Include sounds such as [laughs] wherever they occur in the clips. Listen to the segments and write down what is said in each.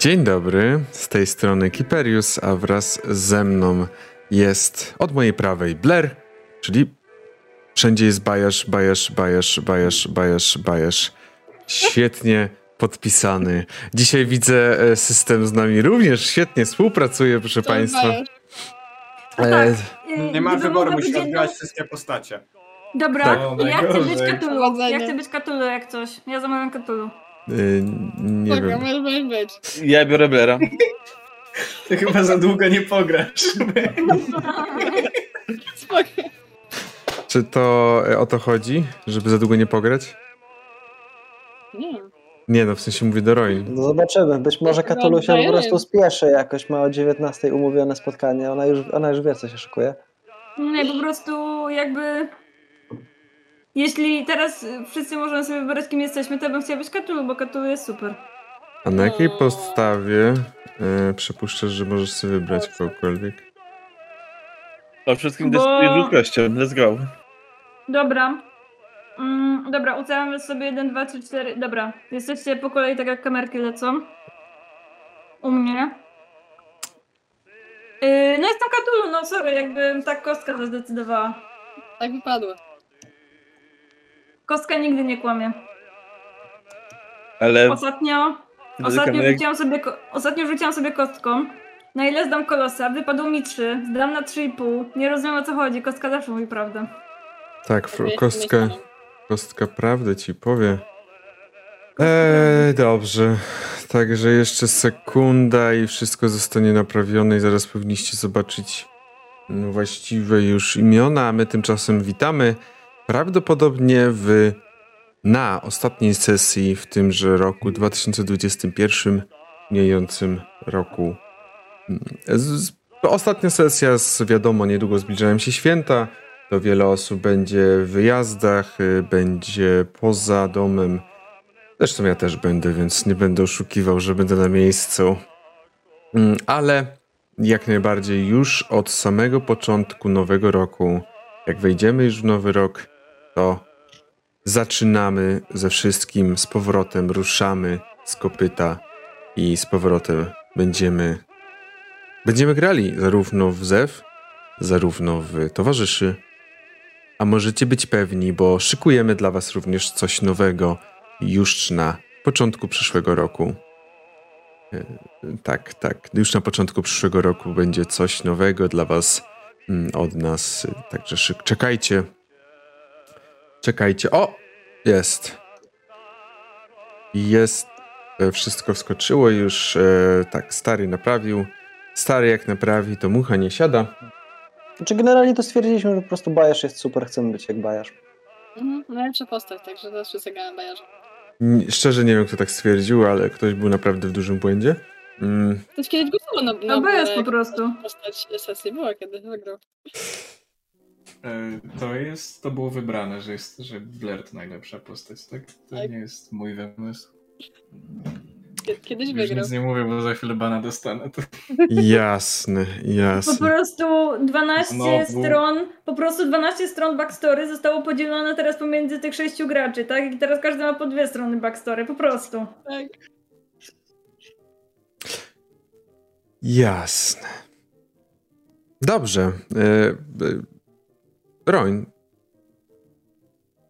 Dzień dobry, z tej strony Kiperius, a wraz ze mną jest od mojej prawej Blair, czyli wszędzie jest bajasz, bajasz, bajasz, bajasz, bajasz, bajasz. Świetnie podpisany. Dzisiaj widzę e, system z nami również świetnie współpracuje, proszę To Państwa. No E, tak. Nie ma wyboru, mogła musi być odgrywać jedną- wszystkie postacie. Dobra, Tak. O, ja chcę być. Cthulhu. Ja chcę być Cthulhu jak coś. Ja zamawiam Cthulhu. Nie Spoko, wiem. Ja biorę Blera. Ty chyba za długo nie pograsz. [laughs] Czy to e, o to chodzi, żeby za długo nie pograć? Nie. Nie, no w sensie mówię do Roin. No zobaczymy. Być może się po prostu spieszy jakoś, ma o 19 umówione spotkanie, ona już, ona już wie, co się szykuje. Nie, po prostu jakby... Jeśli teraz y, wszyscy możemy sobie wybrać, kim jesteśmy, to ja bym chciała być Cthulhu, bo Cthulhu jest super. A na jakiej podstawie e, przypuszczasz, że możesz sobie wybrać kogokolwiek? O wszystkim Bo- ludzkością. Let's go. Dobra. Mm, dobra, ustawiamy sobie 1, 2, 3, 4. Dobra, jesteście po kolei tak jak kamerki lecą. U mnie. Yy, no jestem Cthulhu, no sorry, jakby tak kostka zadecydowała. Tak wypadło. Kostka nigdy nie kłamie. Ale Ostatnio, ostatnio, rzuciłam sobie, ostatnio rzuciłam sobie kostką. Na ile zdam kolosa? Wypadło mi 3. Zdam na 3,5. Nie rozumiem o co chodzi. Kostka zawsze mówi prawdę. Tak, kostka, kostka prawdę ci powie. Eee, dobrze. Także jeszcze sekunda i wszystko zostanie naprawione i zaraz powinniście zobaczyć mm, właściwe już imiona, a my tymczasem witamy prawdopodobnie w na ostatniej sesji w tymże roku 2021, mijającym roku. Mm, Z, ostatnia sesja, z, wiadomo, niedługo zbliżają się święta, to wiele osób będzie w wyjazdach, y, będzie poza domem. Zresztą ja też będę, więc nie będę oszukiwał, że będę na miejscu. Mm, Ale jak najbardziej już od samego początku nowego roku, jak wejdziemy już w nowy rok, to zaczynamy ze wszystkim z powrotem, ruszamy z kopyta i z powrotem będziemy będziemy grali zarówno w Zew, zarówno w Towarzyszy, a możecie być pewni, bo szykujemy dla Was również coś nowego już na początku przyszłego roku. E, Tak, tak. Już na początku przyszłego roku będzie coś nowego dla Was mm, od nas. Także czekajcie. Czekajcie. O! Jest. Jest. E, Wszystko wskoczyło już. e, Tak, stary naprawił. Stary jak naprawi, to mucha nie siada. Znaczy generalnie to stwierdziliśmy, że po prostu Bajasz jest super, chcemy być jak Bajasz. Mhm, najlepsza postać, także teraz wszyscy grałem Bajarza. Szczerze nie wiem, kto tak stwierdził, ale ktoś był naprawdę w dużym błędzie. Mm, Ktoś kiedyś głosował na, na No bo jest Blaira po prostu. Postać sesji była kiedyś, wygrał. E, To jest, to było wybrane, że jest, że Blair to najlepsza postać, tak? To Tak. nie jest mój wymysł. Kie- Kiedyś Już wygrał. nic nie mówię, bo za chwilę bana dostanę. To... jasne, Po jasne. prostu 12 Znowu. stron, po prostu 12 stron backstory zostało podzielone teraz pomiędzy tych sześciu graczy, tak? I teraz każdy ma po dwie strony backstory, po prostu. Tak. Jasne. Dobrze. E, e, Roń,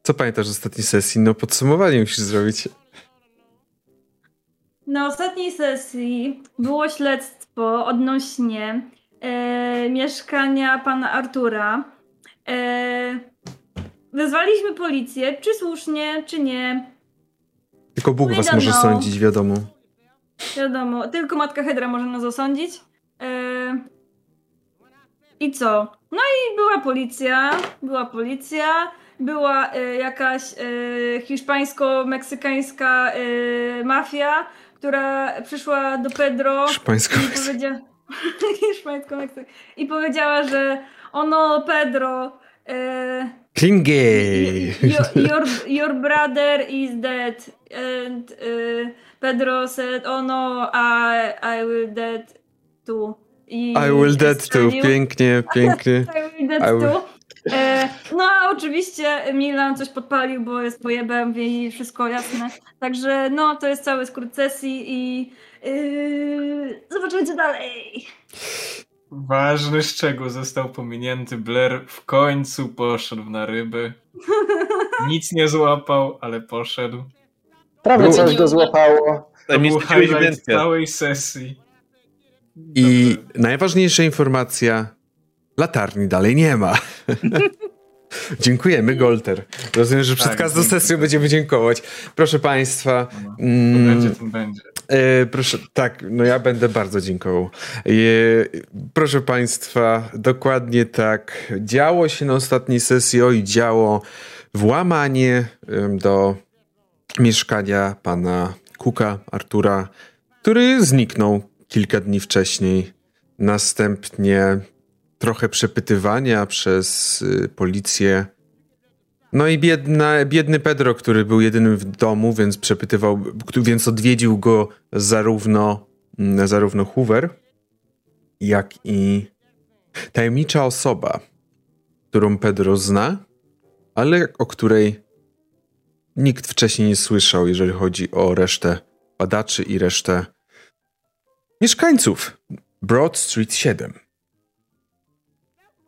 co pamiętasz z ostatniej sesji? No podsumowanie musisz zrobić. Na ostatniej sesji było śledztwo odnośnie e, mieszkania pana Artura. E, wezwaliśmy policję, czy słusznie, czy nie. Tylko Bóg was może sądzić, wiadomo. Wiadomo, tylko matka Hedra może nas osądzić. E, I co? No i była policja, była policja, była e, jakaś e, hiszpańsko-meksykańska e, mafia, która przyszła do Pedro i powiedziała... [laughs] hiszpańsko-meksyk... I powiedziała, że ono Pedro... E, Clean gay. your, your, your brother is dead. And Pedro said, oh no, I, I will dead too. I I will dead too. Pięknie, pięknie. [laughs] I will dead I will- too. E, no a oczywiście Milan coś podpalił, bo jest pojebem i wszystko jasne. Także no, to jest cały skrót sesji i yy, zobaczymy co dalej. Ważny szczegół został pominięty. Blair w końcu poszedł na ryby. [laughs] Nic nie złapał, ale poszedł. Prawie coś go złapało. To był highlight całej sesji. I najważniejsza informacja: latarni dalej nie ma. [laughs] Dziękujemy, Golter. Rozumiem, że przed Tak, każdą sesją będziemy dziękować. Proszę Państwa. Mm, będzie, będzie. E, proszę, tak, no ja będę bardzo dziękował. E, proszę Państwa, dokładnie tak. Działo się na ostatniej sesji, oj, działo włamanie do mieszkania pana Kuka, Artura, który zniknął kilka dni wcześniej. Następnie trochę przepytywania przez y, policję. No i biedna, biedny Pedro, który był jedynym w domu, więc przepytywał, więc odwiedził go zarówno, mm, zarówno Hoover, jak i tajemnicza osoba, którą Pedro zna, ale o której nikt wcześniej nie słyszał, jeżeli chodzi o resztę badaczy i resztę mieszkańców Broad Street 7.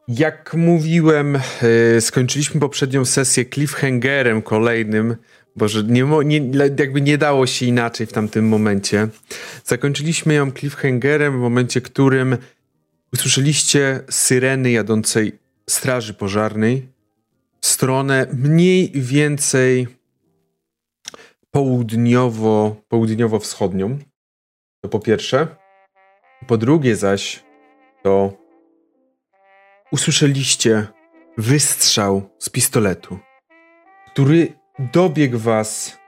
Jak mówiłem, e, skończyliśmy poprzednią sesję cliffhangerem kolejnym, bo że nie, nie, jakby nie dało się inaczej w tamtym momencie. Zakończyliśmy ją cliffhangerem w momencie, którym usłyszeliście syreny jadącej straży pożarnej w stronę mniej więcej południowo, południowo-wschodnią. To po pierwsze. Po drugie zaś to usłyszeliście wystrzał z pistoletu, który dobiegł was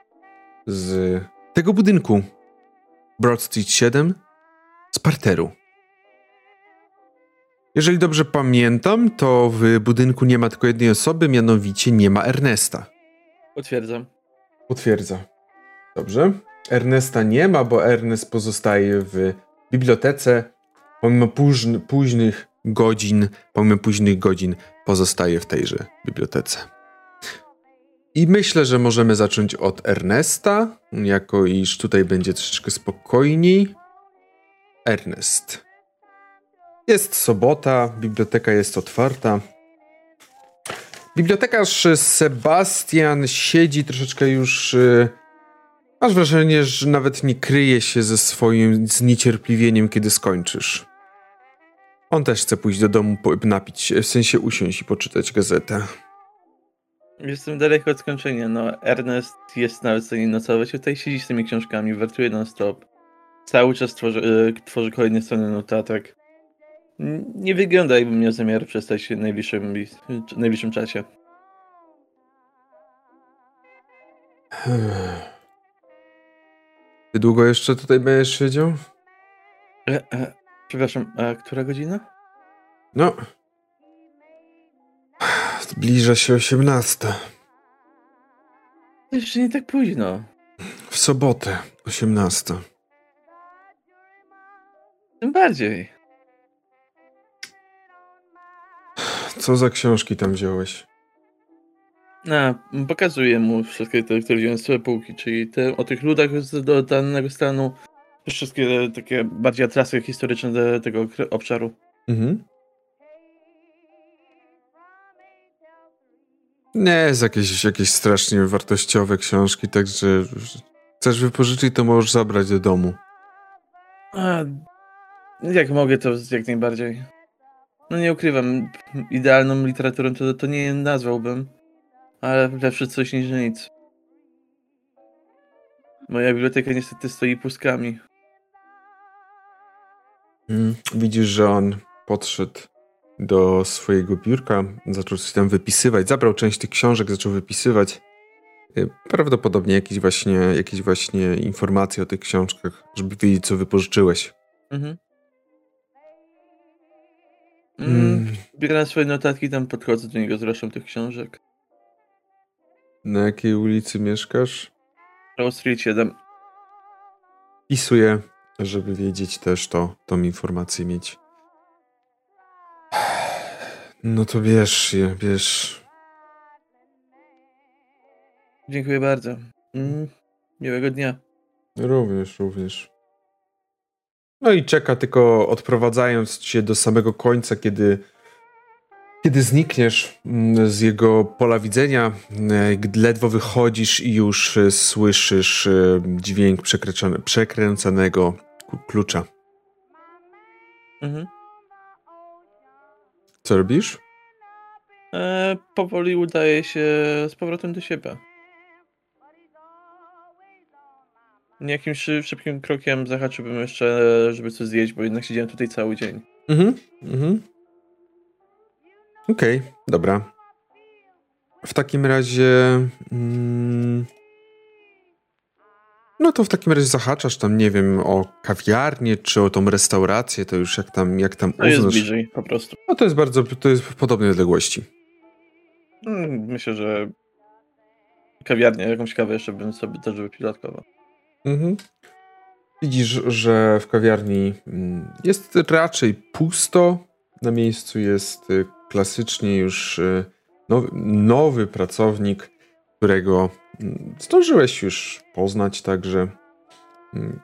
z tego budynku Broad Street 7 z parteru. Jeżeli dobrze pamiętam, to w budynku nie ma tylko jednej osoby, mianowicie nie ma Ernesta. Potwierdzam. Potwierdza. Dobrze. Ernesta nie ma, bo Ernest pozostaje w bibliotece. Pomimo późn- późnych godzin, pomimo późnych godzin pozostaje w tejże bibliotece. I myślę, że możemy zacząć od Ernesta, jako iż tutaj będzie troszeczkę spokojniej. Ernest. Jest sobota, biblioteka jest otwarta. Bibliotekarz Sebastian siedzi troszeczkę już. y, Masz wrażenie, że nawet nie kryje się ze swoim zniecierpliwieniem, kiedy skończysz. On też chce pójść do domu, napić się, w sensie usiąść i poczytać gazetę. Jestem daleko od skończenia. No, Ernest jest nawet w stanie nocować. Tutaj siedzi z tymi książkami, wertuje non-stop. Cały czas tworzy, e, tworzy kolejne strony notatek. Nie wygląda, jakbym miał zamiar przestać w najbliższym, w najbliższym czasie. Ty długo jeszcze tutaj będziesz siedział? E, e, przepraszam, a która godzina? No. Zbliża się 18. To jeszcze nie tak późno. W sobotę 18. Tym bardziej. Co za książki tam wziąłeś? A, pokazuję mu wszystkie te, które wziąłem z swojej półki, czyli te o tych ludach z do danego stanu, wszystkie takie bardziej atrasy historyczne do tego obszaru. Mhm. Nie, jest jakieś, jakieś strasznie wartościowe książki, także chcesz wypożyczyć, to możesz zabrać do domu. A, jak mogę, to jak najbardziej. No nie ukrywam, idealną literaturą to, to nie nazwałbym, ale lepsze coś niż nic. Moja biblioteka niestety stoi pustkami. Mm, Widzisz, że on podszedł do swojego biurka, zaczął coś tam wypisywać, zabrał część tych książek, zaczął wypisywać. Y, Prawdopodobnie jakieś właśnie, jakieś właśnie informacje o tych książkach, żeby wiedzieć, co wypożyczyłeś. Mhm. Mm. Mm. Zbieram swoje notatki, tam podchodzę do niego z resztą tych książek. Na jakiej ulicy mieszkasz? Wall Street 7. Pisuję, żeby wiedzieć też to, tą informację mieć. No to bierz je, bierz. Dziękuję bardzo. Mm, miłego dnia. Również, również. No i czeka tylko odprowadzając cię do samego końca, kiedy, kiedy znikniesz mm, z jego pola widzenia, e, gdy ledwo wychodzisz i już e, słyszysz e, dźwięk przekręcanego klucza. Mhm. Co robisz? E, powoli udaje się z powrotem do siebie. Jakimś szy- szybkim krokiem zahaczyłbym jeszcze, żeby coś zjeść, bo jednak siedziałem tutaj cały dzień. Mhm, mhm. Okej, dobra. W takim razie. Mm, no to w takim razie zahaczasz tam, nie wiem, o kawiarnię czy o tą restaurację, to już jak tam, jak tam To jest uznasz. bliżej, po prostu. No to jest bardzo, to jest w podobnej odległości. Mm, Myślę, że kawiarnię, jakąś kawę jeszcze bym sobie też wypił dodatkowo. Mhm. Widzisz, że w kawiarni mm, jest raczej pusto. Na miejscu jest y, klasycznie już y, nowy, nowy pracownik, którego mm, zdążyłeś już poznać, także. mm,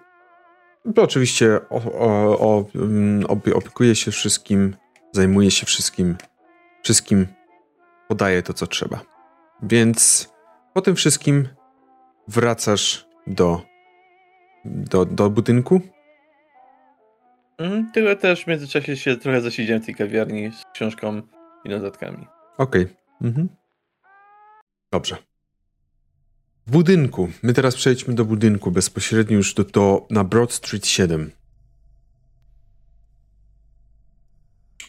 oczywiście o, o, o, mm, opie- opiekuje się wszystkim, zajmuje się wszystkim, wszystkim podaje to, co trzeba. Więc po tym wszystkim wracasz do, do, do budynku. Tylko też w międzyczasie się trochę zasiedziałem w tej kawiarni z książką i notatkami. Okej. Mhm. Dobrze. W budynku. My teraz przejdźmy do budynku bezpośrednio już do, do na Broad Street 7.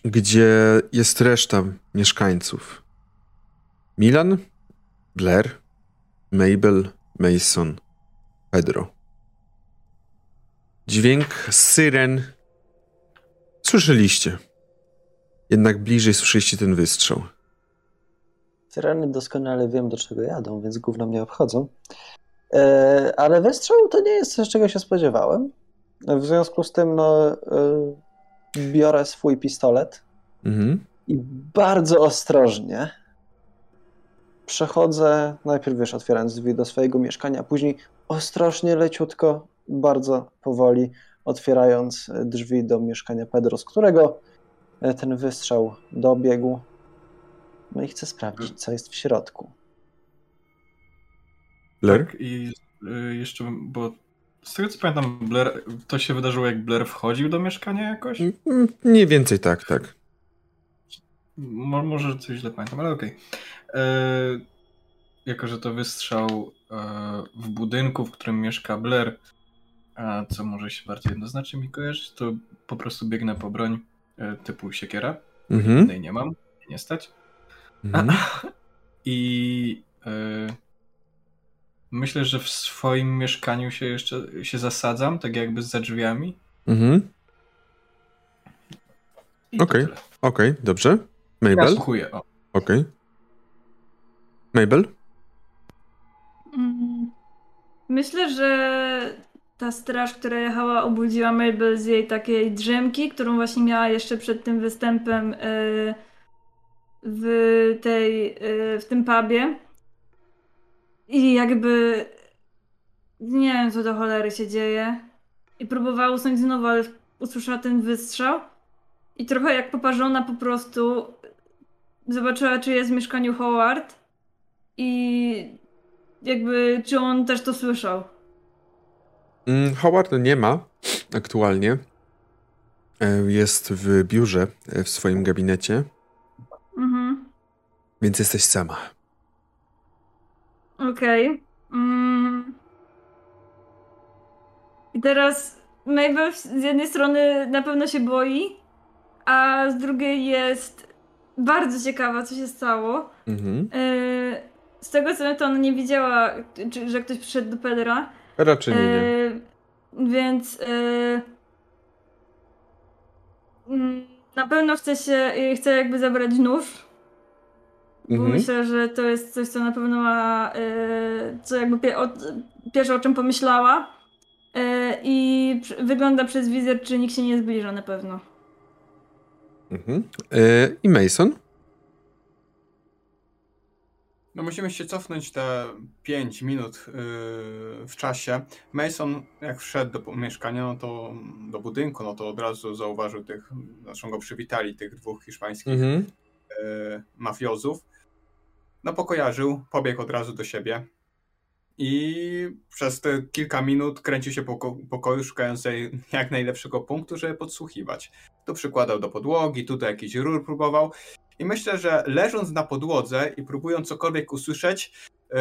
Gdzie jest reszta mieszkańców. Milan, Blair, Mabel, Mason, Pedro. Dźwięk syren słyszeliście. Jednak bliżej słyszeliście ten wystrzał. Syreny doskonale wiem, do czego jadą, więc gówno mnie obchodzą. E, ale wystrzał to nie jest coś, czego się spodziewałem. W związku z tym, no, e, biorę swój pistolet Mhm. i bardzo ostrożnie przechodzę, najpierw wiesz, otwierając drzwi do swojego mieszkania, później ostrożnie, leciutko, bardzo powoli otwierając drzwi do mieszkania Pedro, z którego ten wystrzał dobiegł. No i chcę sprawdzić, co jest w środku. Blair? Tak, i y, jeszcze, bym- bo z tego co pamiętam, Blair, to się wydarzyło jak Blair wchodził do mieszkania jakoś? Mm, Mniej więcej tak, tak. Mo, może coś źle pamiętam, ale okej. E, Jako, że to wystrzał e, w budynku, w którym mieszka Blair, a co może się bardziej jednoznacznie mi kojarzyć, to po prostu biegnę po broń e, typu siekiera. Mhm. Innej nie mam, nie stać. Mhm. [laughs] I e, myślę, że w swoim mieszkaniu się jeszcze się zasadzam, tak jakby za drzwiami. Mhm. Okej. Okej, dobrze. Ja Mabel? słuchuję. O. Okej. Mabel? Mm, Myślę, że ta straż, która jechała, obudziła Mabel z jej takiej drzemki, którą właśnie miała jeszcze przed tym występem y, w tej, y, w tym pubie. I jakby nie wiem, co do cholery się dzieje. I próbowała usnąć znowu, ale usłyszała ten wystrzał. I trochę jak poparzona po prostu zobaczyła, czy jest w mieszkaniu Howard. I jakby, czy on też to słyszał. Mm, Howard nie ma aktualnie. E, Jest w biurze, e, w swoim gabinecie, Mhm. więc jesteś sama. Okej. Mm. I teraz Mabel z jednej strony na pewno się boi, a z drugiej jest bardzo ciekawa, co się stało. Mhm. Yy, z tego co wiem, to ona nie widziała, że ktoś przyszedł do Pedra. Raczej nie. Yy, więc yy, mm, na pewno chce się, chce jakby zabrać nóż. Bo Mhm. myślę, że to jest coś, co na pewno ma, yy, co jakby pie, o, pierwsze o czym pomyślała. I wygląda przez wizjer, czy nikt się nie zbliża na pewno. Mhm. I Mason? No musimy się cofnąć te 5 minut yy, w czasie. Mason jak wszedł do mieszkania, no to do budynku, no to od razu zauważył tych, zresztą go przywitali, tych dwóch hiszpańskich Mhm. yy, mafiozów. No pokojarzył, pobiegł od razu do siebie i przez te kilka minut kręcił się po ko- pokoju, szukając jak najlepszego punktu, żeby podsłuchiwać. Tu przykładał do podłogi, tutaj jakiś rur próbował. I myślę, że leżąc na podłodze i próbując cokolwiek usłyszeć, yy,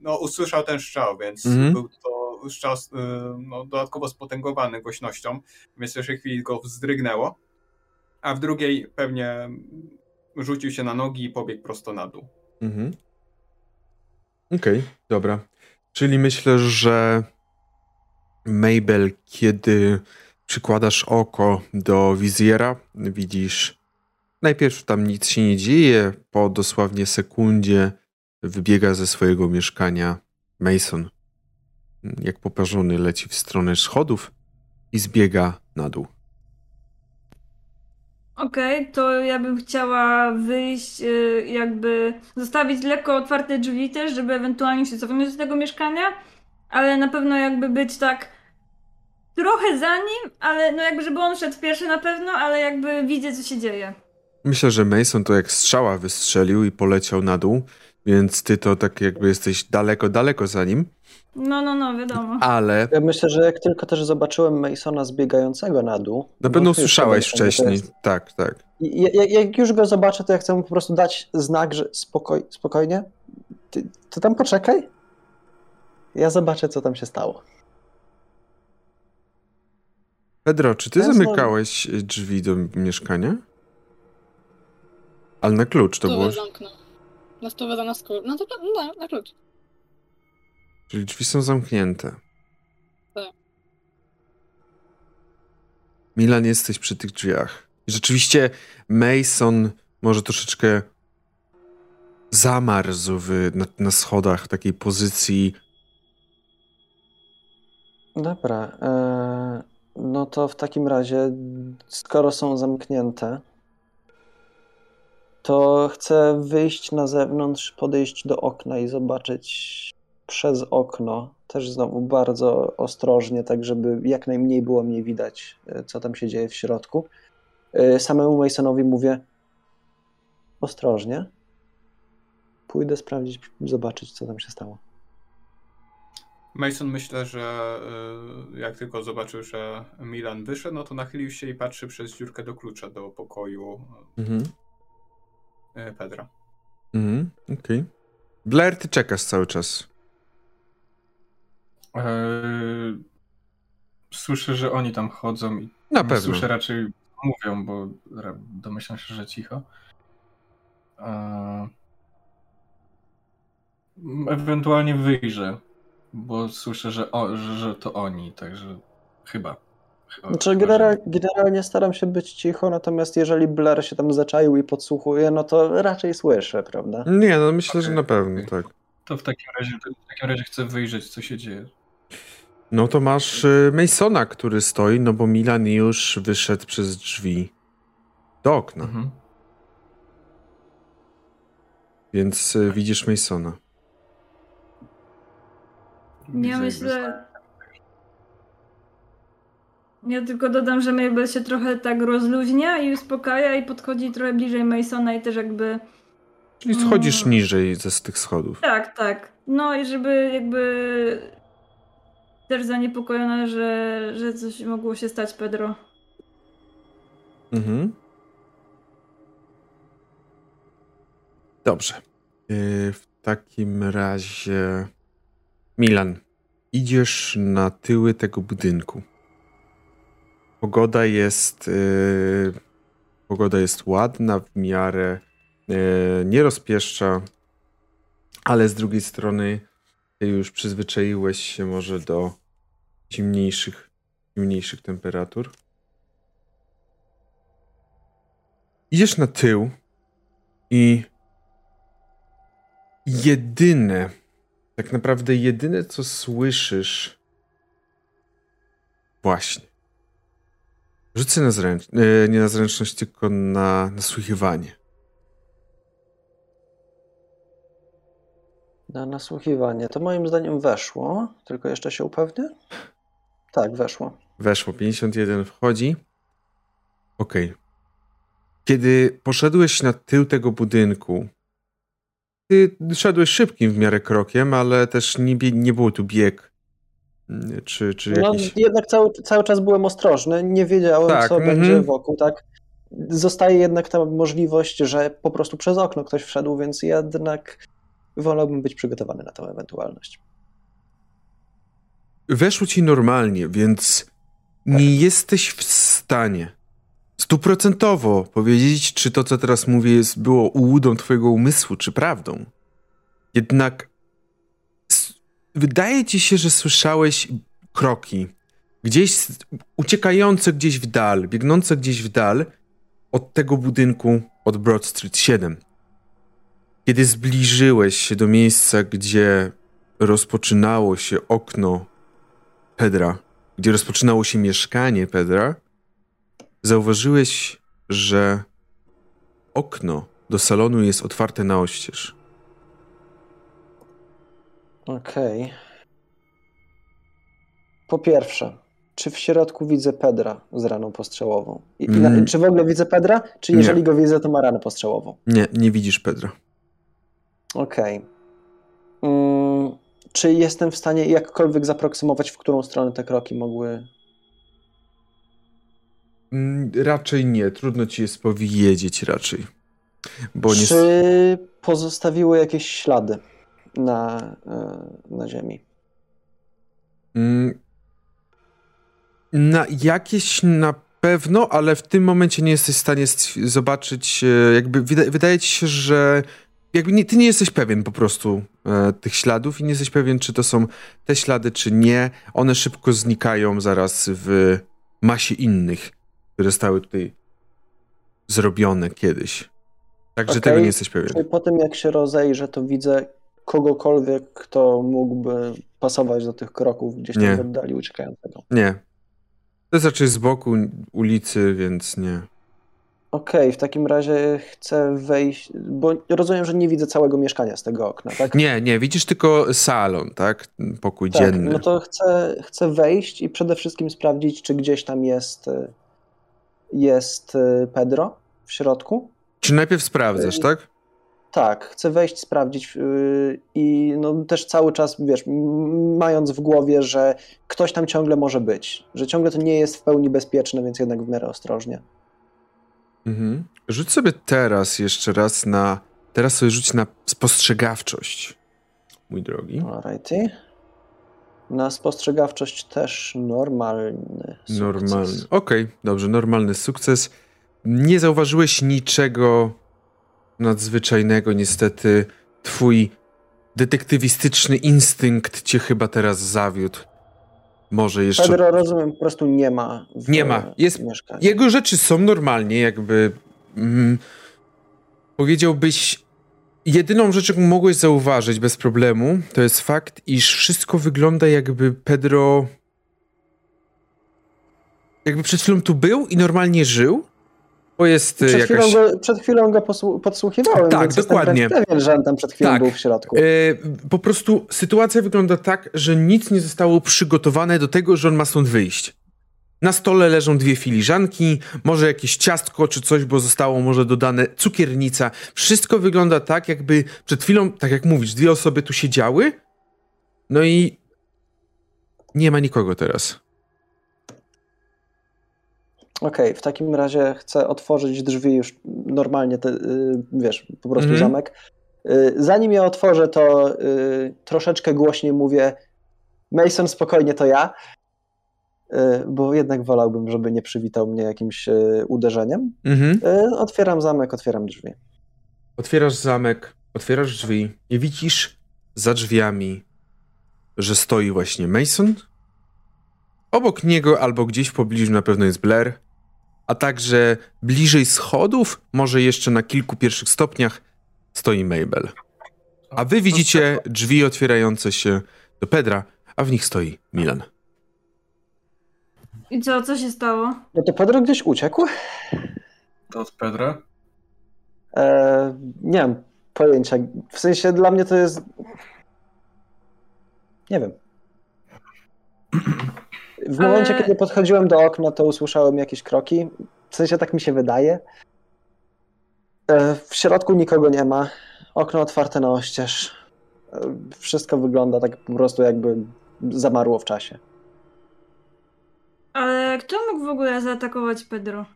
no usłyszał ten strzał, więc Mhm. był to strzał yy, no, dodatkowo spotęgowany głośnością, więc w pierwszej chwili go wzdrygnęło, a w drugiej pewnie rzucił się na nogi i pobiegł prosto na dół. Mhm. Okej, dobra. Czyli myślę, że Mabel, kiedy przykładasz oko do wizjera, widzisz najpierw tam nic się nie dzieje, po dosłownie sekundzie wybiega ze swojego mieszkania Mason. Jak poparzony leci w stronę schodów i zbiega na dół. Okej, to ja bym chciała wyjść, y, jakby zostawić lekko otwarte drzwi też, żeby ewentualnie się cofnąć z tego mieszkania, ale na pewno jakby być tak trochę za nim, ale no jakby żeby on szedł pierwszy na pewno, ale jakby widzę co się dzieje. Myślę, że Mason to jak strzała wystrzelił i poleciał na dół, więc ty to tak jakby jesteś daleko, daleko za nim, No, no, no, wiadomo. ale Ja myślę, że jak tylko też zobaczyłem Masona zbiegającego na dół. na pewno no to wcześniej. jest- Tak, tak. I Jak, jak już go zobaczę, to ja chcę mu po prostu dać znak, że spokoj, spokojnie. Ty, ty tam poczekaj. Ja zobaczę, co tam się stało. Pedro, czy ty Ja znowu- zamykałeś drzwi do mieszkania? Ale na klucz to było. Stówę zamknął. Na stówę za nas kur... No to no, na, klucz. Czyli drzwi są zamknięte. Tak. Milan, jesteś przy tych drzwiach. I Rzeczywiście Mason może troszeczkę zamarzł w, na, na schodach w takiej pozycji. Dobra. E, no to w takim razie, skoro są zamknięte, to chcę wyjść na zewnątrz, podejść do okna i zobaczyć przez okno. Też znowu bardzo ostrożnie, tak żeby jak najmniej było mnie widać, e, co tam się dzieje w środku. E, Samemu Masonowi mówię ostrożnie. Pójdę sprawdzić, zobaczyć, co tam się stało. Mason myślę, że y, jak tylko zobaczył, że Milan wyszedł, no to nachylił się i patrzy przez dziurkę do klucza do pokoju Mhm. Y, Pedra. Mhm. Okej. Blair, ty czekasz cały czas. Eee, słyszę, że oni tam chodzą i Na pewno. słyszę raczej mówią, bo domyślam się, że cicho. Eee, ewentualnie wyjrzę, bo słyszę, że, o, że, że to oni, także chyba. Chyba Znaczy, general, generalnie staram się być cicho, natomiast jeżeli Blair się tam zaczaił i podsłuchuje, no to raczej słyszę, prawda? Nie, no myślę, że Okej, na pewno, tak. To w takim razie, w takim razie chcę wyjrzeć, co się dzieje. No to masz y, Masona, który stoi, no bo Milan już wyszedł przez drzwi do okna, Mhm. więc y, widzisz Masona. Ja myślę. Ja tylko dodam, że Mabel się trochę tak rozluźnia i uspokaja i podchodzi trochę bliżej Masona i też jakby. Czyli schodzisz Mm. niżej ze z tych schodów. Tak, tak. No i żeby jakby. Też zaniepokojona, że, że coś mogło się stać, Pedro. Mhm. Dobrze. Y, W takim razie. Milan, idziesz na tyły tego budynku. Pogoda jest. y, Pogoda jest ładna, w miarę y, nie rozpieszcza, ale z drugiej strony już przyzwyczaiłeś się może do zimniejszych, zimniejszych temperatur. Idziesz na tył i jedyne, tak naprawdę jedyne, co słyszysz, właśnie. Rzucę na zręczność, nie na zręczność, tylko na nasłuchiwanie. Na nasłuchiwanie. To moim zdaniem weszło, tylko jeszcze się upewnię. Tak, weszło. Weszło, 51 wchodzi. Okej. Kiedy poszedłeś na tył tego budynku, ty szedłeś szybkim w miarę krokiem, ale też nie, nie było tu bieg. Mm, Czy, czy No, jakiś... jednak cały, cały czas byłem ostrożny, nie wiedziałem, Tak, co mhm. będzie wokół, tak? Zostaje jednak ta możliwość, że po prostu przez okno ktoś wszedł, więc jednak wolałbym być przygotowany na tę ewentualność. Weszło ci normalnie, więc nie jesteś w stanie stuprocentowo powiedzieć, czy to, co teraz mówię, jest, było ułudą twojego umysłu, czy prawdą. Jednak wydaje ci się, że słyszałeś kroki gdzieś uciekające gdzieś w dal, biegnące gdzieś w dal od tego budynku od Broad Street 7. Kiedy zbliżyłeś się do miejsca, gdzie rozpoczynało się okno Pedra, gdzie rozpoczynało się mieszkanie Pedra, zauważyłeś, że okno do salonu jest otwarte na oścież. Okej. Po pierwsze, czy w środku widzę Pedra z raną postrzałową? I, Mm. czy w ogóle widzę Pedra? Czy Nie. jeżeli go widzę, to ma ranę postrzałową? Nie, nie widzisz Pedra. Okej. Mm, czy jestem w stanie jakkolwiek zaproksymować, w którą stronę te kroki mogły. Mm, Raczej nie, trudno ci jest powiedzieć raczej. Bo nie... Czy pozostawiły jakieś ślady na, e, na ziemi? Mm, Na jakieś na pewno, ale w tym momencie nie jesteś w stanie zobaczyć, e, jakby wyda- wydaje ci się, że jakby nie, ty nie jesteś pewien po prostu e, tych śladów i nie jesteś pewien, czy to są te ślady, czy nie. One szybko znikają zaraz w masie innych, które zostały tutaj zrobione kiedyś. Także Okej, tego nie jesteś pewien. Czy po tym, jak się rozejrzę, to widzę kogokolwiek, kto mógłby pasować do tych kroków gdzieś tam w oddali uciekającego? Nie. To jest raczej z boku ulicy, więc nie. Okej, w takim razie chcę wejść, bo rozumiem, że nie widzę całego mieszkania z tego okna, tak? Nie, nie, widzisz tylko salon, tak? Pokój Tak, dzienny. no to chcę, chcę wejść i przede wszystkim sprawdzić, czy gdzieś tam jest, y, jest y, Pedro w środku. Czy najpierw sprawdzasz, Ej. tak? Tak, chcę wejść, sprawdzić yy, i no też cały czas, wiesz, mając w głowie, że ktoś tam ciągle może być, że ciągle to nie jest w pełni bezpieczne, więc jednak w miarę ostrożnie. Mhm. Rzuć sobie teraz jeszcze raz na. Teraz sobie rzuć na spostrzegawczość, mój drogi. Alrighty. Na spostrzegawczość też normalny sukces. Normalny. Okej, dobrze, normalny sukces. Nie zauważyłeś niczego nadzwyczajnego, niestety. Twój detektywistyczny instynkt cię chyba teraz zawiódł. Może jeszcze. Pedro, rozumiem, po prostu nie ma w Nie ma. Jest- mieszkaniu. Jego rzeczy są normalnie, jakby. Mm, powiedziałbyś. Jedyną rzecz, jaką mogłeś zauważyć bez problemu, to jest fakt, iż wszystko wygląda jakby Pedro. Jakby przed chwilą tu był i normalnie żył. Bo jest Przed, jakaś. chwilą go, przed chwilą go podsłuchiwałem, Tak, więc dokładnie. pewien, że on tam przed chwilą Tak. był w środku. E, po prostu sytuacja wygląda tak, że nic nie zostało przygotowane do tego, że on ma stąd wyjść. Na stole leżą dwie filiżanki, może jakieś ciastko czy coś, bo zostało może dodane cukiernica. Wszystko wygląda tak, jakby przed chwilą, tak jak mówisz, dwie osoby tu siedziały, no i nie ma nikogo teraz. Okej, w takim razie chcę otworzyć drzwi już normalnie, te, y, wiesz, po prostu Mhm. zamek. Y, Zanim je otworzę, to y, troszeczkę głośniej mówię Mason, spokojnie, to ja. Bo jednak wolałbym, żeby nie przywitał mnie jakimś uderzeniem. Mhm. Y, Otwieram zamek, otwieram drzwi. Otwierasz zamek, otwierasz drzwi i widzisz za drzwiami, że stoi właśnie Mason. Obok niego albo gdzieś w pobliżu na pewno jest Blair, a także bliżej schodów, może jeszcze na kilku pierwszych stopniach, stoi Mabel. A wy widzicie drzwi otwierające się do Pedra, a w nich stoi Milan. I co, co się stało? No to Pedro gdzieś uciekł? To od Pedra? E, nie mam pojęcia. W sensie dla mnie to jest Nie wiem. W momencie, Ale- kiedy podchodziłem do okna, to usłyszałem jakieś kroki. W sensie tak mi się wydaje. E, W środku nikogo nie ma. Okno otwarte na oścież. E, Wszystko wygląda tak po prostu jakby zamarło w czasie. Ale kto mógł w ogóle zaatakować Pedro?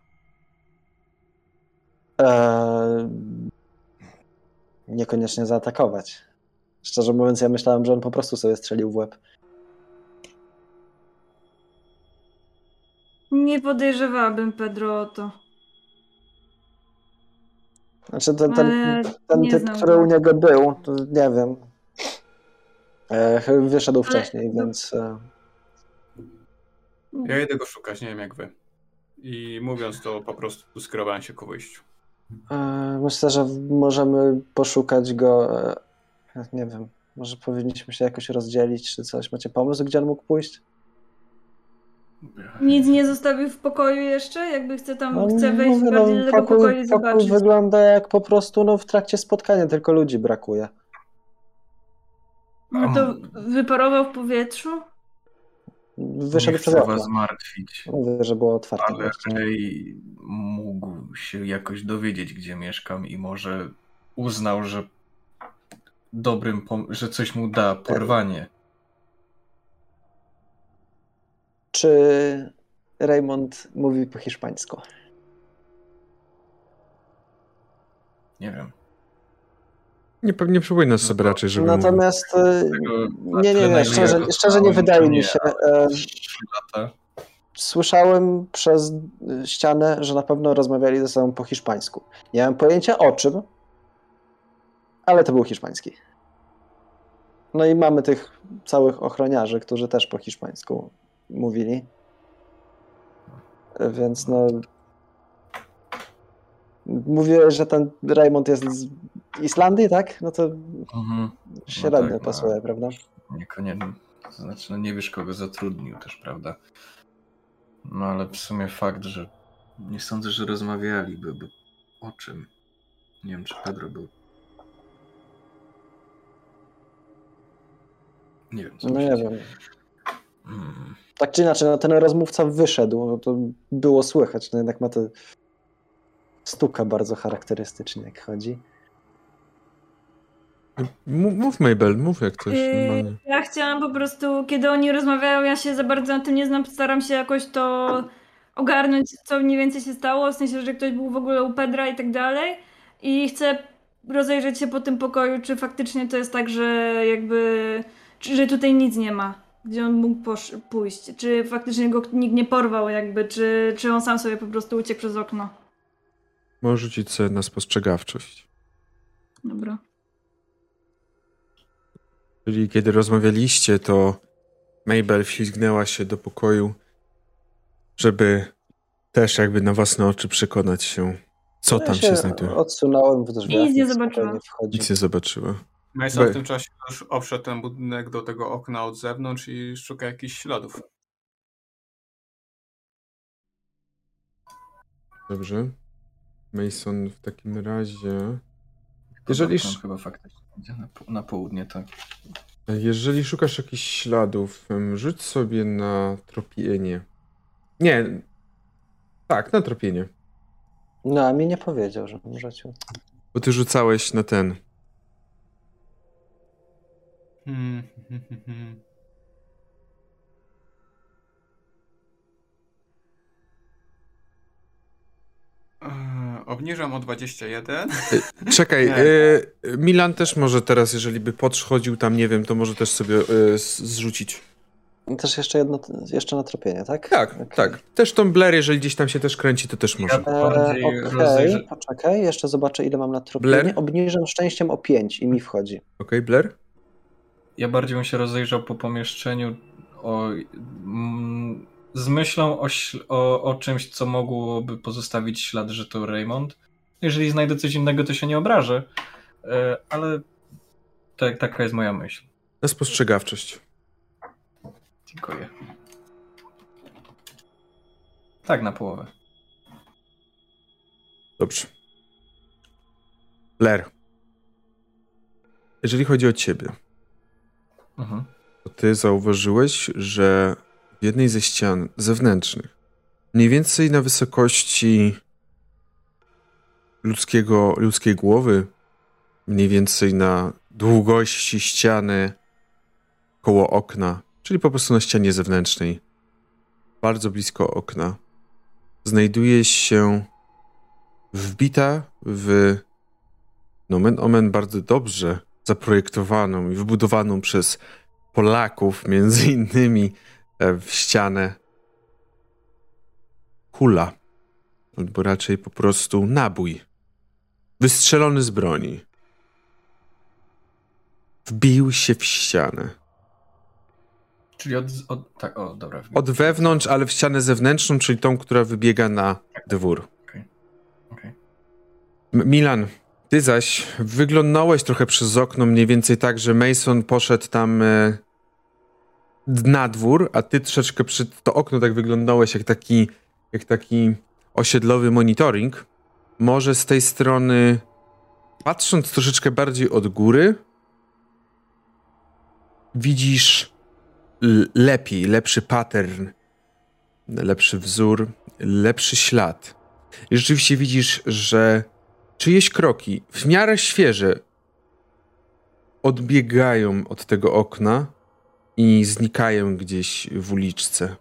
Eee, niekoniecznie zaatakować. Szczerze mówiąc, ja myślałem, że on po prostu sobie strzelił w łeb. Nie podejrzewałabym Pedro o to. Znaczy ten, ten, Ale ten nie typ, znam który go. u niego był, to nie wiem. E, chyba wyszedł wcześniej, no- więc. E, Ja jedę go szukać, nie wiem jak wy. I mówiąc to, po prostu skierowałem się ku wyjściu. e, myślę, że możemy poszukać go. E, nie wiem. Może powinniśmy się jakoś rozdzielić, czy coś. Macie pomysł, gdzie on mógł pójść? Nic nie zostawił w pokoju jeszcze? Jakby chce tam, No, chce wejść mówię, bardziej do tego pokój, pokoju i pokój zobaczyć. wygląda jak po prostu no, w trakcie spotkania, tylko ludzi brakuje. No to wyparował w powietrzu? Wyszedł nie przez okno. was martwić, Mówię, że było otwarte. ale. Ray mógł się jakoś dowiedzieć, gdzie mieszkam i może uznał, że dobrym, pom- że coś mu da porwanie. Czy Raymond mówi po hiszpańsku? Nie wiem. Nie, pewnie przypomina sobie raczej, żeby. Natomiast e, Tego- nie, nie, nie, szczerze, szczerze nie wydaje mi nie, się. E, lata. Słyszałem przez e, ścianę, że na pewno rozmawiali ze sobą po hiszpańsku. Nie mam pojęcia o czym, ale to był hiszpański. No i mamy tych całych ochroniarzy, którzy też po hiszpańsku mówili. E, Więc no. Mówiłeś, że ten Raymond jest z Islandii, tak? No to Mhm. średnio tak, no. pasuje, prawda? Niekoniecznie. To znaczy, no nie wiesz, kogo zatrudnił też, prawda? No ale w sumie fakt, że nie sądzę, że rozmawialiby, bo o czym? Nie wiem, czy Pedro był. Nie wiem, co No nie wiem. Hmm. Tak czy inaczej, no ten rozmówca wyszedł, no to było słychać, no jednak ma to stuka bardzo charakterystycznie, jak chodzi. M- Mów Mabel, mów jak coś Yy, normalnie. Ja chciałam po prostu, kiedy oni rozmawiają, ja się za bardzo na tym nie znam, staram się jakoś to ogarnąć, co mniej więcej się stało, w sensie, że ktoś był w ogóle u Pedra i tak dalej. I chcę rozejrzeć się po tym pokoju, czy faktycznie to jest tak, że jakby, czy, że tutaj nic nie ma, gdzie on mógł posz- pójść, czy faktycznie go nikt nie porwał jakby, czy, czy on sam sobie po prostu uciekł przez okno. Możesz rzucić sobie na spostrzegawczość. Dobra. Czyli kiedy rozmawialiście, to Mabel wślizgnęła się do pokoju, żeby też jakby na własne oczy przekonać się, co Ja tam się znajduje. Odsunąłem w drzwiach. Nic nie wchodzi. Nic nie zobaczyła. Mason w tym czasie już obszedł ten budynek do tego okna od zewnątrz i szuka jakichś śladów. Dobrze. Mason w takim razie. Jeżeli, sz- chyba faktycznie idzie na, po- na południe, tak. jeżeli szukasz jakichś śladów, rzuć sobie na tropienie. Nie. Tak, na tropienie. No, a mi nie powiedział, że możecie. Bo ty rzucałeś na ten. Hmm. Eee, [laughs] Obniżam o 21. Czekaj, Nie. y, Milan też może teraz, jeżeli by podchodził tam, nie wiem, to może też sobie y, zrzucić. Też jeszcze jedno, jeszcze na tropienie, tak? Tak, Okej. tak. Też tą Blair, jeżeli gdzieś tam się też kręci, to też może. Ja bardziej E, Okej, rozejrzę- poczekaj, jeszcze zobaczę ile mam na tropienie. Blair? Obniżam szczęściem o 5 i mi wchodzi. Okej, Blair? Ja bardziej bym się rozejrzał po pomieszczeniu o, mm, z myślą o, o, o czymś, co mogłoby pozostawić ślad, że to Raymond. Jeżeli znajdę coś innego, to się nie obrażę, e, ale tak, taka jest moja myśl. Na spostrzegawczość. Dziękuję. Tak, na połowę. Dobrze. Blair. Jeżeli chodzi o ciebie, Mhm. ty zauważyłeś, że w jednej ze ścian zewnętrznych, mniej więcej na wysokości ludzkiego, ludzkiej głowy, mniej więcej na długości ściany koło okna, czyli po prostu na ścianie zewnętrznej, bardzo blisko okna, znajduje się wbita w nomen omen bardzo dobrze zaprojektowaną i wybudowaną przez Polaków, [laughs] między innymi e, w ścianę kula, albo raczej po prostu nabój, wystrzelony z broni. Wbił się w ścianę. Czyli od... od tak, o, dobra. Od wewnątrz, ale w ścianę zewnętrzną, czyli tą, która wybiega na dwór. Okej. M- Milan, ty zaś wyglądałeś trochę przez okno, mniej więcej tak, że Mason poszedł tam e, na dwór, a ty troszeczkę przy to okno tak wyglądałeś jak taki, jak taki osiedlowy monitoring. Może z tej strony, patrząc troszeczkę bardziej od góry, widzisz lepiej, lepszy pattern, lepszy wzór, lepszy ślad. I rzeczywiście widzisz, że czyjeś kroki, w miarę świeże, odbiegają od tego okna i znikają gdzieś w uliczce.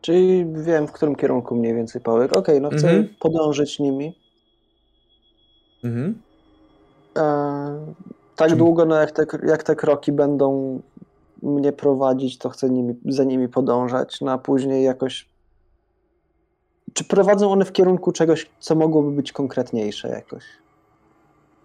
Czyli wiem, w którym kierunku mniej więcej Pałek. Okej, no chcę Mhm. podążyć nimi. Mhm. E, tak Czym- długo, no jak te, jak te kroki będą mnie prowadzić, to chcę nimi, za nimi podążać, no a później jakoś... Czy prowadzą one w kierunku czegoś, co mogłoby być konkretniejsze jakoś?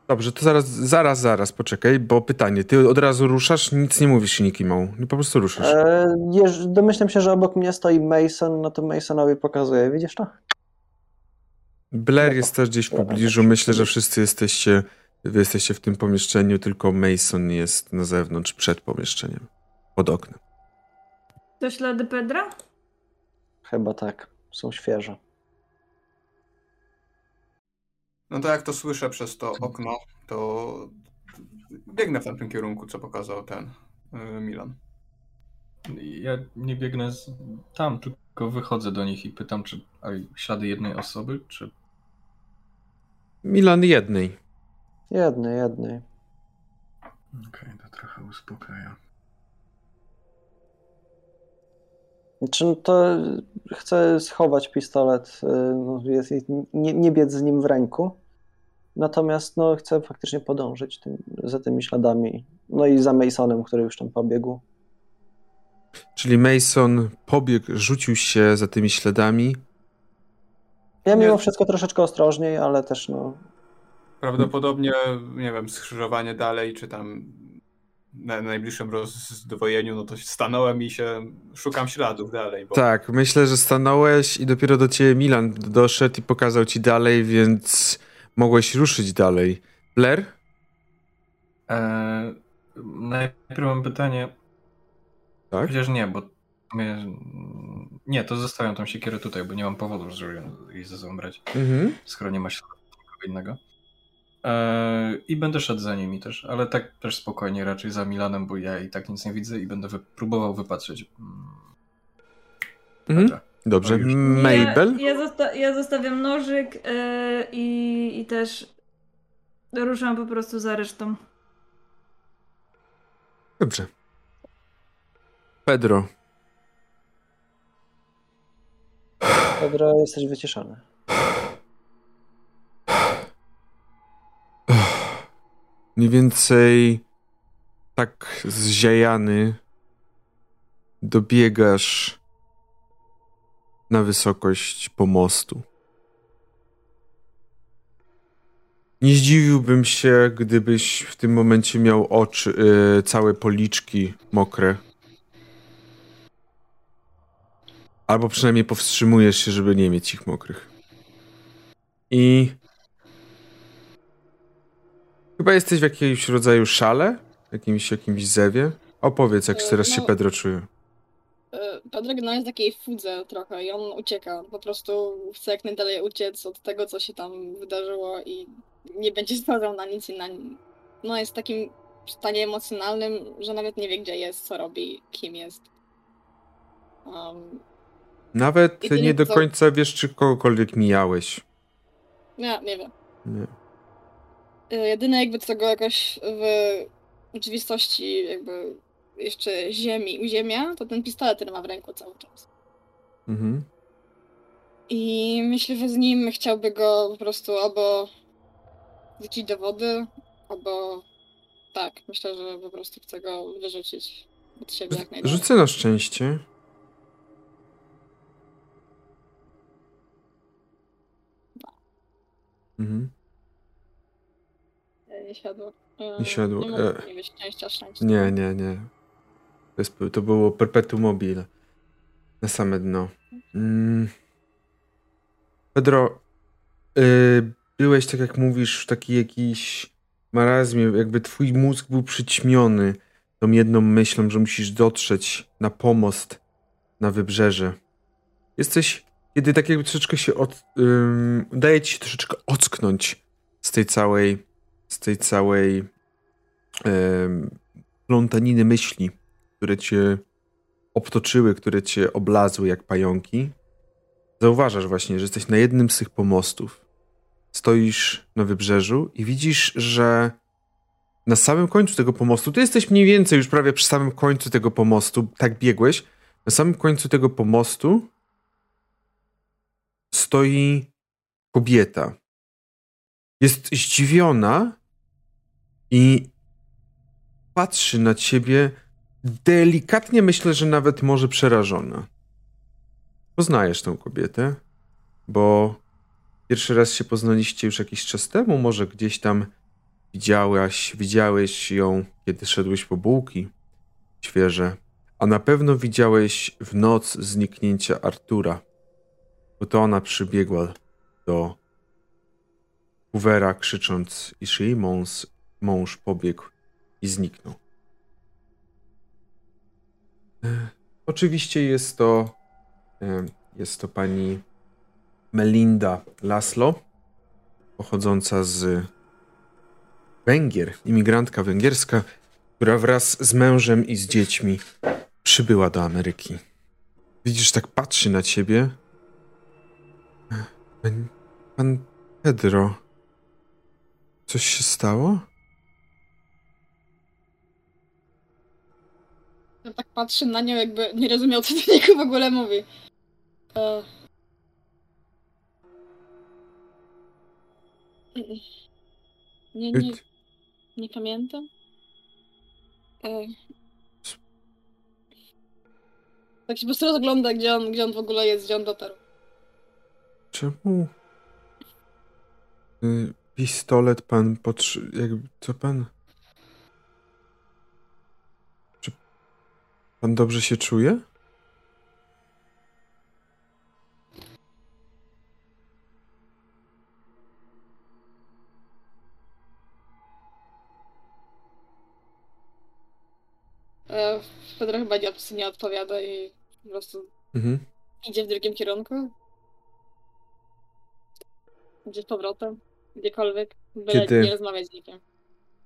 Dobrze, to zaraz, zaraz, zaraz, poczekaj, bo pytanie, ty od razu ruszasz, nic nie mówisz nikimą, no po prostu ruszasz. E, jeż, domyślam się, że obok mnie stoi Mason, no to Masonowi pokazuję, widzisz to? Blair jest też gdzieś w pobliżu, myślę, że wszyscy jesteście, wy jesteście w tym pomieszczeniu, tylko Mason jest na zewnątrz, przed pomieszczeniem, pod oknem. To ślady Pedra? Chyba tak, są świeże. No to jak to słyszę przez to okno, to biegnę w tamtym kierunku, co pokazał ten y, Milan. Ja nie biegnę z... tam, tylko wychodzę do nich i pytam, czy ślady jednej osoby, czy... Milan jednej. Jednej, jednej. Okej, to trochę uspokaja. Czy no to chcę schować pistolet, y, no, jest, nie, nie biec z nim w ręku. Natomiast no, chcę faktycznie podążyć tym, za tymi śladami. No i za Masonem, który już tam pobiegł. Czyli Mason pobiegł, rzucił się za tymi śladami. Ja mimo Nie. wszystko troszeczkę ostrożniej, ale też no. Prawdopodobnie, nie wiem, skrzyżowanie dalej, czy tam na najbliższym rozdwojeniu, no to stanąłem i się szukam śladów dalej. Bo... Tak, myślę, że stanąłeś i dopiero do ciebie Milan doszedł i pokazał ci dalej, więc mogłeś ruszyć dalej. Blair? Eee, najpierw mam pytanie, Tak? chociaż nie, bo. Nie, to zostawiam tą siekierę tutaj, bo nie mam powodu, żeby jej ze sobą brać, Mhm. skoro nie ma nikogo innego. Eee, I będę szedł za nimi też, ale tak też spokojnie, raczej za Milanem, bo ja i tak nic nie widzę i będę wy- próbował wypatrzeć. mm, Mhm. Dobrze. Mabel? Ja, ja, zosta- ja zostawiam nożyk yy, i, i też ruszam po prostu za resztą. Dobrze. Pedro. Pedro, jesteś wyciszony. Mniej więcej tak zziajany dobiegasz na wysokość pomostu. Nie zdziwiłbym się, gdybyś w tym momencie miał oczy, y, całe policzki mokre. Albo przynajmniej powstrzymujesz się, żeby nie mieć ich mokrych. I Chyba jesteś w jakimś rodzaju szale? Jakimś, jakimś zewie? Opowiedz, jak E, teraz się no- Pedro czuje. E, Pedro no jest takiej fudze trochę i on ucieka. Po prostu chce jak najdalej uciec od tego, co się tam wydarzyło i nie będzie zważał na nic i na... No jest w takim stanie emocjonalnym, że nawet nie wie, gdzie jest, co robi, kim jest. Um, Nawet nie do co- końca wiesz, czy kogokolwiek mijałeś. nie, nie wiem. Nie. Y, Jedyne jakby co go jakoś w rzeczywistości jakby jeszcze ziemi uziemia, to ten pistolet, który ma w ręku cały czas. Mhm. I myślę, że z nim chciałby go po prostu albo wrzucić do wody, albo tak, myślę, że po prostu chce go wyrzucić od siebie jak najdalej. Rzucę na szczęście. Mhm. Nie siadło. E, Nie siadło, Nie mogę e. szczęścia, szczęścia. Nie, nie, nie. To, jest, to było perpetuum mobile. Na same dno. Mm. Pedro, y, byłeś, tak jak mówisz, w takiej jakiś marazmie, jakby twój mózg był przyćmiony tą jedną myślą, że musisz dotrzeć na pomost na wybrzeże. Jesteś, kiedy tak jakby troszeczkę się od, ym, udaje ci się troszeczkę ocknąć z tej całej, z tej całej em, plątaniny myśli, które cię obtoczyły, które cię oblazły jak pająki, zauważasz właśnie, że jesteś na jednym z tych pomostów. Stoisz na wybrzeżu i widzisz, że na samym końcu tego pomostu, ty jesteś mniej więcej już prawie przy samym końcu tego pomostu, tak biegłeś, na samym końcu tego pomostu stoi kobieta. Jest zdziwiona i patrzy na ciebie delikatnie, myślę, że nawet może przerażona. Poznajesz tę kobietę, bo pierwszy raz się poznaliście już jakiś czas temu, może gdzieś tam widziałaś, widziałeś ją, kiedy szedłeś po bułki świeże, a na pewno widziałeś w noc zniknięcia Artura, bo to ona przybiegła do Hoovera krzycząc, jej mąż, pobiegł i zniknął. E, Oczywiście jest to e, jest to pani Melinda Laszlo, pochodząca z Węgier, imigrantka węgierska, która wraz z mężem i z dziećmi przybyła do Ameryki. Widzisz, tak patrzy na ciebie. E, pan Pedro. Coś się stało? Ja tak patrzę na nią, jakby nie rozumiał, co do niego w ogóle mówi. E... Nie, nie, nie pamiętam. E... Tak się po prostu rozgląda, gdzie on, gdzie on w ogóle jest, gdzie on dotarł. Czemu? Y, pistolet pan potrzy... Jakby, co pan... pan dobrze się czuje? E... Chyba nie, nie odpowiada i po prostu Mhm. idzie w drugim kierunku. Idzie z powrotem, gdziekolwiek, byle Kiedy- nie rozmawiać z nikim.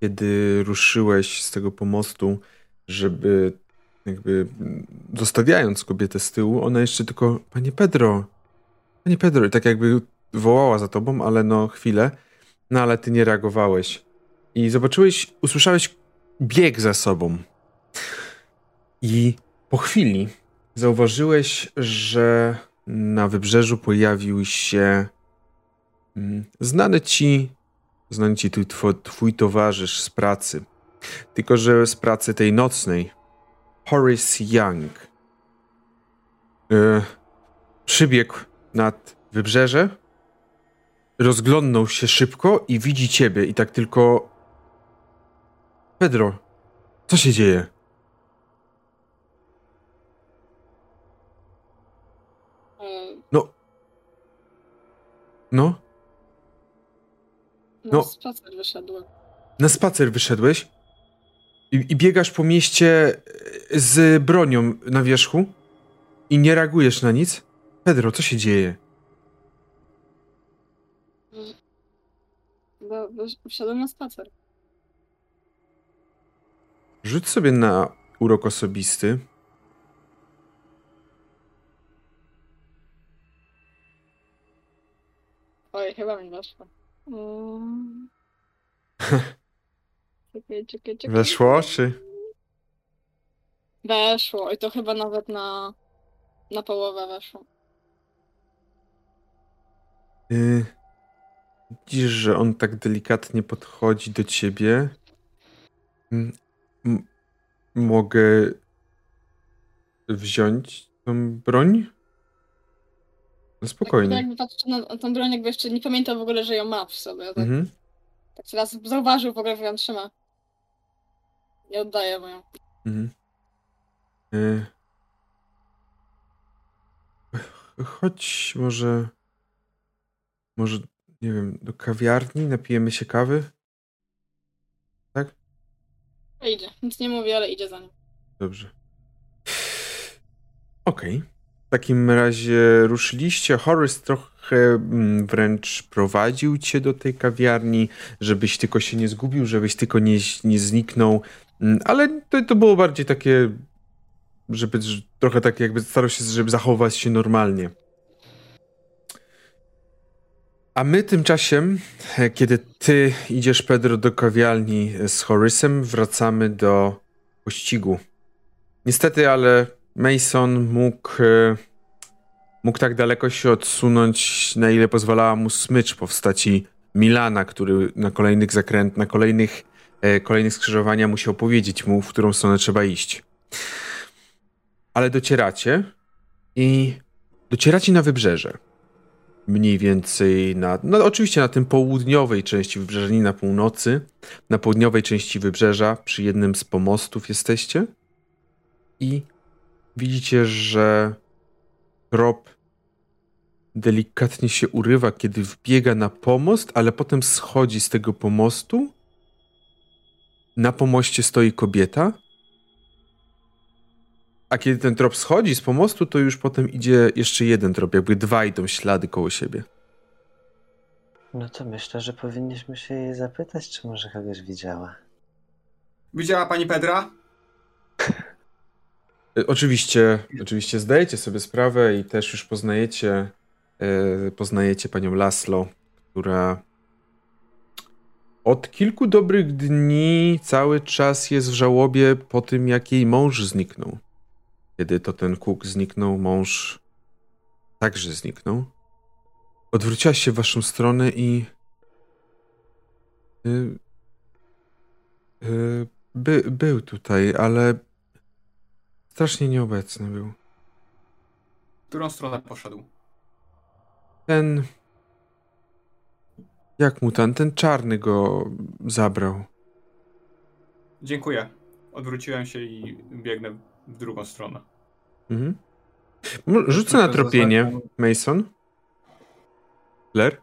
Kiedy ruszyłeś z tego pomostu, żeby jakby zostawiając kobietę z tyłu, ona jeszcze tylko, panie Pedro, panie Pedro, i tak jakby wołała za tobą, ale no chwilę, no ale ty nie reagowałeś. I zobaczyłeś, usłyszałeś bieg za sobą. I po chwili zauważyłeś, że na wybrzeżu pojawił się mm, znany ci, znany ci twój, twój towarzysz z pracy. Tylko, że z pracy tej nocnej. Horace Young. E, przybiegł nad wybrzeże, rozglądnął się szybko i widzi ciebie i tak tylko... Pedro, co się dzieje? E, No. No? Na No. spacer wyszedłem. Na spacer wyszedłeś i, i biegasz po mieście e, z bronią na wierzchu i nie reagujesz na nic? Pedro, co się dzieje? Bo, bo wszedłem na spacer. Rzuć sobie na urok osobisty. Oj, chyba mi weszło. Mm. [laughs] Czekaj, czekaj, czekaj. Weszło, czy? Weszło. I to chyba nawet na, na połowę weszło. Y, Widzisz, że on tak delikatnie podchodzi do ciebie. M- m- mogę wziąć tą broń? No spokojnie. Tak, jakby patrzę na tą broń, jakby jeszcze nie pamiętał w ogóle, że ją ma w sobie. Tak, Mhm. tak teraz zauważył w ogóle, że ją trzyma. Nie oddaję moją. Mhm. Y, ch- Chodź może. Może, nie wiem, do kawiarni, napijemy się kawy? Idzie. Nic nie mówi, ale idzie za nim. Dobrze. Okej. W takim razie ruszyliście. Horace trochę mm, wręcz prowadził cię do tej kawiarni, żebyś tylko się nie zgubił, żebyś tylko nie, nie zniknął. Mm, Ale to, to było bardziej takie, żeby że trochę tak jakby starał się, żeby zachować się normalnie. A my tymczasem, kiedy ty idziesz, Pedro, do kawiarni z Horysem, wracamy do pościgu. Niestety, ale Mason mógł, e, mógł tak daleko się odsunąć, na ile pozwalała mu smycz w postaci Milana, który na kolejnych zakręt, na kolejnych, e, kolejnych skrzyżowania musiał powiedzieć mu, w którą stronę trzeba iść. Ale docieracie i docieracie na wybrzeże mniej więcej na, no oczywiście na tym południowej części wybrzeża, nie na północy, na południowej części wybrzeża, przy jednym z pomostów jesteście i widzicie, że trop delikatnie się urywa, kiedy wbiega na pomost, ale potem schodzi z tego pomostu. Na pomoście stoi kobieta. A kiedy ten trop schodzi z pomostu, to już potem idzie jeszcze jeden trop, jakby dwa idą ślady koło siebie. No to myślę, że powinniśmy się jej zapytać, czy może kogoś widziała. Widziała pani Pedra? E, Oczywiście, oczywiście zdajecie sobie sprawę i też już poznajecie, poznajecie panią Laslo, która od kilku dobrych dni cały czas jest w żałobie po tym, jak jej mąż zniknął. Kiedy to ten kuk zniknął, mąż także zniknął. Odwróciła się w waszą stronę i y, y, by, był tutaj, ale strasznie nieobecny był. W którą stronę poszedł? Ten. Jak mu ten? Ten czarny go zabrał. Dziękuję. Odwróciłem się i biegnę w drugą stronę. Mhm. Rzucę na tropienie, Mason. Blair?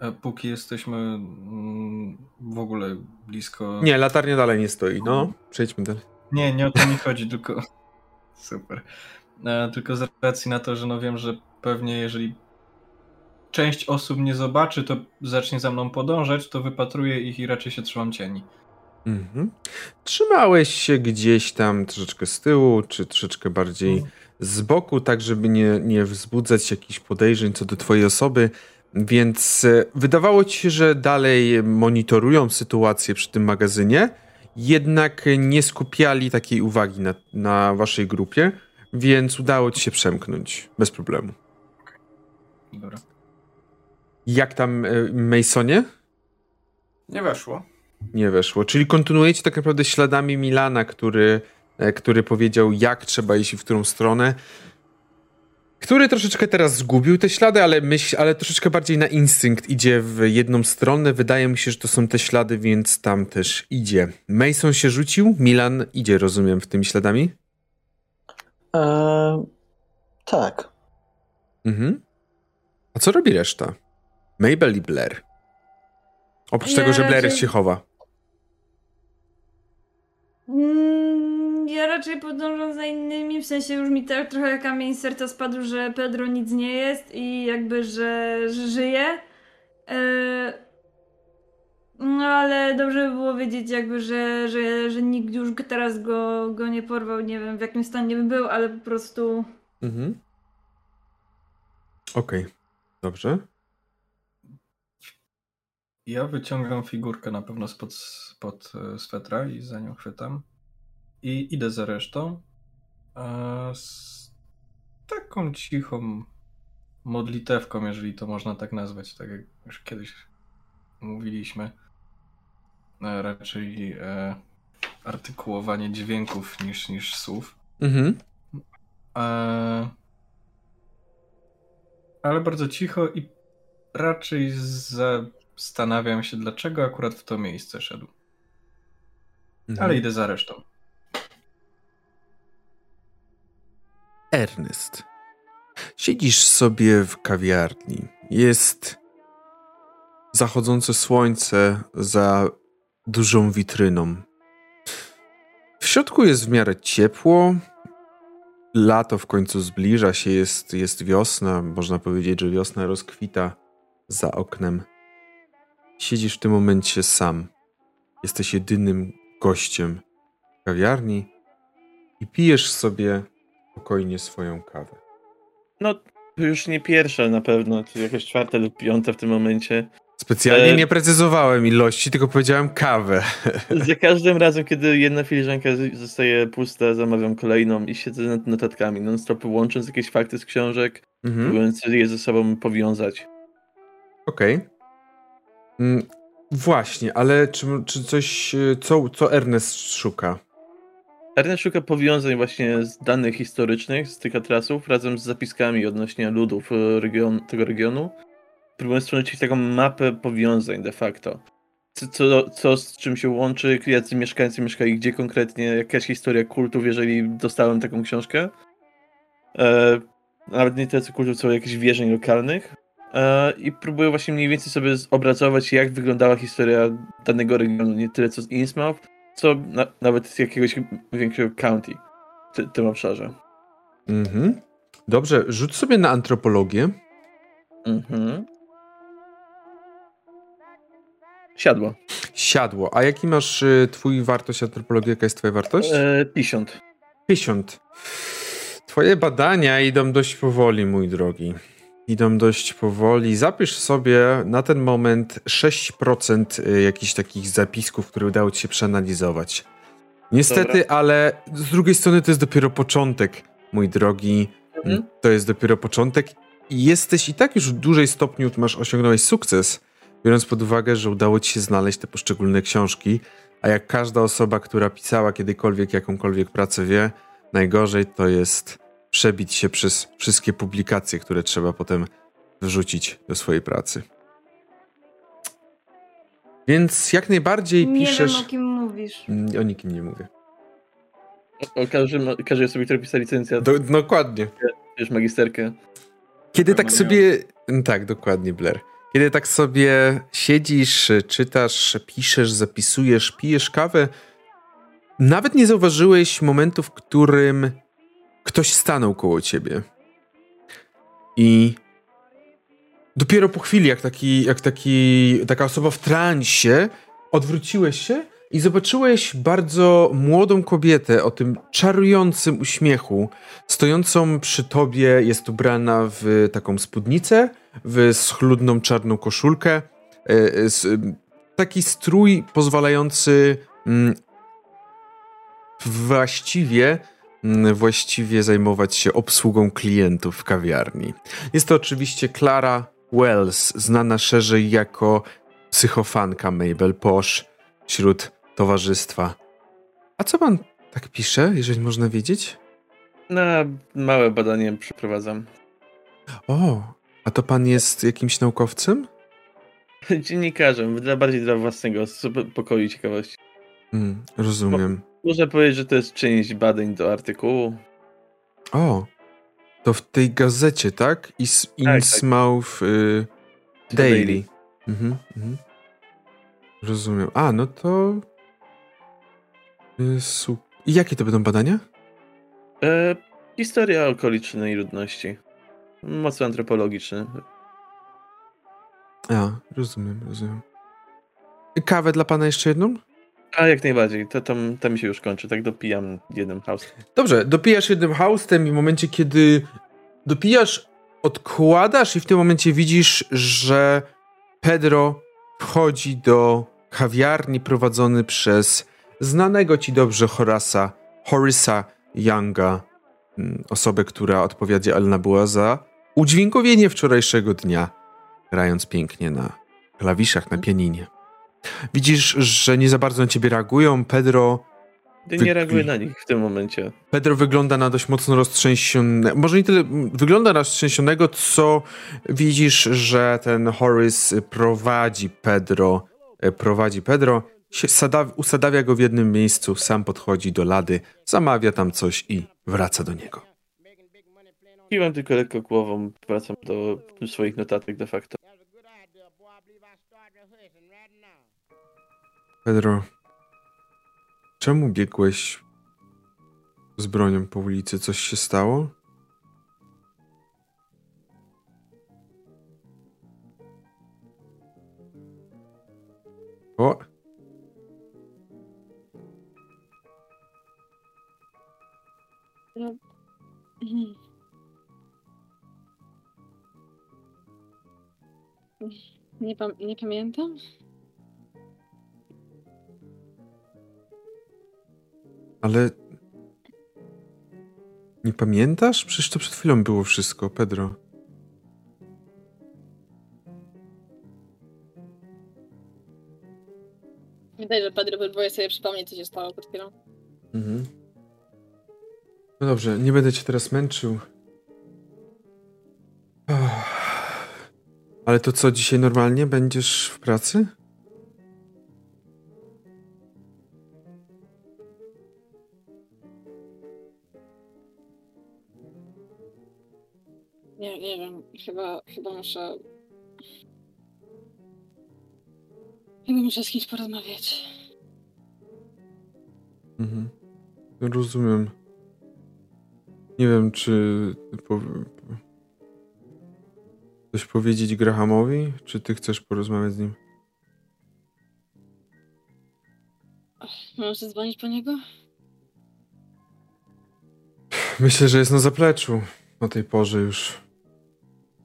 E, Póki jesteśmy mm, w ogóle blisko. Nie, latarnia dalej nie stoi. No, przejdźmy dalej. Nie, nie o to mi chodzi, tylko. [laughs] Super. E, tylko z racji na to, że no wiem, że pewnie jeżeli część osób nie zobaczy, to zacznie za mną podążać, to wypatruję ich i raczej się trzymam cieni. Mhm. Trzymałeś się gdzieś tam troszeczkę z tyłu, czy troszeczkę bardziej z boku, tak żeby nie, nie wzbudzać jakichś podejrzeń co do twojej osoby, więc e, wydawało ci się, że dalej monitorują sytuację przy tym magazynie, jednak nie skupiali takiej uwagi na, na waszej grupie, więc udało ci się przemknąć bez problemu. Dobra. Jak tam e, Masonie? Nie weszło. Nie weszło. Czyli kontynuujecie tak naprawdę śladami Milana, który, e, który powiedział, jak trzeba iść i w którą stronę. Który troszeczkę teraz zgubił te ślady, ale, myśl, ale troszeczkę bardziej na instynkt idzie w jedną stronę. Wydaje mi się, że to są te ślady, więc tam też idzie. Mason się rzucił, Milan idzie, rozumiem, w tymi śladami? Eee, tak. Mhm. A co robi reszta? Mabel i Blair. Oprócz Ja tego, że Blair raczej- się chowa. Mm, Ja raczej podążam za innymi, w sensie już mi tak trochę kamień serca spadł, że Pedro nic nie jest i jakby, że, że żyje. E, No ale dobrze by było wiedzieć jakby, że, że, że nikt już teraz go, go nie porwał, nie wiem w jakim stanie by był, ale po prostu... Mhm. Okej, dobrze. Ja wyciągam figurkę na pewno spod, spod e, swetra i za nią chwytam. I idę za resztą. Z taką cichą modlitewką, jeżeli to można tak nazwać, tak jak już kiedyś mówiliśmy. E, raczej e, artykułowanie dźwięków niż, niż słów. Mhm. E, ale bardzo cicho i raczej zastanawiam się, dlaczego akurat w to miejsce szedł. mhm. Ale idę za resztą. Ernest. Siedzisz sobie w kawiarni. Jest zachodzące słońce za dużą witryną. W środku jest w miarę ciepło. Lato w końcu zbliża się, jest, jest wiosna. Można powiedzieć, że wiosna rozkwita za oknem. Siedzisz w tym momencie sam. Jesteś jedynym gościem w kawiarni i pijesz sobie spokojnie swoją kawę. No, już nie pierwsza na pewno, to jakaś czwarta lub piąta w tym momencie. Specjalnie E- nie precyzowałem ilości, tylko powiedziałem kawę. [laughs] Za każdym razem, kiedy jedna filiżanka zostaje pusta, zamawiam kolejną i siedzę nad notatkami, non-stop łącząc jakieś fakty z książek, Mhm. próbując je ze sobą powiązać. Okej. Mm, Właśnie, ale czy, czy coś, y, co, co Ernest szuka? Ernest szuka powiązań właśnie z danych historycznych, z tych atrasów, razem z zapiskami odnośnie ludów e, region, tego regionu. Próbując stworzyć taką mapę powiązań de facto. Co, co, co z czym się łączy, jacy mieszkańcy mieszkali gdzie konkretnie, jakaś historia kultów, jeżeli dostałem taką książkę. E, nawet nie tyle co kultów, co jakichś wierzeń lokalnych. E, I próbuję właśnie mniej więcej sobie zobrazować, jak wyglądała historia danego regionu, nie tyle co z Innsmouth, co na, nawet z jakiegoś większego county w ty, tym obszarze. Mhm. Dobrze, rzuć sobie na antropologię. Mhm. Siadło. Siadło. A jaki masz y, twój wartość antropologii? Jaka jest twoja wartość? E, 50. 50. Twoje badania idą dość powoli, mój drogi. Idą dość powoli. Zapisz sobie na ten moment 6% y, jakichś takich zapisków, które udało ci się przeanalizować. Niestety, Dobra. ale z drugiej strony to jest dopiero początek, mój drogi. Mhm. To jest dopiero początek i jesteś i tak już w dużej stopniu masz osiągnąłeś sukces, biorąc pod uwagę, że udało ci się znaleźć te poszczególne książki, a jak każda osoba, która pisała kiedykolwiek jakąkolwiek pracę wie, najgorzej to jest przebić się przez wszystkie publikacje, które trzeba potem wrzucić do swojej pracy. Więc jak najbardziej Nie piszesz... wiem o kim mówisz. Mm, O nikim nie mówię. O każdym, każdej osobie, która pisała licencjat, Do, dokładnie. już magisterkę. Kiedy tak sobie. Tak, dokładnie, Blair. Kiedy tak sobie siedzisz, czytasz, piszesz, zapisujesz, pijesz kawę, nawet nie zauważyłeś momentu, w którym ktoś stanął koło ciebie. I dopiero po chwili, jak, taki, jak taki, taka osoba w transie, odwróciłeś się i zobaczyłeś bardzo młodą kobietę o tym czarującym uśmiechu, stojącą przy tobie, jest ubrana w taką spódnicę, w schludną czarną koszulkę, e, e, taki strój pozwalający mm, właściwie właściwie zajmować się obsługą klientów w kawiarni. Jest to oczywiście Clara Wells, znana szerzej jako psychofanka Mabel Posh wśród towarzystwa. A co pan tak pisze, jeżeli można wiedzieć? Na małe badanie przeprowadzam. O, a to pan jest jakimś naukowcem? Dziennikarzem, dla bardziej dla własnego pokoju i ciekawości. Mm, rozumiem. Można powiedzieć, że to jest część badań do artykułu. O, to w tej gazecie, tak? Is, tak. Innsmouth y, Daily. Daily. Mhm, mhm. Rozumiem. A, no to... Y, su- I jakie to będą badania? E, historia okolicznej ludności. Mocno antropologiczny. A, rozumiem, rozumiem. kawę dla pana jeszcze jedną? A jak najbardziej, to tam, tam mi się już kończy, tak dopijam jednym house. Dobrze, dopijasz jednym haustem i w momencie, kiedy dopijasz, odkładasz i w tym momencie widzisz, że Pedro wchodzi do kawiarni prowadzony przez znanego ci dobrze Horasa, Horace'a Younga, mm, osobę, która odpowiedzialna była za udźwiękowienie wczorajszego dnia, grając pięknie na klawiszach, na pianinie. Widzisz, że nie za bardzo na ciebie reagują. Pedro Wy- nie reaguję na nich w tym momencie. Pedro wygląda na dość mocno roztrzęsionego. Może nie tyle wygląda na roztrzęsionego, co widzisz, że ten Horace prowadzi Pedro. e, Prowadzi Pedro, się sada- usadawia go w jednym miejscu, sam podchodzi do lady, zamawia tam coś i wraca do niego. Kiwam tylko lekko głową, wracam do swoich notatek de facto. Pedro, czemu biegłeś z bronią po ulicy? Coś się stało? O! Nie, nie pamiętam. Ale. Nie pamiętasz? Przecież to przed chwilą było wszystko, Pedro. Wydaje, że Pedro próbuje sobie przypomnieć, co się stało przed chwilą. Mhm. No dobrze, nie będę cię teraz męczył. Ale to co, dzisiaj normalnie będziesz w pracy? Chyba muszę... Chyba muszę z kimś porozmawiać. Mhm. Rozumiem. Nie wiem, czy coś powiedzieć Grahamowi, czy ty chcesz porozmawiać z nim? Mam zadzwonić po niego? Myślę, że jest na zapleczu o tej porze już.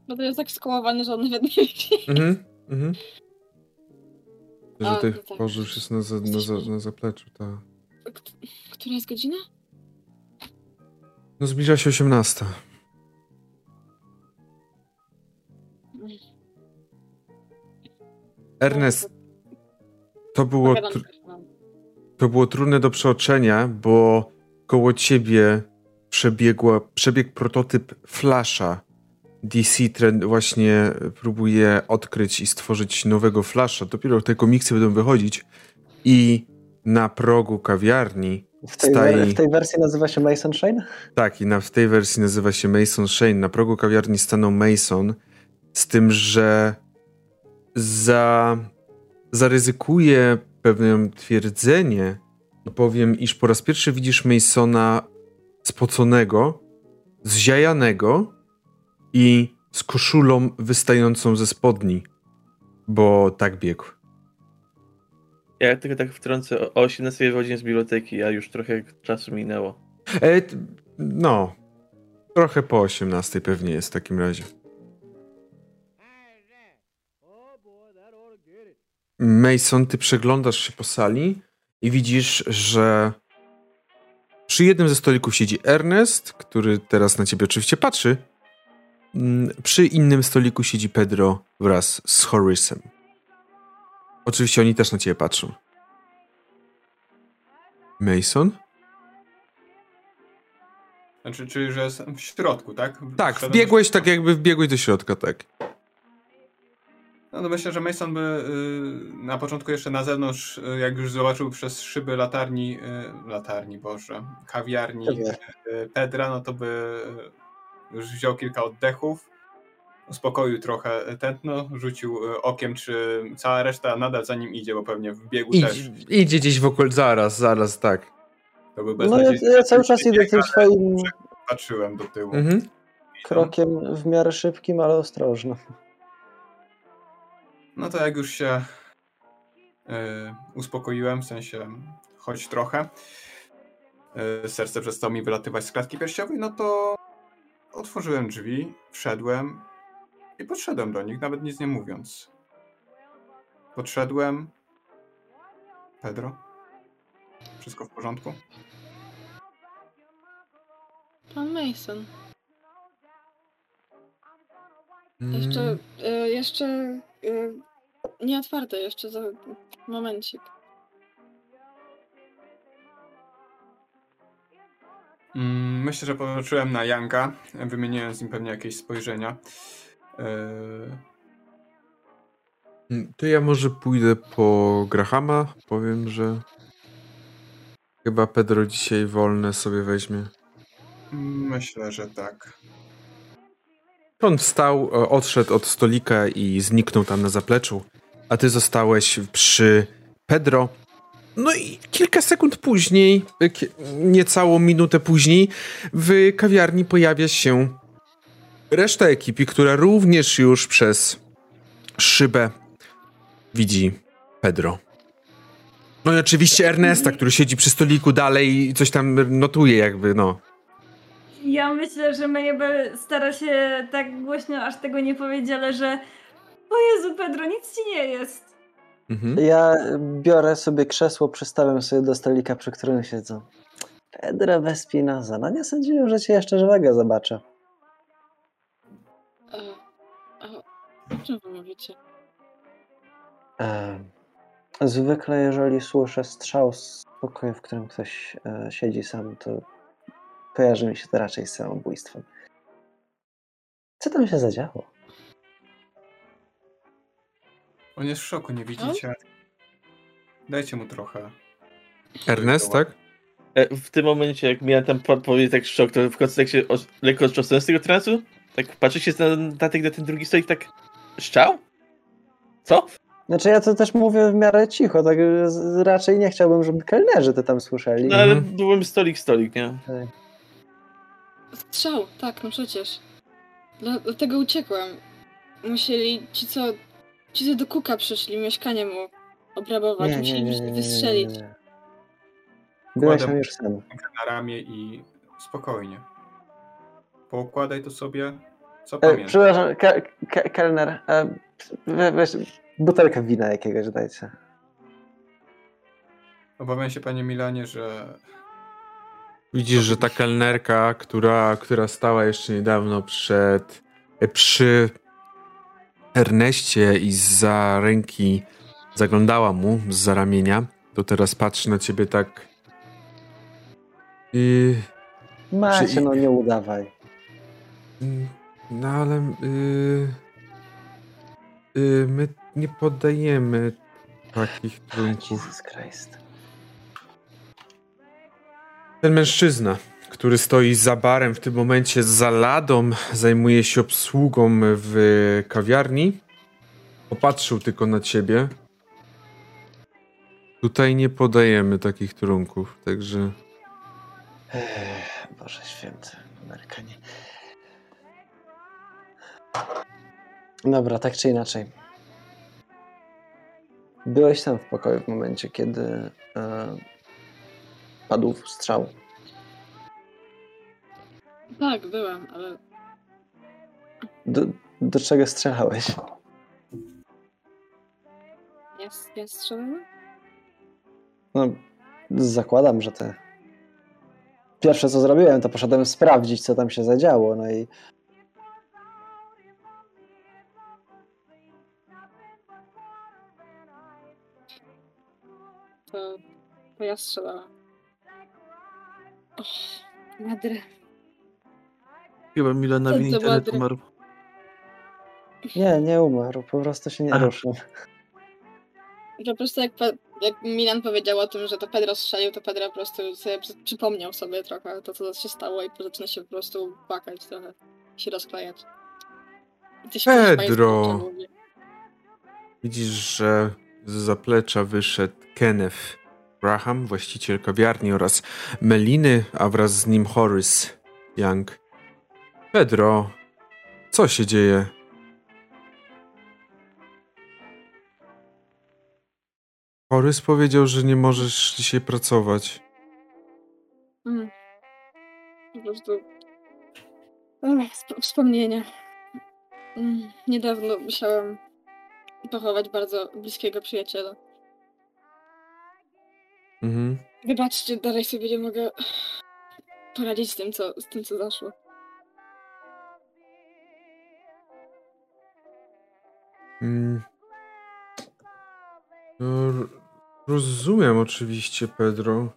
No to jest tak skołowany, że on nie wie. Mhm, mhm. Że tej no tak. porze już jest na, za, na, za, na zapleczu, ta. Kt- Która jest godzina? No zbliża się 18. Ernest, to było, to było trudne do przeoczenia, bo koło ciebie przebiegła, przebiegł prototyp Flasha. DC trend właśnie próbuje odkryć i stworzyć nowego Flasha. Dopiero te komiksy będą wychodzić i na progu kawiarni W tej, Staje- w tej wersji nazywa się Mason Shane? Tak, i na, w tej wersji nazywa się Mason Shane. Na progu kawiarni stanął Mason, z tym, że za, zaryzykuję pewne twierdzenie i powiem, iż po raz pierwszy widzisz Masona spoconego, zziajanego i z koszulą wystającą ze spodni, bo tak biegł. Ja tylko tak wtrącę, o o 18 wychodziłem z biblioteki, a już trochę czasu minęło. E, no, trochę po 18 pewnie jest w takim razie. Mason, ty przeglądasz się po sali i widzisz, że przy jednym ze stolików siedzi Ernest, który teraz na ciebie oczywiście patrzy. Mm, Przy innym stoliku siedzi Pedro wraz z Horace'em. Oczywiście oni też na ciebie patrzą. Mason? Znaczy, czyli że jestem w środku, tak? Tak, wbiegłeś tak jakby wbiegłeś do środka, tak. No to myślę, że Mason by y, na początku jeszcze na zewnątrz, y, jak już zobaczył przez szyby latarni, y, latarni, Boże, kawiarni y, Pedra, no to by już wziął kilka oddechów, uspokoił trochę tętno, rzucił y, okiem, czy cała reszta nadal za nim idzie, bo pewnie w biegu też. Idź, idzie gdzieś wokół, zaraz, zaraz, tak. To by No ja, ja cały czas idę tym swoim Patrzyłem do tyłu. Mhm. krokiem w miarę szybkim, ale ostrożnym. No to jak już się e, uspokoiłem, w sensie choć trochę, e, serce przestało mi wylatywać z klatki piersiowej, no to otworzyłem drzwi, wszedłem i podszedłem do nich, nawet nic nie mówiąc. Podszedłem. Pedro? Wszystko w porządku? Pan Mason. Mm, Jeszcze, y, jeszcze y, nie otwarte, jeszcze za momencik. Myślę, że popatrzyłem na Janka, wymieniłem z nim pewnie jakieś spojrzenia. Mm, To ja może pójdę po Grahama. Powiem, że chyba Pedro dzisiaj wolne sobie weźmie. Myślę, że tak. On wstał, e, odszedł od stolika i zniknął tam na zapleczu, a ty zostałeś przy Pedro. No i kilka sekund później, kie- niecałą minutę później, w kawiarni pojawia się reszta ekipy, która również już przez szybę widzi Pedro. No i oczywiście Ernesta, który siedzi przy stoliku dalej i coś tam notuje jakby, no. Ja myślę, że Mabel stara się tak głośno, aż tego nie powiedzieć, ale że o Jezu, Pedro, nic ci nie jest. Mhm. Ja biorę sobie krzesło, przystawiam sobie do stolika, przy którym siedzę. Pedro Vespinoza. No nie sądziłem, że cię jeszcze żywego zobaczę. A, o czym wy mówicie? E, zwykle, jeżeli słyszę strzał z pokoju, w którym ktoś e, siedzi sam, to kojarzy mi się to raczej z samobójstwem. Co tam się zadziało? On jest w szoku, nie widzicie? Dajcie mu trochę. Ernest, tak? E, W tym momencie, jak miałem tam po- powiedzieć tak szok, to w końcu tak się lekko otrząsnąłem z tego transu. Tak patrzy się na, na, ten, na ten drugi stolik, tak szczał? Co? Znaczy ja to też mówię w miarę cicho, tak raczej nie chciałbym, żeby kelnerzy to tam słyszeli. No ale Mhm. byłem stolik, stolik, nie? Strzał, tak, no przecież. Dla, dlatego uciekłem. Musieli ci co, ci co do Kuka przyszli, mieszkanie mu obrabować, musieli mnie wystrzelić. Byłeś Kładę tam już sam. na ramię i spokojnie. Poukładaj to sobie. Co E, pamiętasz? przepraszam, ke, ke, kelner, e, we, weź butelkę wina jakiegoś dajcie. Obawiam się, panie Milanie, że Widzisz, że ta kelnerka, która, która stała jeszcze niedawno przed, przy Erneście i za ręki zaglądała mu z ramienia, to teraz patrzy na ciebie tak. I, Macie, Czy- no nie udawaj. no ale y, y, my nie podajemy takich trunków. Jesus Christ. Ten mężczyzna, który stoi za barem w tym momencie za ladą, zajmuje się obsługą w kawiarni, popatrzył tylko na ciebie. Tutaj nie podajemy takich trunków, także Ech, Boże święty, Amerykanie. Dobra, tak czy inaczej. Byłeś tam w pokoju w momencie, kiedy e, padł strzał. Tak, byłem, ale Do, do czego strzelałeś? ja, ja strzelałem? No, zakładam, że ty. Pierwsze co zrobiłem, to poszedłem sprawdzić, co tam się zadziało. No i To, to ja strzelałem. Och, madre. Chyba Milan na Co win to internet ładne. umarł. nie, nie umarł, po prostu się nie ruszył. Po prostu jak, jak Milan powiedział o tym, że to Pedro strzelił, to Pedro po prostu sobie przy- przypomniał sobie trochę to, co się stało i zaczyna się po prostu płakać trochę, się rozklejać. Pedro! widzisz, że z zaplecza wyszedł Kenneth Graham, właściciel kawiarni oraz Meliny, a wraz z nim Horace Young. Pedro, co się dzieje? Borys powiedział, że nie możesz dzisiaj pracować. Mm. Po prostu. Ech, sp- wspomnienia. Mm, Niedawno musiałem pochować bardzo bliskiego przyjaciela. Mhm. Wybaczcie, dalej sobie nie mogę poradzić z tym, co, z tym, co zaszło. Mm. No, rozumiem oczywiście, Pedro.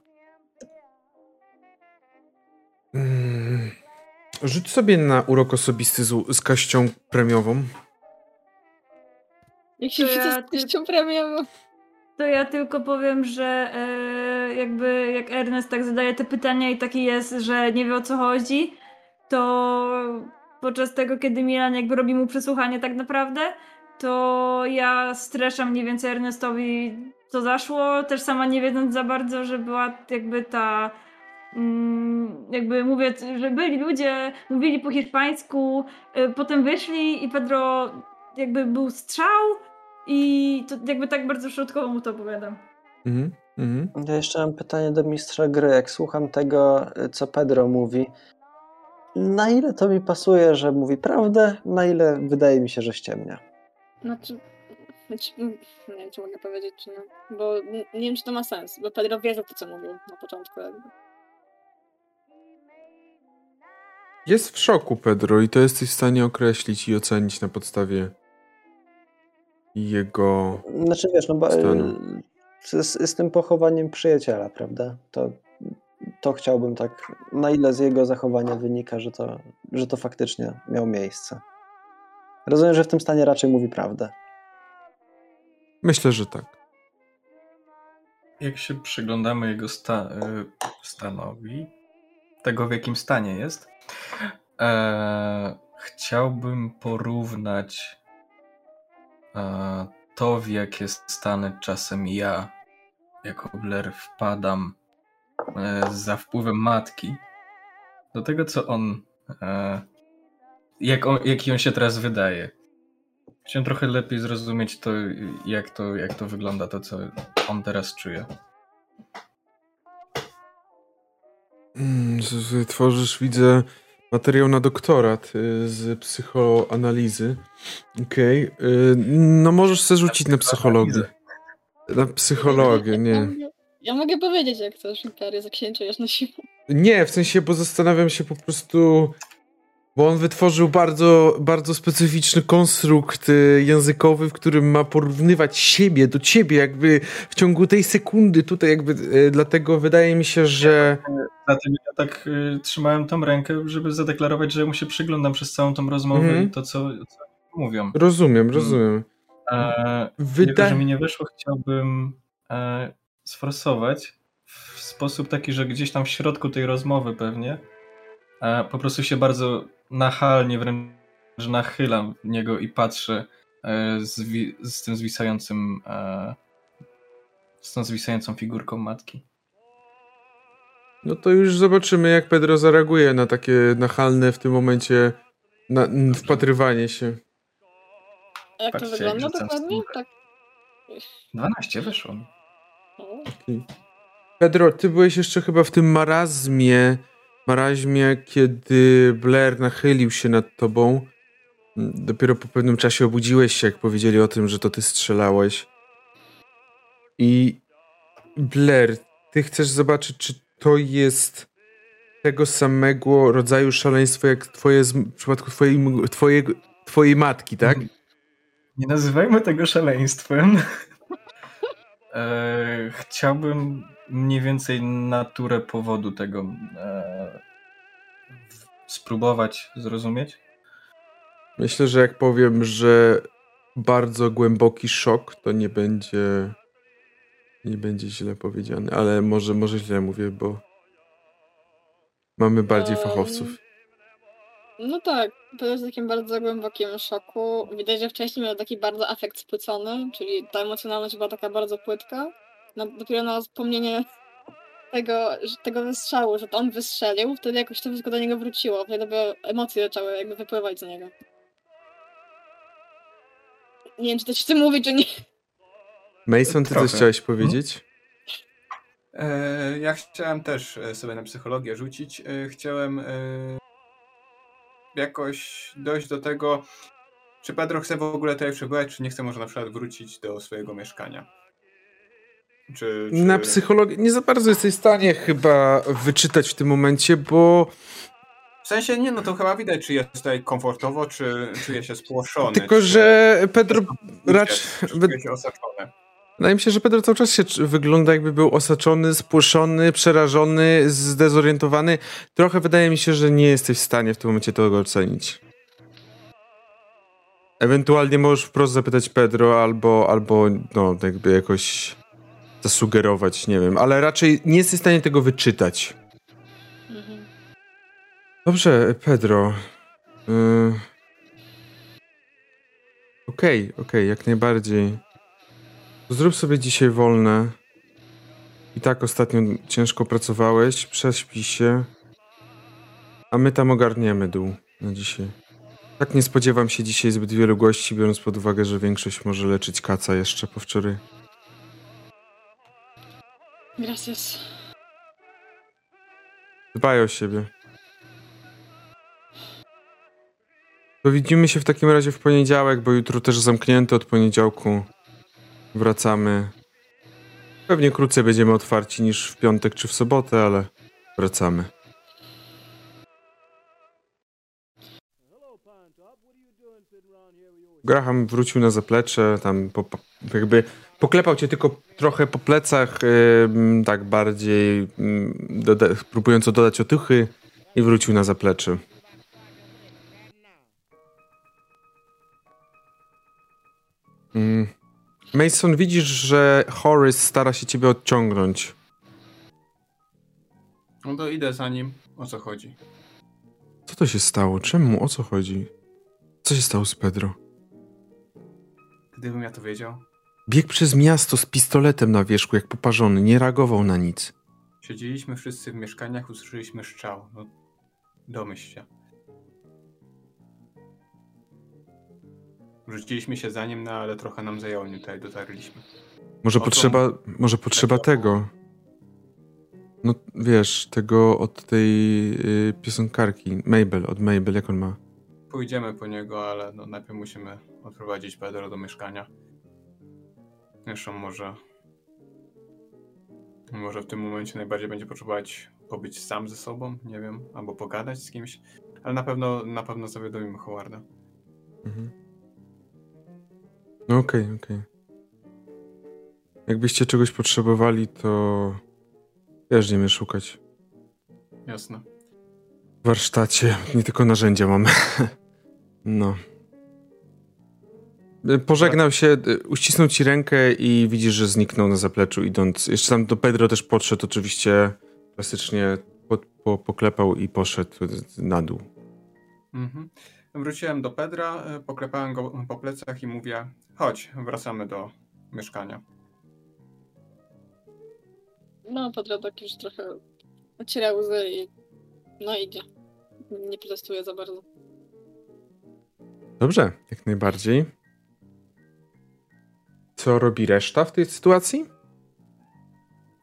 Mm. Rzuć sobie na urok osobisty z, z kaścią premiową. Jak się widzę ja z treścią premiową. To ja tylko powiem, że e, jakby jak Ernest tak zadaje te pytania i taki jest, że nie wie o co chodzi, to podczas tego, kiedy Milan jakby robi mu przesłuchanie tak naprawdę, to ja streszam mniej więcej Ernestowi co zaszło, też sama nie wiedząc za bardzo, że była jakby ta mm, jakby mówię, że byli ludzie, mówili po hiszpańsku, y, potem wyszli i Pedro jakby był strzał i to jakby tak bardzo środkowo mu to opowiadam. Mhm. Mhm. Ja jeszcze mam pytanie do mistrza gry. Jak słucham tego, co Pedro mówi, na ile to mi pasuje, że mówi prawdę, na ile wydaje mi się, że ściemnia? Znaczy, znaczy, nie wiem, czy mogę powiedzieć, czy nie. Bo n- nie wiem, czy to ma sens, bo Pedro wierzy w to, co mówił na początku. Jakby. Jest w szoku, Pedro, i to jesteś w stanie określić i ocenić na podstawie jego. Znaczy wiesz, no bo Stanu. y, z, z tym pochowaniem przyjaciela, prawda? To, to chciałbym tak, na ile z jego zachowania wynika, że to, że to faktycznie miało miejsce. Rozumiem, że w tym stanie raczej mówi prawdę. Myślę, że tak. Jak się przyglądamy jego sta- y, stanowi, tego w jakim stanie jest, e, chciałbym porównać e, to, w jakie stany czasem ja, jako Blair, wpadam e, za wpływem matki, do tego, co on, e, jak on, jaki on się teraz wydaje. Chciałem trochę lepiej zrozumieć to, jak to, jak to wygląda, to, co on teraz czuje. Mm, Tworzysz, widzę, materiał na doktorat y, z psychoanalizy. Okej. y, No możesz sobie rzucić na psychologię. Na psychologię, nie. ja mogę powiedzieć, jak chcesz, Imperię zaksięczujesz na siłę. Nie, w sensie, bo zastanawiam się po prostu, bo on wytworzył bardzo, bardzo specyficzny konstrukt y, językowy, w którym ma porównywać siebie do ciebie, jakby w ciągu tej sekundy tutaj, jakby, y, dlatego wydaje mi się, że... Dlatego ja tak y, trzymałem tą rękę, żeby zadeklarować, że mu się przyglądam przez całą tą rozmowę Mhm. i to, co, co mówią. Rozumiem, rozumiem. E, Jako, Wydaje... że mi nie wyszło, chciałbym e, sforsować w sposób taki, że gdzieś tam w środku tej rozmowy pewnie e, po prostu się bardzo nachalnie wręcz nachylam w niego i patrzę e, z, z tym zwisającym e, z tą zwisającą figurką matki. No to już zobaczymy, jak Pedro zareaguje na takie nachalne w tym momencie na, n- wpatrywanie się. A jak to Patrzcie, wygląda jak rzucam dokładnie? Tak. 12 wyszło. O. Pedro, ty byłeś jeszcze chyba w tym marazmie, marazmie, kiedy Blair nachylił się nad tobą. Dopiero po pewnym czasie obudziłeś się, jak powiedzieli o tym, że to ty strzelałeś. I Blair, ty chcesz zobaczyć, czy to jest tego samego rodzaju szaleństwo, jak twoje w przypadku twojej, twojej, twojej matki, tak? Nie nazywajmy tego szaleństwem. [laughs] e, chciałbym mniej więcej naturę powodu tego e, spróbować zrozumieć. Myślę, że jak powiem, że bardzo głęboki szok, to nie będzie nie będzie źle powiedziane, ale może, może źle mówię, bo mamy bardziej Em, fachowców. No tak, to jest w takim bardzo głębokim szoku. Widać, że wcześniej miał taki bardzo afekt spłycony, czyli ta emocjonalność była taka bardzo płytka. No, dopiero na wspomnienie tego, tego wystrzału, że to on wystrzelił, wtedy jakoś to wszystko do niego wróciło. Wtedy dopiero emocje zaczęły jakby wypływać z niego. Nie wiem, czy to się chce mówić, czy nie. Mason, ty Trochę. coś chciałeś powiedzieć? E, ja chciałem też e, sobie na psychologię rzucić. E, chciałem e, jakoś dojść do tego, czy Pedro chce w ogóle tutaj przebywać, czy nie chce może na przykład wrócić do swojego mieszkania. Czy, czy... Na psychologię nie za bardzo jesteś w stanie chyba wyczytać w tym momencie, bo W sensie nie, no to chyba widać, czy jest tutaj komfortowo, czy czuje się spłoszony. tylko, czy... że Pedro raczej... Czy czuje się osaczony. Wydaje mi się, że Pedro cały czas się wygląda jakby był osaczony, spłoszony, przerażony, zdezorientowany. Trochę wydaje mi się, że nie jesteś w stanie w tym momencie tego ocenić. Ewentualnie możesz wprost zapytać Pedro albo, albo no, jakby jakoś zasugerować, nie wiem, ale raczej nie jesteś w stanie tego wyczytać. Mhm. Dobrze, Pedro. Yy... Okej, okej, jak najbardziej. Zrób sobie dzisiaj wolne. I tak ostatnio ciężko pracowałeś, prześpij się. A my tam ogarniemy dół na dzisiaj. Tak nie spodziewam się dzisiaj zbyt wielu gości, biorąc pod uwagę, że większość może leczyć kaca jeszcze po wczoraj. Gracias. Dbaj o siebie. To widzimy się w takim razie w poniedziałek, bo jutro też zamknięte od poniedziałku. Wracamy. Pewnie krócej będziemy otwarci niż w piątek czy w sobotę, ale wracamy. Graham wrócił na zaplecze, tam po, jakby poklepał cię tylko trochę po plecach, ym, tak bardziej doda próbując dodać otuchy i wrócił na zaplecze. Mm. Mason, widzisz, że Horace stara się ciebie odciągnąć. No to idę za nim. O co chodzi? Co to się stało? Czemu? O co chodzi? Co się stało z Pedro? Gdybym ja to wiedział. Biegł przez miasto z pistoletem na wierzchu, jak poparzony, nie reagował na nic. Siedzieliśmy wszyscy w mieszkaniach, usłyszeliśmy strzał. No, domyśl się. Rzuciliśmy się za nim, no ale trochę nam zajęło, nim tutaj dotarliśmy. Może potrzeba, może potrzeba tego. No wiesz, tego od tej y, piosenkarki. Mabel, od Mabel, jak on ma? Pójdziemy po niego, ale no, najpierw musimy odprowadzić Pedro do mieszkania. Zresztą może... Może w tym momencie najbardziej będzie potrzebować pobyć sam ze sobą, nie wiem, albo pogadać z kimś. Ale na pewno, na pewno zawiadomimy Howarda. Mhm. No okej, okej. Jakbyście czegoś potrzebowali, to wiesz, gdzie mnie szukać. Jasne. W warsztacie, nie tylko narzędzia mamy. [laughs] No. Y, Pożegnał się, y, uścisnął ci rękę i widzisz, że zniknął na zapleczu idąc. Jeszcze tam do Pedro też podszedł oczywiście, klasycznie po, po, poklepał i poszedł na dół. Mhm. Wróciłem do Pedra, e, poklepałem go po plecach i mówię: chodź, wracamy do mieszkania. No, Pedro tak już trochę ociera łzy i no idzie. Nie protestuje za bardzo. Dobrze, jak najbardziej. Co robi reszta w tej sytuacji?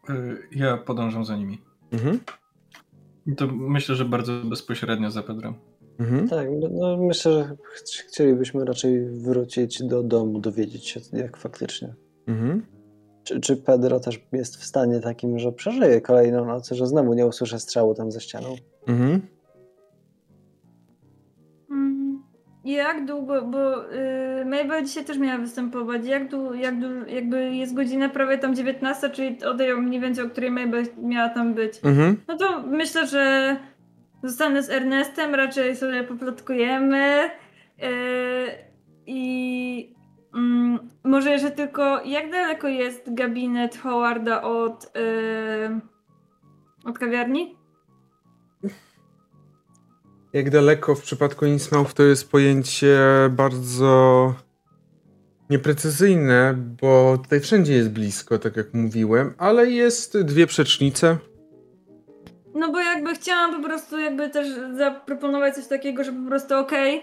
Y, Ja podążam za nimi. Mhm. To myślę, że bardzo bezpośrednio za Pedrem. Mhm. Tak, no- no myślę, że ch- chcielibyśmy raczej wrócić do domu, dowiedzieć się, jak faktycznie. Mhm. Czy, czy Pedro też jest w stanie takim, że przeżyje kolejną noc, że znowu nie usłyszę strzału tam za ścianą? Mhm. Jak długo, bo y, Mabel dzisiaj też miała występować. Jak, dłu, jak dłu, jakby jest godzina prawie tam 19, czyli o tej mniej więcej, o której Mabel miała tam być. Mhm. No to myślę, że zostanę z Ernestem, raczej sobie poplotkujemy. Yy, I mm, może jeszcze tylko, jak daleko jest gabinet Howarda od, yy, od kawiarni? Jak daleko w przypadku Innsmouth to jest pojęcie bardzo nieprecyzyjne, bo tutaj wszędzie jest blisko, tak jak mówiłem, ale jest dwie przecznice. No bo jakby chciałam po prostu jakby też zaproponować coś takiego, że po prostu okej,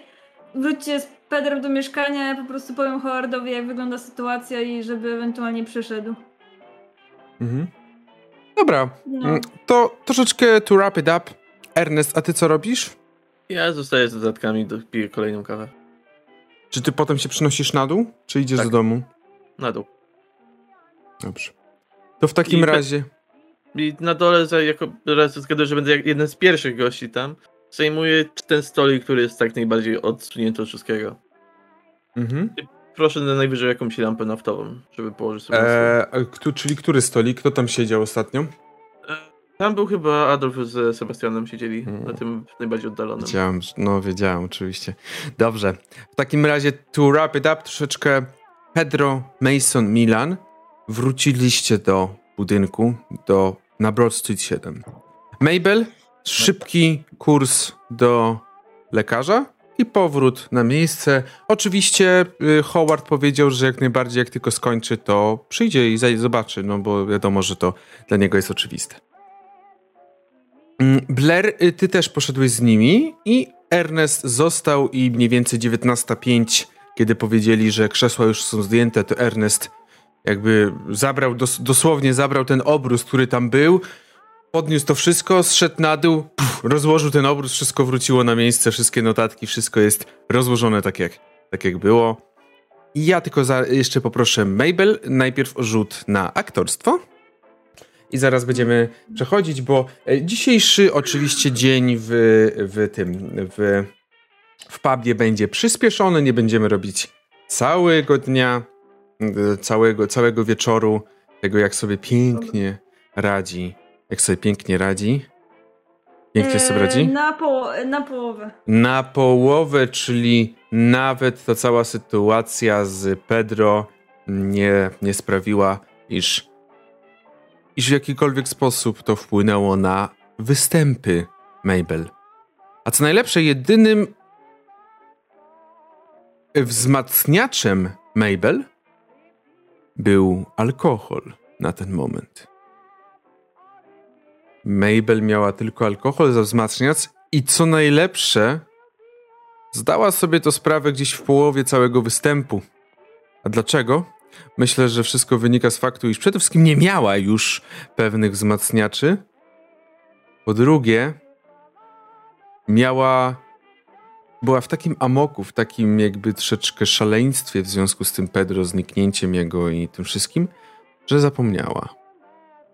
wróćcie z Pedrem do mieszkania, po prostu powiem Howardowi, jak wygląda sytuacja i żeby ewentualnie przyszedł. Mhm. Dobra, No. to troszeczkę to wrap it up. Ernest, a ty co robisz? Ja zostaję z dodatkami, do- piję kolejną kawę. Czy ty potem się przynosisz na dół, czy idziesz Tak. do domu? Na dół. Dobrze. To w takim I razie... I na dole, jako zgaduję, że będę jeden z pierwszych gości tam, zajmuję ten stolik, który jest tak najbardziej odsunięty od wszystkiego. Mhm. Proszę na najwyżej jakąś lampę naftową, żeby położyć sobie. Eee, czyli który stolik? Kto tam siedział ostatnio? Tam był chyba Adolf z Sebastianem siedzieli, Mm. na tym najbardziej oddalonym. Wiedziałem, no wiedziałem oczywiście. Dobrze. W takim razie to wrap it up troszeczkę Pedro, Mason, Milan wróciliście do budynku, do na Broad Street 7. Mabel, szybki kurs do lekarza i powrót na miejsce. Oczywiście y, Howard powiedział, że jak najbardziej jak tylko skończy, to przyjdzie i zobaczy, no bo wiadomo, że to dla niego jest oczywiste. Mm, Blair, y, ty też poszedłeś z nimi i Ernest został i mniej więcej 19.05, kiedy powiedzieli, że krzesła już są zdjęte, to Ernest jakby zabrał, dos dosłownie zabrał ten obrus, który tam był, podniósł to wszystko, zszedł na dół, puf, rozłożył ten obrus, wszystko wróciło na miejsce, wszystkie notatki, wszystko jest rozłożone tak jak, tak jak było. I ja tylko za, jeszcze poproszę Mabel najpierw o rzut na aktorstwo. I zaraz będziemy przechodzić, bo e, dzisiejszy oczywiście dzień w, w tym, w, w pubie będzie przyspieszony, nie będziemy robić całego dnia, e, całego, całego wieczoru, tego jak sobie pięknie radzi, jak sobie pięknie radzi. Pięknie sobie radzi? Na, poło- na połowę. Na połowę, czyli nawet ta cała sytuacja z Pedro nie, nie sprawiła, iż, iż w jakikolwiek sposób to wpłynęło na występy Mabel. A co najlepsze, jedynym wzmacniaczem Mabel był alkohol na ten moment. Mabel miała tylko alkohol za wzmacniacz i co najlepsze, zdała sobie to sprawę gdzieś w połowie całego występu. A dlaczego? Myślę, że wszystko wynika z faktu, iż przede wszystkim nie miała już pewnych wzmacniaczy. Po drugie, miała. Była w takim amoku, w takim jakby troszeczkę szaleństwie w związku z tym Pedro, zniknięciem jego i tym wszystkim, że zapomniała.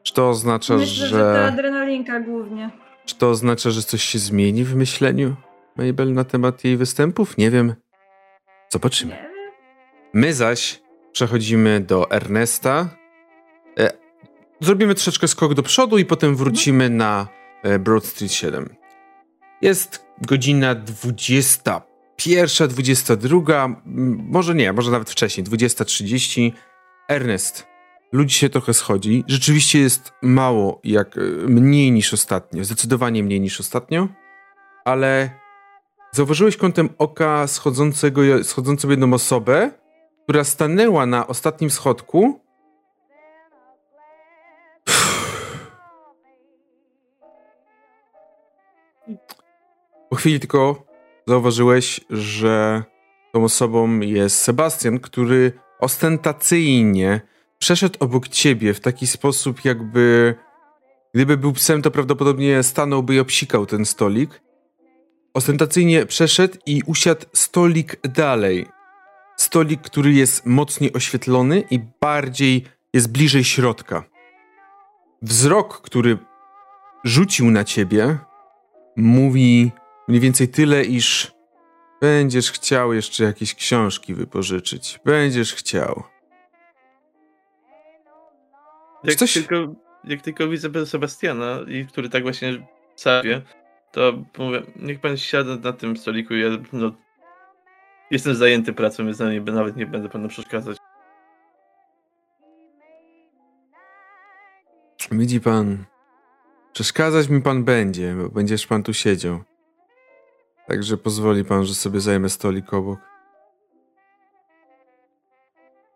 Czy to oznacza, Myślę, że ta adrenalinka głównie. czy to oznacza, że coś się zmieni w myśleniu Mabel na temat jej występów? Nie wiem. Zobaczymy. My zaś przechodzimy do Ernesta. E, zrobimy troszeczkę skok do przodu i potem wrócimy na e, Broad Street 7. Jest godzina 21, 22, m, może nie, może nawet wcześniej, 20.30. Ernest, ludzi się trochę schodzi. Rzeczywiście jest mało, jak e, mniej niż ostatnio, zdecydowanie mniej niż ostatnio, ale zauważyłeś kątem oka schodzącego, schodzącą jedną osobę, która stanęła na ostatnim schodku. Po chwili tylko zauważyłeś, że tą osobą jest Sebastian, który ostentacyjnie przeszedł obok ciebie w taki sposób, jakby gdyby był psem, to prawdopodobnie stanąłby i obsikał ten stolik. Ostentacyjnie przeszedł i usiadł stolik dalej. Stolik, który jest mocniej oświetlony i bardziej jest bliżej środka. Wzrok, który rzucił na ciebie, mówi mniej więcej tyle, iż będziesz chciał jeszcze jakieś książki wypożyczyć. Będziesz chciał. Jak, Coś- tylko, jak tylko widzę Sebastiana, i który tak właśnie sobie, to mówię, niech pan siada na tym stoliku, ja no, jestem zajęty pracą, więc nawet nie będę panu przeszkadzać. Widzi pan, przeszkadzać mi pan będzie, bo będziesz pan tu siedział. Także pozwoli pan, że sobie zajmę stolik obok.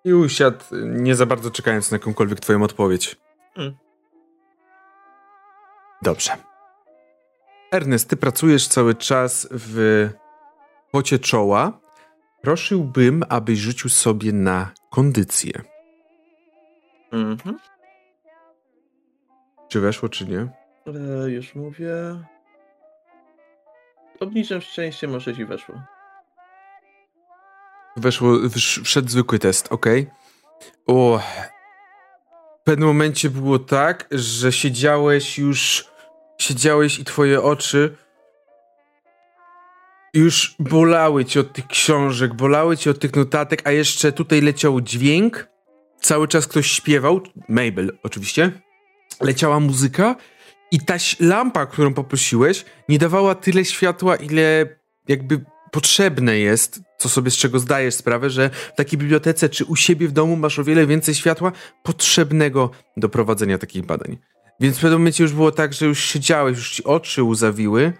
I usiadł, nie za bardzo czekając na jakąkolwiek twoją odpowiedź. Mm. Dobrze. Ernest, ty pracujesz cały czas w pocie czoła, prosiłbym, abyś rzucił sobie na kondycję. Mhm. Czy weszło, czy nie? E, już mówię. Obniżam szczęście, może ci weszło. Weszło, wsz- wszedł zwykły test, ok. O. W pewnym momencie było tak, że siedziałeś już. Siedziałeś i twoje oczy już bolały cię od tych książek, bolały cię od tych notatek, a jeszcze tutaj leciał dźwięk. Cały czas ktoś śpiewał. Mabel, oczywiście. Leciała muzyka i ta lampa, którą poprosiłeś, nie dawała tyle światła, ile jakby potrzebne jest, co sobie z czego zdajesz sprawę, że w takiej bibliotece czy u siebie w domu masz o wiele więcej światła potrzebnego do prowadzenia takich badań. Więc w pewnym momencie już było tak, że już siedziałeś, już ci oczy łzawiły,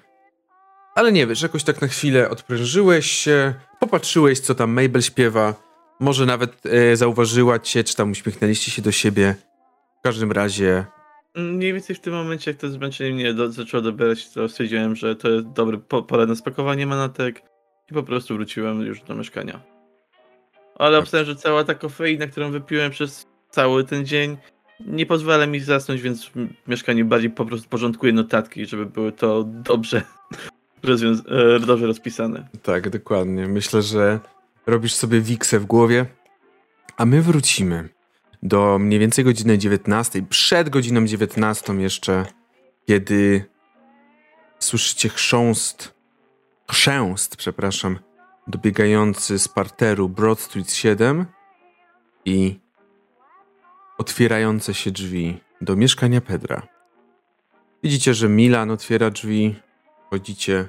ale nie wiesz, jakoś tak na chwilę odprężyłeś się, popatrzyłeś, co tam Mabel śpiewa, może nawet e, zauważyła cię, czy tam uśmiechnęliście się do siebie. W każdym razie Mniej więcej w tym momencie, jak to zmęczenie mnie do, zaczęło dobierać, to stwierdziłem, że to jest dobry po, pora na spakowanie manatek i po prostu wróciłem już do mieszkania. Ale obstałem, że cała ta kofeina, którą wypiłem przez cały ten dzień, nie pozwala mi zasnąć, więc m- mieszkanie bardziej po prostu porządkuje notatki, żeby były to dobrze, rozwiąz- e, dobrze rozpisane. Tak, dokładnie. Myślę, że robisz sobie wiksę w głowie, a my wrócimy do mniej więcej godziny 19, przed godziną 19 jeszcze, kiedy słyszycie chrząst, chrzęst, przepraszam, dobiegający z parteru Broad Street 7 i otwierające się drzwi do mieszkania Pedra. Widzicie, że Milan otwiera drzwi, chodzicie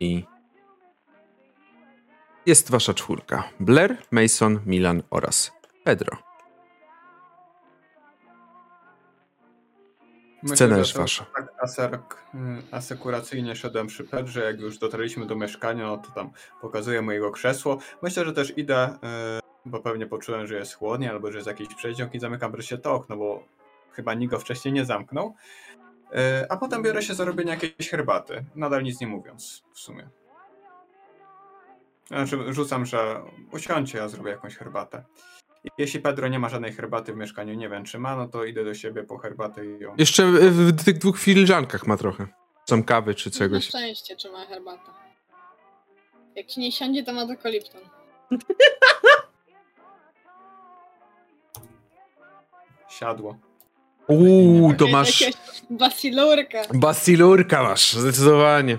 i jest wasza czwórka. Blair, Mason, Milan oraz Pedro. Scena jest wasza. Tak aserk, y, asekuracyjnie szedłem przy Pedrze, jak już dotarliśmy do mieszkania, no to tam pokazuję mojego krzesło. Myślę, że też idę, y, bo pewnie poczułem, że jest chłodnie, albo że jest jakiś przedziąg i zamykam wreszcie to okno, bo chyba nikt go wcześniej nie zamknął. Y, A potem biorę się za robienie jakiejś herbaty, nadal nic nie mówiąc w sumie. Znaczy rzucam, że usiądźcie, ja zrobię jakąś herbatę. Jeśli Pedro nie ma żadnej herbaty w mieszkaniu, nie wiem czy ma, no to idę do siebie po herbatę i ją... Jeszcze w, w tych dwóch filiżankach ma trochę. Są kawy czy Na czegoś. szczęście, czy ma herbatę. Jak ci nie siądzie, to ma tylko Lipton. Siadło. Uuu, to masz Basilurka. basilurka masz, zdecydowanie.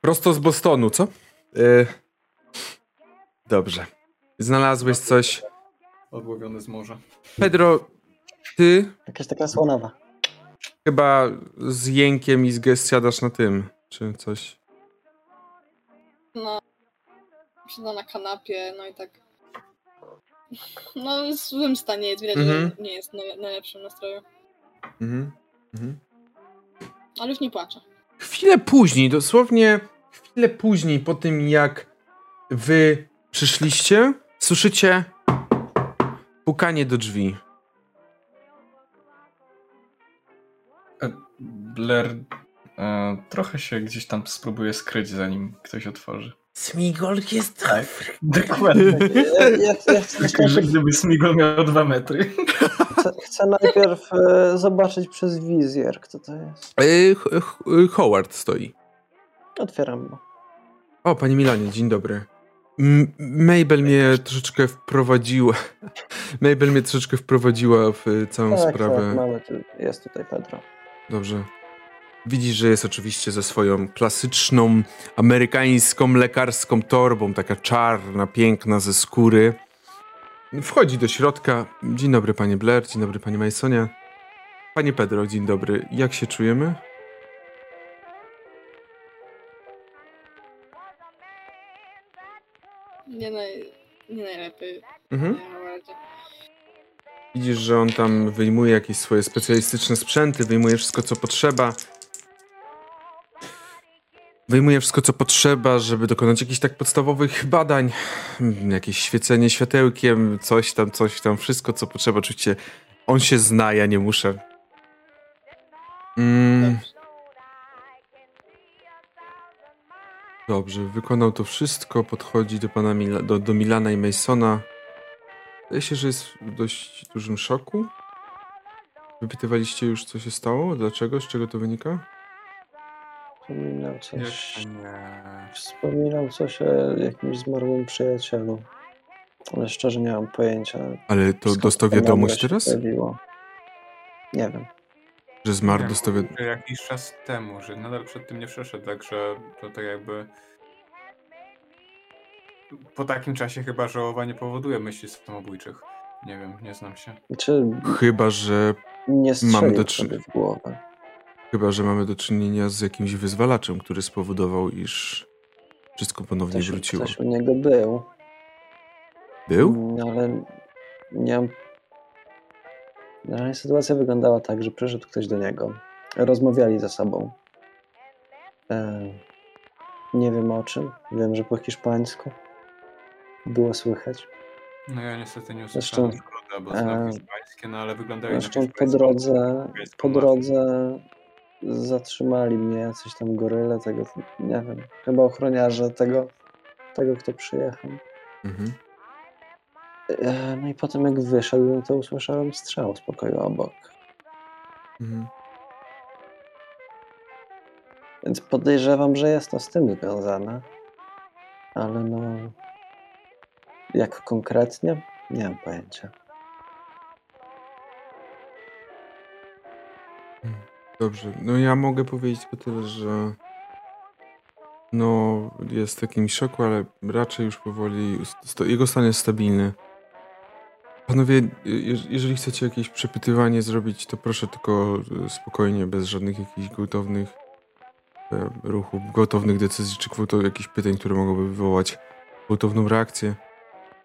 Prosto z Bostonu, co? Y, Dobrze. Znalazłeś coś. Odłowiony z morza. Pedro, ty Jakaś taka słonawa. chyba z jękiem i z gest siadasz na tym, czy coś. No. Siada na kanapie, no i tak. No, w złym stanie jest, widać, Mhm. że nie jest w naj- najlepszym nastroju. Mhm. Mhm. Ale już nie płacze. Chwilę później, dosłownie chwilę później po tym jak wy przyszliście, słyszycie pukanie do drzwi. Blair e, trochę się gdzieś tam spróbuje skryć, zanim ktoś otworzy. Smigol jest Tak, dokładnie. Ja, ja, ja chcę, Myślę, że gdyby Smigol miał dwa metry. chcę, chcę najpierw e, zobaczyć przez wizjer, kto to jest. H- Howard stoi. Otwieram go. O, panie Milanie, dzień dobry. M- Mabel mnie troszeczkę wprowadziła. [laughs] Mabel mnie troszeczkę wprowadziła w y, całą Tak, sprawę. tak, mamy tu, jest tutaj Pedro. Dobrze. Widzisz, że jest oczywiście ze swoją klasyczną amerykańską lekarską torbą, taka czarna, piękna ze skóry. Wchodzi do środka. Dzień dobry, panie Blair, dzień dobry, panie Masonie. Panie Pedro, dzień dobry. Jak się czujemy? Nie, naj... nie najlepiej. Mhm. Widzisz, że on tam wyjmuje jakieś swoje specjalistyczne sprzęty, wyjmuje wszystko, co potrzeba. Wyjmuje wszystko, co potrzeba, żeby dokonać jakichś tak podstawowych badań. Mm, Jakieś świecenie światełkiem, coś tam, coś tam, wszystko, co potrzeba. Oczywiście on się zna, ja nie muszę. Mm, Dobrze. Wykonał to wszystko, podchodzi do pana do, do Milana i Masona. Wydaje się, że jest w dość dużym szoku. Wypytywaliście już, co się stało? Dlaczego? Z czego to wynika? Wspominał coś, wspominał coś o jakimś zmarłym przyjacielu. Ale szczerze nie mam pojęcia. Ale to dostał wiadomość się teraz? pojawiło. Nie wiem. Że zmarł, dostał wiadomość. jakiś czas temu, że nadal przed tym nie przeszedł, także to tak jakby. Po takim czasie chyba żałowa nie powoduje myśli samobójczych. Nie wiem, nie znam się. Czy Chyba, że nie strzelił do trzy- w głowę? Chyba, że mamy do czynienia z jakimś wyzwalaczem, który spowodował, iż wszystko ponownie Ktoś, wróciło. ktoś u niego był. Był? Mm, Ale nie mam. No, ale sytuacja wyglądała tak, że przyszedł ktoś do niego. Rozmawiali ze sobą. E, nie wiem o czym. Wiem, że po hiszpańsku było słychać. No ja niestety nie Zresztą, usłyszałem szkoda, bo znam e, hiszpańskie, no ale wyglądają Zresztą po drodze, po drodze zatrzymali mnie jacyś tam goryle, tego nie wiem, chyba ochroniarze tego, tego kto przyjechał. Mhm. E, No i potem jak wyszedł, to usłyszałem strzał z pokoju obok. Mhm. Więc podejrzewam, że jest to z tym związane. Ale no. Jak konkretnie? Nie mam pojęcia. Dobrze, no ja mogę powiedzieć tylko tyle, że no jest w takim szoku, ale raczej już powoli jego stan jest stabilny. Panowie, je- jeżeli chcecie jakieś przepytywanie zrobić, to proszę tylko e, spokojnie, bez żadnych jakichś gwałtownych e, ruchów, gwałtownych decyzji, czy gwałtow- jakichś pytań, które mogłyby wywołać gwałtowną reakcję.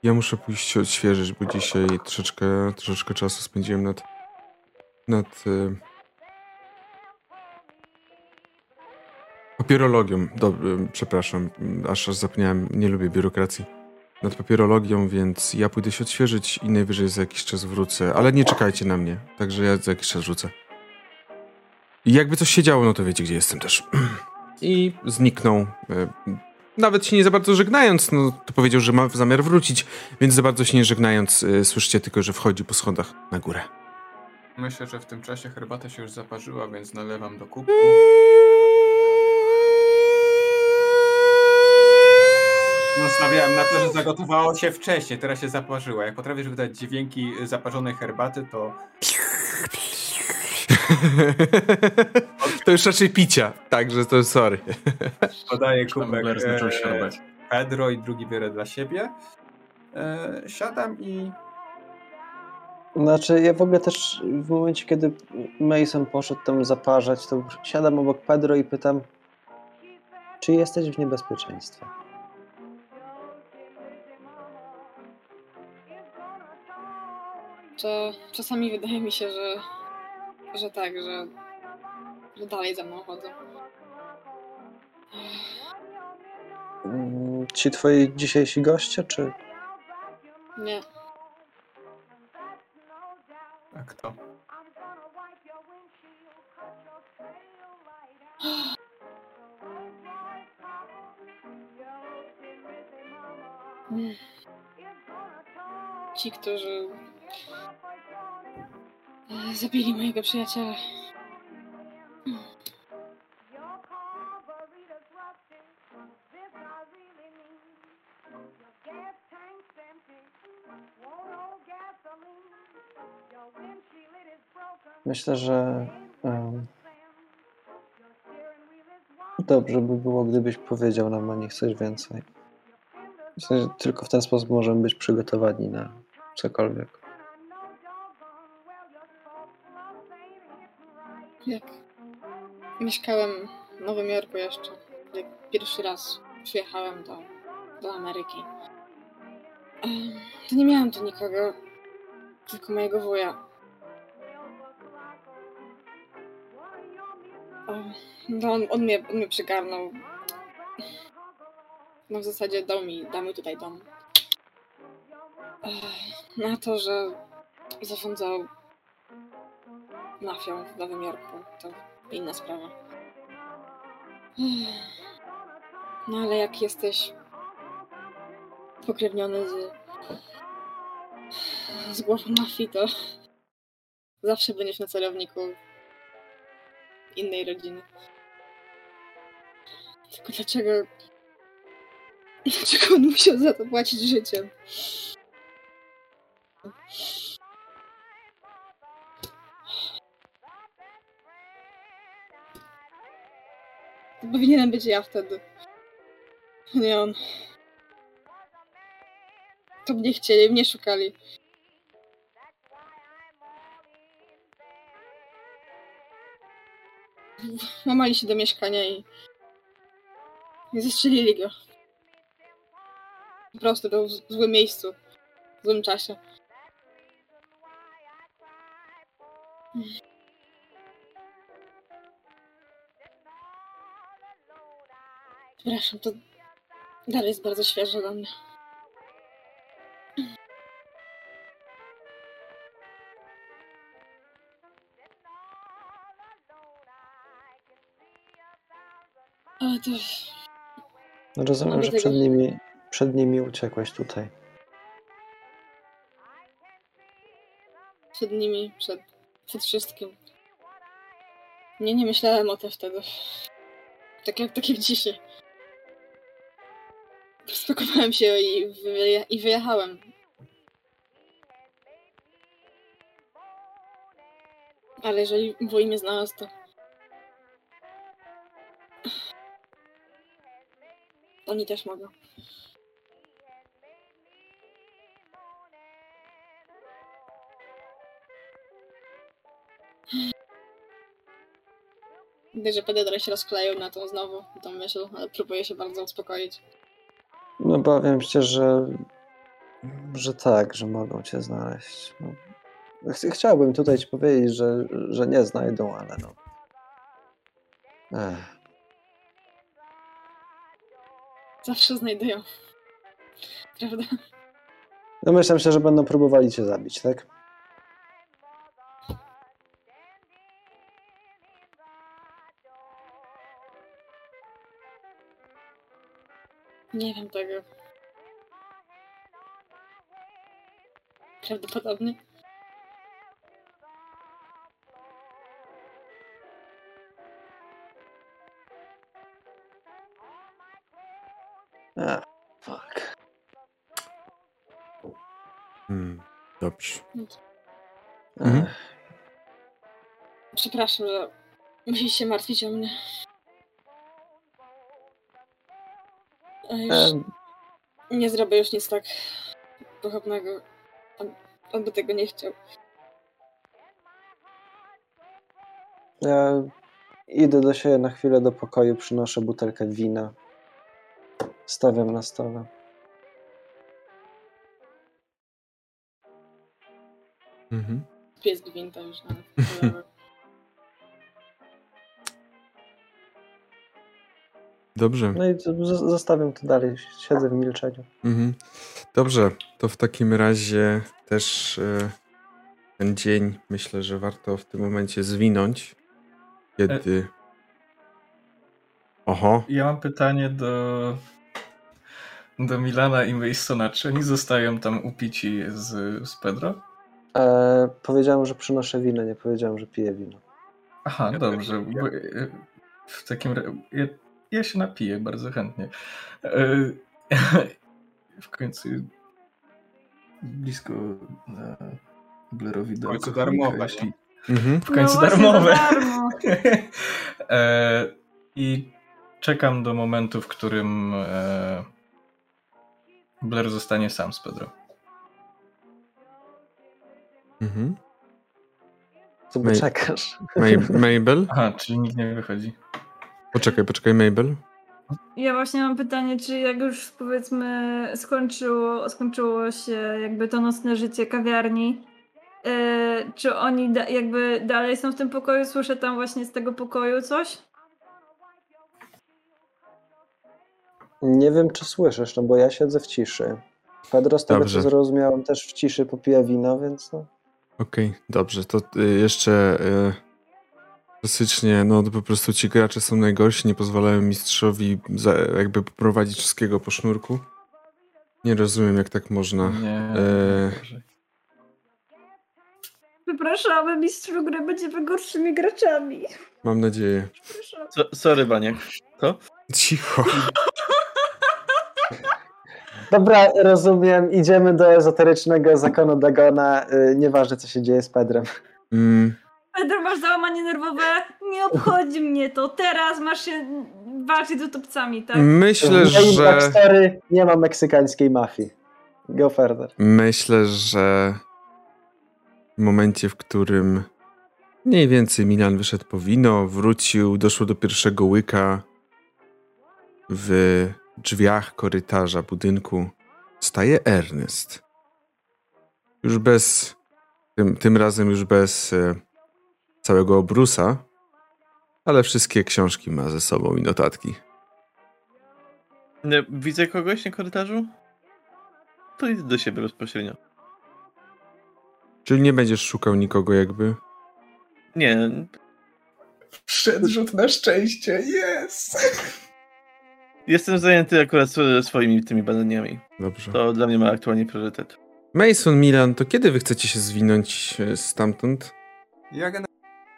Ja muszę pójść się odświeżyć, bo dzisiaj troszeczkę, troszeczkę czasu spędziłem nad, nad Papierologią. Dobrze, przepraszam, aż aż zapomniałem, nie lubię biurokracji. Nad papierologią, więc ja pójdę się odświeżyć i najwyżej za jakiś czas wrócę. Ale nie czekajcie na mnie, także ja za jakiś czas wrócę. I jakby coś się działo, no to wiecie, gdzie jestem też. [clears throat] I zniknął. E, Nawet się nie za bardzo żegnając, no to powiedział, że ma zamiar wrócić, więc za bardzo się nie żegnając, e, słyszycie tylko, że wchodzi po schodach na górę. Myślę, że w tym czasie herbata się już zaparzyła, więc nalewam do kubku. No stawiałem na to, że zagotowało się wcześniej, teraz się zaparzyła. Jak potrafisz wydać dźwięki zaparzonej herbaty, to to już raczej picia, także to sorry. podaję kubek Blair zaczął się e. Pedro i drugi biorę dla siebie. E, siadam i Znaczy, ja w ogóle też w momencie, kiedy Mason poszedł tam zaparzać, to siadam obok Pedro i pytam, czy jesteś w niebezpieczeństwie? To czasami wydaje mi się, że, że tak, że, że dalej za mną chodzą. Mm, Ci twoi dzisiejsi goście, czy Nie, a kto? Ci, którzy zabili mojego przyjaciela. myślę, że em, dobrze by było, gdybyś powiedział nam o nich coś więcej. W sensie, tylko w ten sposób możemy być przygotowani na cokolwiek. Jak mieszkałem w Nowym Jorku jeszcze, jak pierwszy raz przyjechałem do, do Ameryki, to nie miałem tu nikogo, tylko mojego wuja. No on, on, mnie, on mnie przygarnął. No w zasadzie dał mi, dał mi tutaj dom. Na to, że zarządzał mafią w Nowym Jorku, to inna sprawa. No ale jak jesteś pokrewniony z, z głową mafii, to zawsze będziesz na celowniku innej rodziny. Tylko dlaczego... Dlaczego on musiał za to płacić życiem? To powinienem być ja wtedy. Nie on. To mnie chcieli, mnie szukali. Łamali się do mieszkania i... i zastrzelili go. Po prostu był w złym miejscu. W złym czasie. Przepraszam, to dalej jest bardzo świeże dla mnie. Ale to... No Rozumiem, że tego- przed nimi, przed nimi uciekłeś tutaj. przed nimi, przed, przed wszystkim. Nie, nie myślałem o tym wtedy. Tak jak, tak jak dzisiaj. Spakowałem się i, wyje, i wyjechałem. Ale jeżeli wuj mnie znalazł, to... Oni też mogą. Gdy, że Pedro się rozkleił na to znowu, tą myśl, ale próbuję się bardzo uspokoić. No powiem ci, że, że tak, że mogą cię znaleźć. No. Ch- Chciałbym tutaj ci powiedzieć, że, że nie znajdą, ale no. Ech. Zawsze znajdują. Prawda? No myślę się, że będą próbowali cię zabić, tak? Nie wiem tego. Prawdopodobnie. Ech, fuck. Hmm, dobrze. Mhm. Przepraszam, że musisz się martwić o mnie. Nie zrobię już nic tak pochopnego. On, on by tego nie chciał. Ja idę do siebie na chwilę do pokoju, przynoszę butelkę wina. Stawiam na stole. Mhm. Pies gwinta już nawet. [laughs] Dobrze. No i zostawiam to dalej. Siedzę w milczeniu. Mhm. Dobrze, to w takim razie też e, ten dzień myślę, że warto w tym momencie zwinąć. Kiedy. Oho, Ja mam pytanie do, do Milana i Masona. Czy oni zostają tam upici z, z Pedro? E, powiedziałem, że przynoszę wino, nie powiedziałem, że piję wino. Aha, Ja dobrze. e, w takim razie ja, się napiję bardzo chętnie. E, [laughs] w końcu blisko e, Blairowi do W końcu darmowe, jeśli- mhm. W końcu no darmowe. Darmo. [laughs] e, I czekam do momentu, w którym Blair zostanie sam z Pedro. Mhm. Co My- czekasz? May- [laughs] Mabel? Aha, czyli nikt nie wychodzi. Poczekaj, poczekaj, Mabel. Ja właśnie mam pytanie, czy jak już powiedzmy skończyło, skończyło się jakby to nocne życie kawiarni, yy, czy oni da, jakby dalej są w tym pokoju? Słyszę tam właśnie z tego pokoju coś? Nie wiem, czy słyszysz, no bo ja siedzę w ciszy. Pedro, z tego Dobrze. co zrozumiałem, też w ciszy popija wino, więc no. Okej, dobrze, to y, jeszcze y, Klasycznie, no to po prostu ci gracze są najgorsi, nie pozwalają mistrzowi za, jakby poprowadzić wszystkiego po sznurku. Nie rozumiem, jak tak można. Nie. Boże. Przepraszamy, mistrzu gry, będziemy gorszymi graczami. Mam nadzieję. So, sorry, Baniak. Co? Cicho. Dobra, rozumiem. Idziemy do ezoterycznego zakonu Dagona. Y, nieważne, co się dzieje z Pedrem. Mm, Pedro, masz załamanie nerwowe? Nie obchodzi mnie to. Teraz masz się walczyć z utopcami, tak? myślę, że. backstory nie ma meksykańskiej mafii. Go further. Myślę, że w momencie, w którym mniej więcej Milan wyszedł po wino, wrócił, doszło do pierwszego łyka w drzwiach korytarza budynku staje Ernest. Już bez, tym, tym razem już bez e, całego obrusa, ale wszystkie książki ma ze sobą i notatki. Nie, widzę kogoś na korytarzu? To idę do siebie bezpośrednio. Czyli nie będziesz szukał nikogo jakby? Nie, Wszedł rzut na szczęście, jest! jestem zajęty akurat swo- swoimi tymi badaniami. Dobrze. To dla mnie ma aktualnie priorytet. Mason, Milan, to kiedy wy chcecie się zwinąć e, stamtąd? Ja generalnie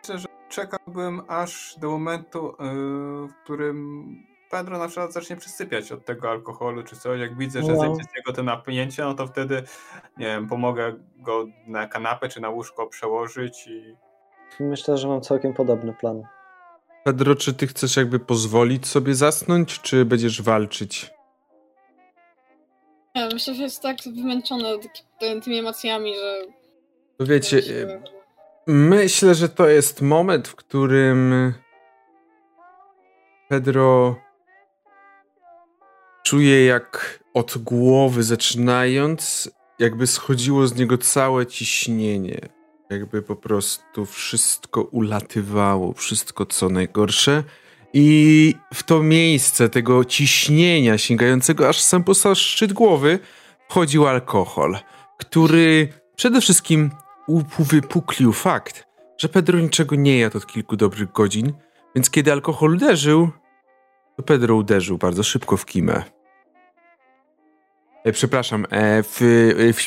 szczerze czekałbym aż do momentu, yy, w którym Pedro na przykład zacznie przysypiać od tego alkoholu czy coś. Jak widzę, że No. zejdzie z niego to napięcie, no to wtedy, nie wiem, pomogę go na kanapę czy na łóżko przełożyć i Myślę, że mam całkiem podobny plan. Pedro, czy ty chcesz jakby pozwolić sobie zasnąć, czy będziesz walczyć? Ja myślę, że jest tak wymęczony ty- tymi emocjami, że... To wiecie, myślę, że to jest moment, w którym Pedro czuje jak od głowy zaczynając, jakby schodziło z niego całe ciśnienie. Jakby po prostu wszystko ulatywało, wszystko co najgorsze. I w to miejsce tego ciśnienia sięgającego aż sam po szczyt głowy wchodził alkohol, który przede wszystkim uwypuklił fakt, że Pedro niczego nie jadł od kilku dobrych godzin, więc kiedy alkohol uderzył, to Pedro uderzył bardzo szybko w kimę. E, przepraszam, e, w, e, w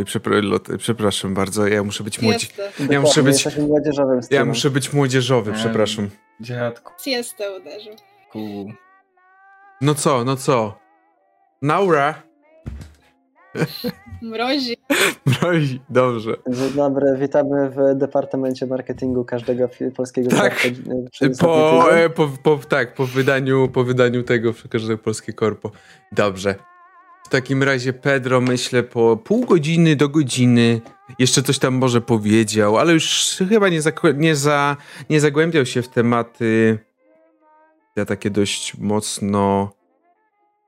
e, przepra, lot, e, przepraszam bardzo, ja muszę być młodzi. Ja muszę być- młodzieżowym ja muszę być młodzieżowy, przepraszam. Dziadku. Siestę uderzył. No co, no co? Naura? Mrozi. Mrozi, dobrze. Dzień dobry, witamy w Departamencie Marketingu każdego polskiego Tak. korpo, Po, e, po, po, tak, po wydaniu, po wydaniu tego w każde polskie korpo. Dobrze. W takim razie Pedro, myślę, po pół godziny do godziny jeszcze coś tam może powiedział, ale już chyba nie, zakł- nie, za, nie zagłębiał się w tematy ja takie dość mocno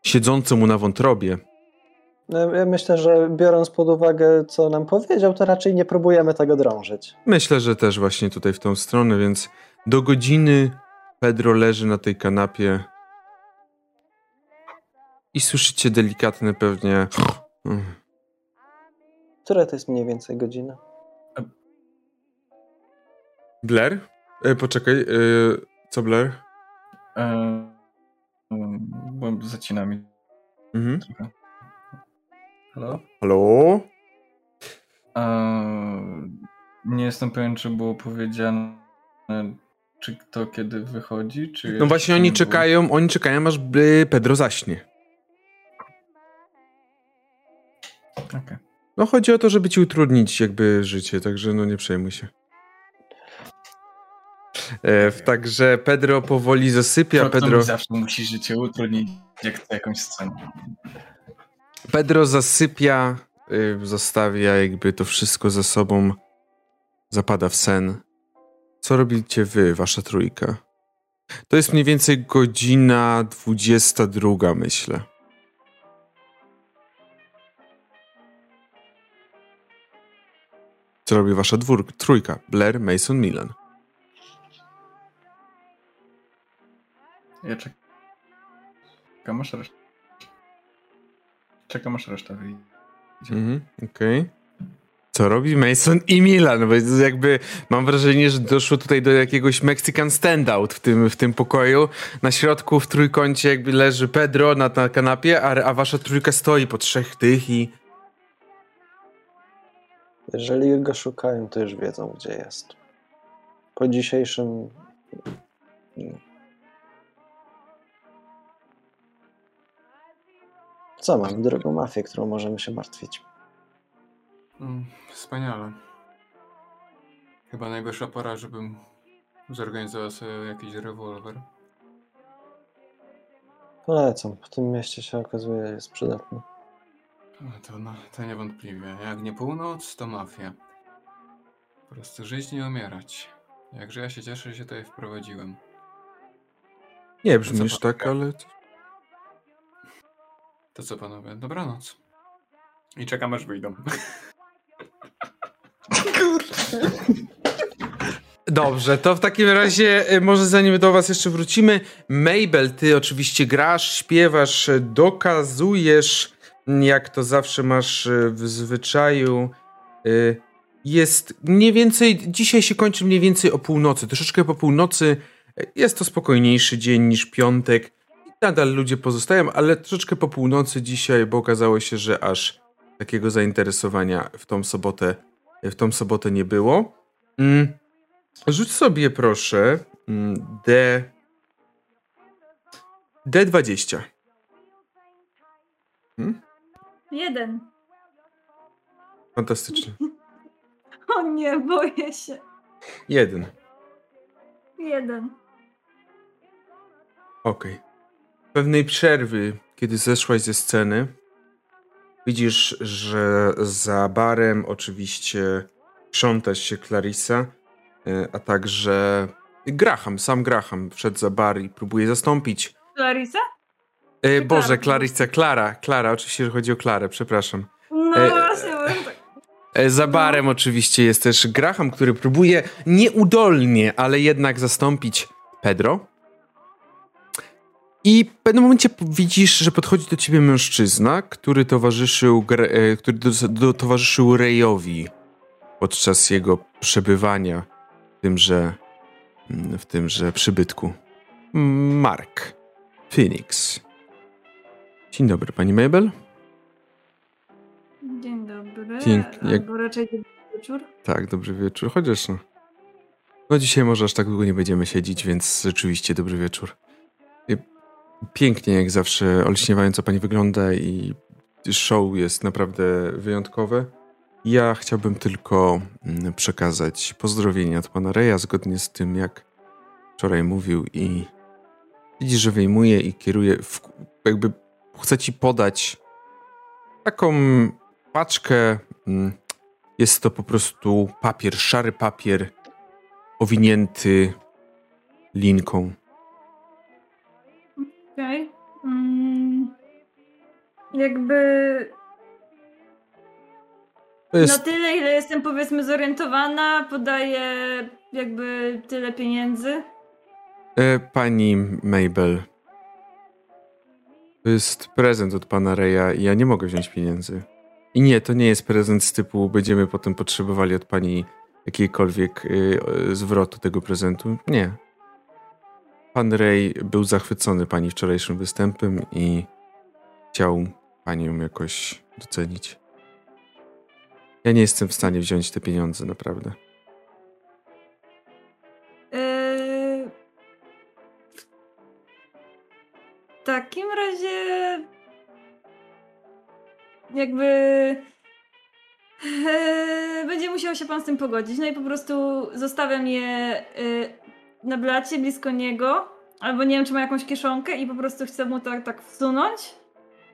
siedzące mu na wątrobie. No, Ja myślę, że biorąc pod uwagę, co nam powiedział, to raczej nie próbujemy tego drążyć. Myślę, że też właśnie tutaj w tą stronę, więc do godziny Pedro leży na tej kanapie i słyszycie delikatne pewnie. Która to jest mniej więcej godzina? Blair? E, poczekaj, e, co Blair? E, bo zacina mi Mhm. trochę. Halo? Halo? Nie jestem pewien, czy było powiedziane, czy kto kiedy wychodzi, czy... No właśnie nie oni było? czekają, oni czekają aż by Pedro zaśnie. Okej. No chodzi o to, żeby ci utrudnić jakby życie, także no nie przejmuj się. E, w- także Pedro powoli zasypia, kto Pedro... zawsze musi życie utrudnić, jak chce jakąś scenę. Pedro zasypia, y, zostawia jakby to wszystko za sobą, zapada w sen. Co robicie wy, wasza trójka? To jest mniej więcej godzina 22, myślę. Co robi wasza dwór, trójka? Blair, Mason, Milan. Ja czekam. Czekam aż reszta. Czekam aż reszta wyjdzie. Mhm, okej. To robi Mason i Milan, bo jakby mam wrażenie, że doszło tutaj do jakiegoś Mexican standout w tym, w tym pokoju. Na środku w trójkącie jakby leży Pedro na, na kanapie, a, a wasza trójka stoi po trzech tych i... Jeżeli go szukają, to już wiedzą, gdzie jest. Po dzisiejszym. Co mam? Drugą mafię, którą możemy się martwić. Mm, Wspaniale. Chyba najwyższa pora, żebym zorganizował sobie jakiś rewolwer. Polecam. W tym mieście się okazuje, jest przydatny. No To, no, to niewątpliwie. Jak nie północ, to mafia. Po prostu żyć, nie umierać. Jakże ja się cieszę, że się tutaj wprowadziłem. Nie brzmisz tak, ale... To co panowie, dobranoc. I czekam aż wyjdą. [laughs] Dobrze, to w takim razie y, może zanim do was jeszcze wrócimy, Mabel, ty oczywiście grasz, śpiewasz, dokazujesz, mm, jak to zawsze masz y, w zwyczaju. Y, Jest mniej więcej, dzisiaj się kończy mniej więcej o północy, troszeczkę po północy. Jest to spokojniejszy dzień niż piątek. Nadal ludzie pozostają, ale troszeczkę po północy dzisiaj, bo okazało się, że aż takiego zainteresowania w tą sobotę, w tą sobotę nie było. Mm. Rzuć sobie proszę mm, D. D20. Hmm? Jeden. Fantastycznie. [laughs] O nie, boję się. Jeden. Jeden. Okej. Pewnej przerwy, kiedy zeszłaś ze sceny, widzisz, że za barem oczywiście krząta się Clarissa, e, a także Graham, sam Graham wszedł za bar i próbuje zastąpić. Clarissa? E, Boże. Clarissa, Klara, Klara, oczywiście, że chodzi o Klarę, przepraszam. No E, właśnie, tak. E, Za barem oczywiście jest też Graham, który próbuje nieudolnie, ale jednak zastąpić Pedro. I w pewnym momencie widzisz, że podchodzi do ciebie mężczyzna, który towarzyszył, e, który do, do, towarzyszył Rejowi podczas jego przebywania w tymże, mm, w tymże przybytku. Mark Phoenix. Dzień dobry, pani Mabel. Dzień dobry. Pięknie. Albo raczej dobry wieczór. Tak, dobry wieczór. Chociaż no. No dzisiaj może aż tak długo nie będziemy siedzieć, więc rzeczywiście dobry wieczór. Pięknie jak zawsze olśniewająco pani wygląda i show jest naprawdę wyjątkowe. Ja chciałbym tylko mm, przekazać pozdrowienia od pana Reja zgodnie z tym, jak wczoraj mówił i widzi, że wyjmuje i kieruje, w, jakby chce ci podać taką paczkę mm, jest to po prostu papier, szary papier owinięty linką. Okej. Mm, jakby jest, tyle, ile jestem powiedzmy zorientowana, podaję jakby tyle pieniędzy. e, pani Mabel. To jest prezent od pana Reja i ja nie mogę wziąć pieniędzy. I nie, to nie jest prezent z typu będziemy potem potrzebowali od pani jakiejkolwiek y, e, zwrotu tego prezentu. Nie. Pan Rej był zachwycony pani wczorajszym występem i chciał panią jakoś docenić. Ja nie jestem w stanie wziąć te pieniądze, naprawdę. Yy, W takim razie jakby yy, będzie musiał się pan z tym pogodzić. No i po prostu zostawiam je yy, na blacie blisko niego, albo nie wiem, czy ma jakąś kieszonkę i po prostu chcę mu tak, tak wsunąć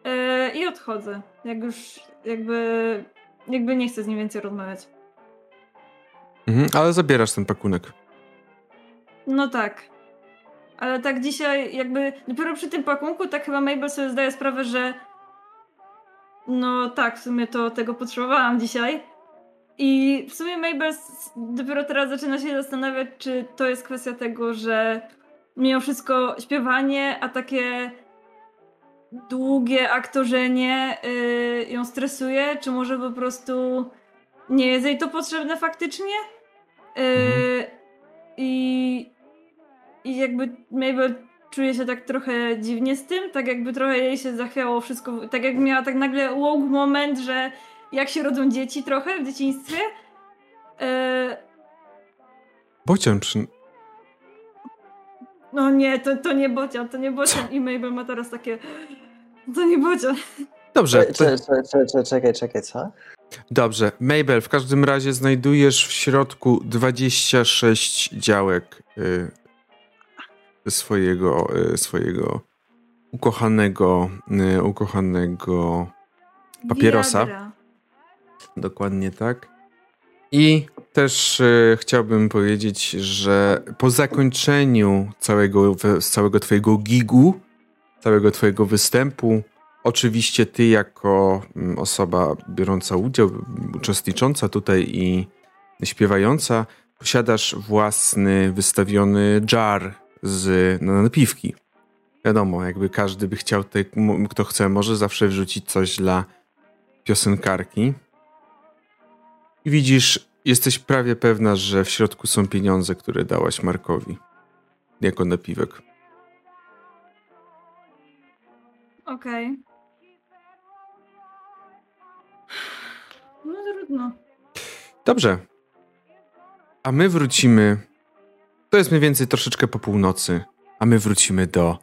yy, i odchodzę. Jak już jakby, jakby nie chcę z nim więcej rozmawiać. Mhm, ale zabierasz ten pakunek. No tak. Ale tak dzisiaj jakby dopiero przy tym pakunku tak chyba Mabel sobie zdaje sprawę, że no tak, w sumie to tego potrzebowałam dzisiaj. I w sumie Mabel dopiero teraz zaczyna się zastanawiać, czy to jest kwestia tego, że mimo wszystko śpiewanie, a takie długie aktorzenie yy, ją stresuje, czy może po prostu nie jest jej to potrzebne faktycznie. Yy, I, I jakby Mabel czuje się tak trochę dziwnie z tym, tak jakby trochę jej się zachwiało wszystko, tak jakby miała tak nagle woke moment, że jak się rodzą dzieci trochę w dzieciństwie. Yy, Bocian no nie, to, to nie Bocian, to nie Bocian i Mabel ma teraz takie to nie Bocian. Dobrze, Cze- to, cze- cze- cze- cze- Czekaj, czekaj, co? dobrze. Mabel, w każdym razie znajdujesz w środku 26 działek y, swojego, y, swojego ukochanego, y, ukochanego Papierosa. Viagra. Dokładnie tak. I też e, chciałbym powiedzieć, że po zakończeniu całego, całego twojego gigu, całego twojego występu, oczywiście ty jako mm, osoba biorąca udział, uczestnicząca tutaj i śpiewająca, posiadasz własny wystawiony jar z na napiwki. Wiadomo, jakby każdy by chciał, tutaj, kto chce, może zawsze wrzucić coś dla piosenkarki. I widzisz, jesteś prawie pewna, że w środku są pieniądze, które dałaś Markowi. Jako napiwek. Okej. No trudno. Dobrze. A my wrócimy. To jest mniej więcej troszeczkę po północy. A my wrócimy do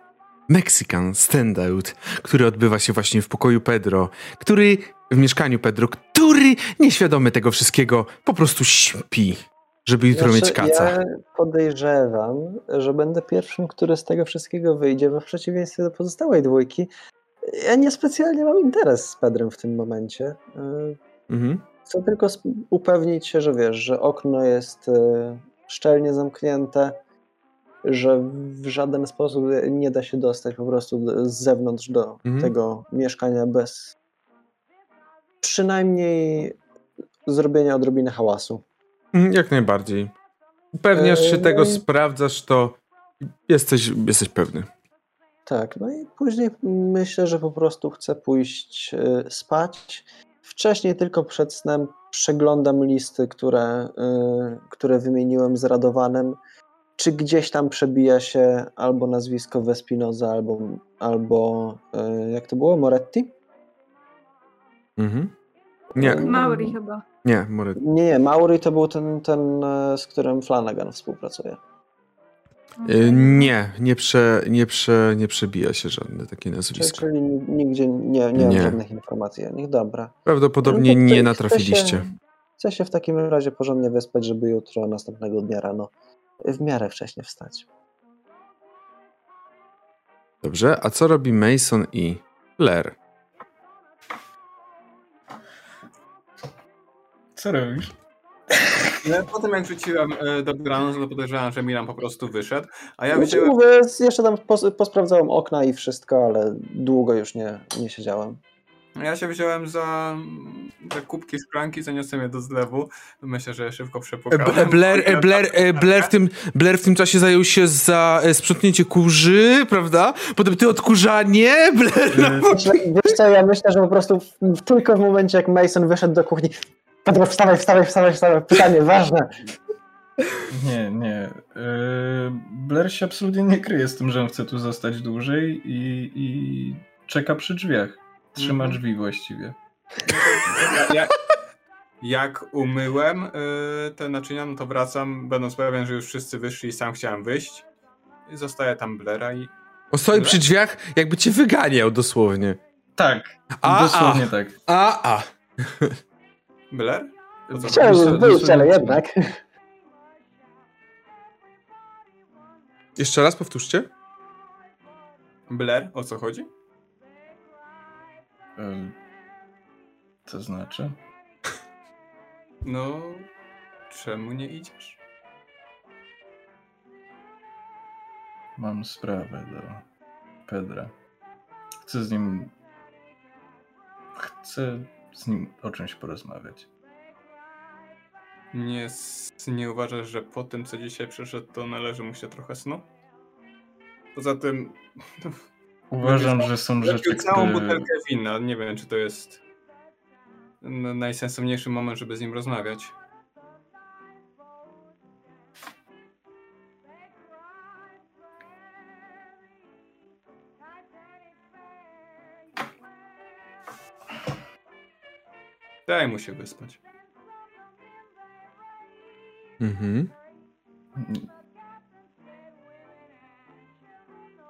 Mexican Standout, który odbywa się właśnie w pokoju Pedro, który w mieszkaniu Pedro, który nieświadomy tego wszystkiego po prostu śpi, żeby jutro mieć Znaczy, kaca. Ja podejrzewam, że będę pierwszym, który z tego wszystkiego wyjdzie, bo w przeciwieństwie do pozostałej dwójki, ja niespecjalnie mam interes z Pedrem w tym momencie. Yy, Mhm. Chcę tylko upewnić się, że wiesz, że okno jest y, szczelnie zamknięte, że w żaden sposób nie da się dostać po prostu z zewnątrz do Mhm. tego mieszkania bez przynajmniej zrobienia odrobiny hałasu. Mm, Jak najbardziej. Upewniasz się Eee, tego, no i- sprawdzasz to, jesteś, jesteś pewny. Tak, no i później myślę, że po prostu chcę pójść y, spać. Wcześniej tylko przed snem przeglądam listy, które, y, które wymieniłem z Radowanem. Czy gdzieś tam przebija się albo nazwisko Vespinoza, albo, albo jak to było? Moretti? Mhm. Nie, Mauri chyba. nie, Moret. Nie, nie, Mauri to był ten, ten y, z którym Flanagan współpracuje. Y, Nie, nie, prze, nie, prze, nie przebija się żadne takie Czyli, nazwisko. czyli nigdzie nie, nie mam Nie. żadnych informacji o nich. Dobra. Prawdopodobnie No nie natrafiliście. Chcę się, chcę się w takim razie porządnie wyspać, żeby jutro, następnego dnia rano w miarę wcześnie wstać. Dobrze, a co robi Mason i Blair? Co robisz? No, Po tym jak wrzuciłem e, do granu, to podejrzewałem, że Milan po prostu wyszedł, a ja wziąłem... mówię, jeszcze tam pos, posprawdzałem okna i wszystko, ale długo już nie, nie siedziałem. Ja się wziąłem za, za kubki szklanki, zaniosłem je do zlewu. Myślę, że szybko przepłukałem. Blair, e, Blair, e, Blair, w tym, Blair w tym czasie zajął się za e, sprzątnięcie kurzy, prawda? Potem ty odkurzanie, Blair... Myślę, wiesz co, ja myślę, że po prostu tylko w momencie, jak Mason wyszedł do kuchni, Pedro, wstawaj, wstawaj, wstawaj, wstawaj, pytanie ważne. Nie, nie. Yy, Blair się absolutnie nie kryje z tym, że on chce tu zostać dłużej i, i czeka przy drzwiach. Trzyma Mhm. drzwi właściwie. Ja, ja, jak umyłem y, te naczynia, no to wracam, będąc pewien, że już wszyscy wyszli i sam chciałem wyjść. I zostaje tam Blera i... On stoi przy drzwiach, jakby cię wyganiał dosłownie. Tak, A, dosłownie a. tak. A, a. Co Chciałem wyjść, ale jednak. Jeszcze raz powtórzcie. Blair? O co chodzi? Yy, Co znaczy? [laughs] No... Czemu nie idziesz? Mam sprawę do Pedra. Chcę z nim. Chcę z nim o czymś porozmawiać. Nie, nie uważasz, że po tym, co dzisiaj przeszedł, to należy mu się trochę snu? Poza tym... [laughs] Uważam, że są rzeczy, całą które. butelkę wina. Nie wiem, czy to jest najsensowniejszy moment, żeby z nim rozmawiać. Daj mu się wyspać. Mhm.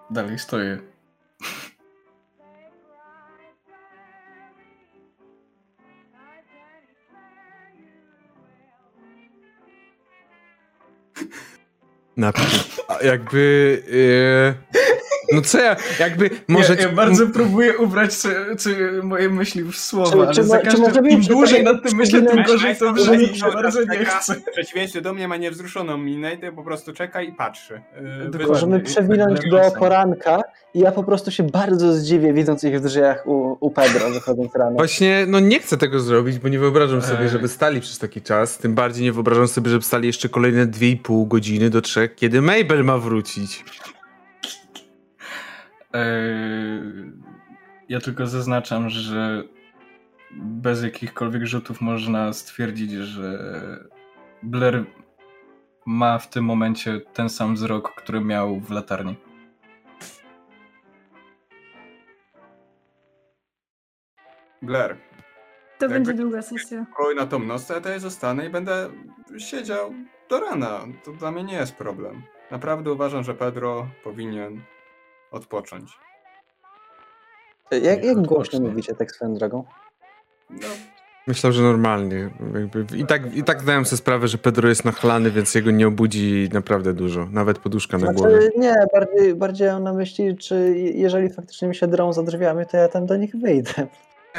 Dalej stoję. A Jakby. e, no co ja, jakby może. Ja, ja bardzo próbuję ubrać czy, czy moje myśli w słowa, Czy- ale czy za każdym im dłużej nad tym myślę, tym gorzej to brzmi. Ja bardzo nie chcę. W przeciwieństwie do mnie ma niewzruszoną minę i ty po prostu czeka i patrzy. Yy, Dokładnie. Możemy przewinąć tak do poranka i ja po prostu się bardzo zdziwię, widząc ich w drzwiach u, u Pedro wychodząc rano. Właśnie, no nie chcę tego zrobić, bo nie wyobrażam sobie, żeby stali przez taki czas. Tym bardziej nie wyobrażam sobie, żeby stali jeszcze kolejne 2,5 godziny do 3, kiedy Mabel ma wrócić. Eee, Ja tylko zaznaczam, że bez jakichkolwiek rzutów można stwierdzić, że Blair ma w tym momencie ten sam wzrok, który miał w latarni. Blair, To Jakby- będzie długa sesja. Oj, na tą noc to ja tutaj zostanę i będę siedział do rana. To dla mnie nie jest problem. Naprawdę uważam, że Pedro powinien odpocząć. Jak, jak Odpocznij. głośno mówicie tak swoją drogą? No, Myślę, że normalnie. Jakby I, tak, I tak zdałem sobie sprawę, że Pedro jest nachlany, więc jego nie obudzi naprawdę dużo. Nawet poduszka na głowie. Znaczy, nie, bardziej, bardziej mam na myśli, czy je- jeżeli faktycznie mi się drą za drzwiami, to ja tam do nich wyjdę.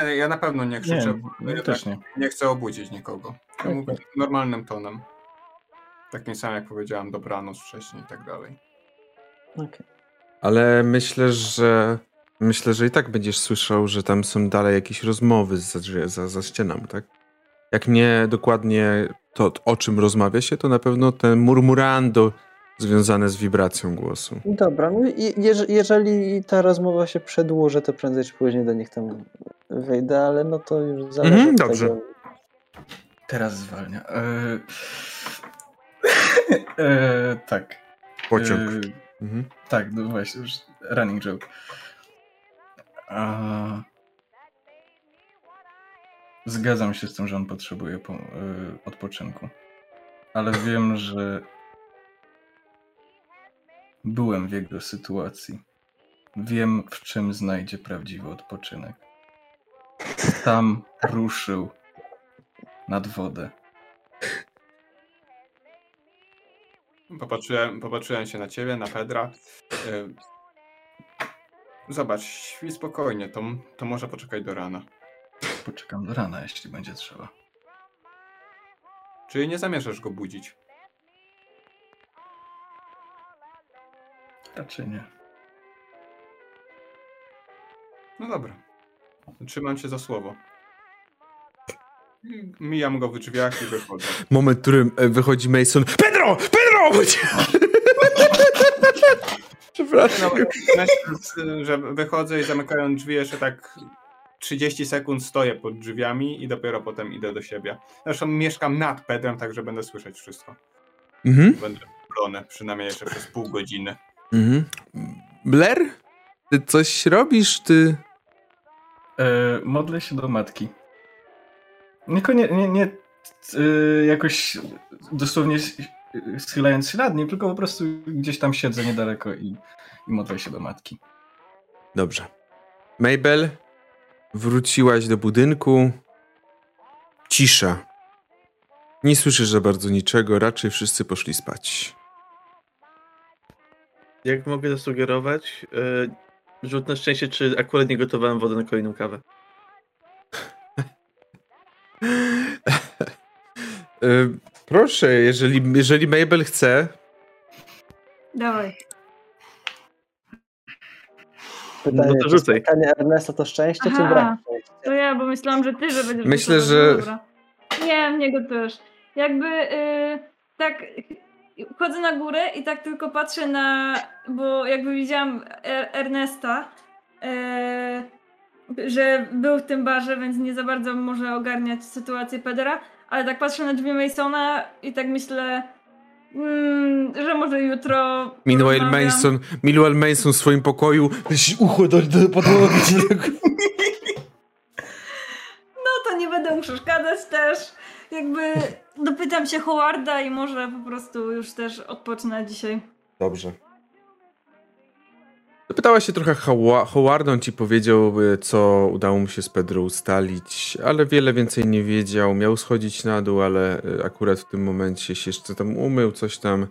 nie, ja na pewno nie krzyczę. Nie, ja ja też nie. nie chcę obudzić nikogo. Ja Okej. mówię normalnym tonem. Takim samym jak powiedziałem dobranoc wcześniej i tak dalej. Okej. Ale myślę, że myślę, że i tak będziesz słyszał, że tam są dalej jakieś rozmowy za, za, za ścianą, tak? Jak nie dokładnie to, o czym rozmawia się, to na pewno ten murmurando związane z wibracją głosu. Dobra, no i jeż- jeżeli ta rozmowa się przedłuży, to prędzej czy później do nich tam wyjdę, ale no to już zależy Mhm, od dobrze. tego. Teraz zwalnia. Eee... eee, [laughs] tak. Pociąg. Eee, Mhm. tak, no właśnie, już running joke. A... Zgadzam się z tym, że on potrzebuje po, y, odpoczynku. Ale wiem, że byłem w jego sytuacji. Wiem, w czym znajdzie prawdziwy odpoczynek. Tam ruszył nad wodę. Popatrzyłem, popatrzyłem się na ciebie, na Pedra. Y, Zobacz, śpi spokojnie, to, to może poczekać do rana. Poczekam do rana, jeśli będzie trzeba. Czyli nie zamierzasz go budzić. Raczej nie. No dobra. Trzymam cię za słowo. Mijam go w drzwiach i wychodzę. Moment, w którym e, wychodzi Mason. Pedro! Pedro! [laughs] Przepraszam. No, myślę, że wychodzę i zamykają drzwi jeszcze tak 30 sekund stoję pod drzwiami i dopiero potem idę do siebie. Zresztą mieszkam nad Pedrem, także będę słyszeć wszystko. Mhm. Będę plony, przynajmniej jeszcze przez pół godziny. Mhm. Blair? Ty coś robisz, ty... E, modlę się do matki. Niekoniecznie, nie, nie e, jakoś dosłownie schylając się nad nim, tylko po prostu gdzieś tam siedzę niedaleko i, i modlę się do matki. Dobrze. Mabel, wróciłaś do budynku. Cisza. Nie słyszysz za bardzo niczego, raczej wszyscy poszli spać. Jak mogę zasugerować? Yy, rzut na szczęście, czy akurat nie gotowałem wody na kolejną kawę. Y, [laughs] Proszę, jeżeli, jeżeli Mabel chce, Dawaj. Pytanie, No to czy rzucaj. spotkanie Ernesta to szczęście, czy Aha. brak szczęścia? To ja, bo myślałam, że ty, że będziesz Myślę, że- Dobra. Nie, mnie go też. Jakby y, tak chodzę na górę i tak tylko patrzę na, bo jakby widziałam er Ernesta, y, że był w tym barze, więc nie za bardzo może ogarniać sytuację Pedera, ale tak patrzę na drzwi Masona i tak myślę, mm, że może jutro. Meanwhile. Mason, meanwhile Mason w swoim pokoju ucho do, do podłogi. [laughs] No to nie będę mu przeszkadzać też. Jakby dopytam się Howarda i może po prostu już też odpocznę dzisiaj. Dobrze. Zapytałaś się trochę Howa- Howarda, on ci powiedział, y, co udało mu się z Pedro ustalić, ale wiele więcej nie wiedział. Miał schodzić na dół, ale y, akurat w tym momencie się jeszcze tam umył, coś tam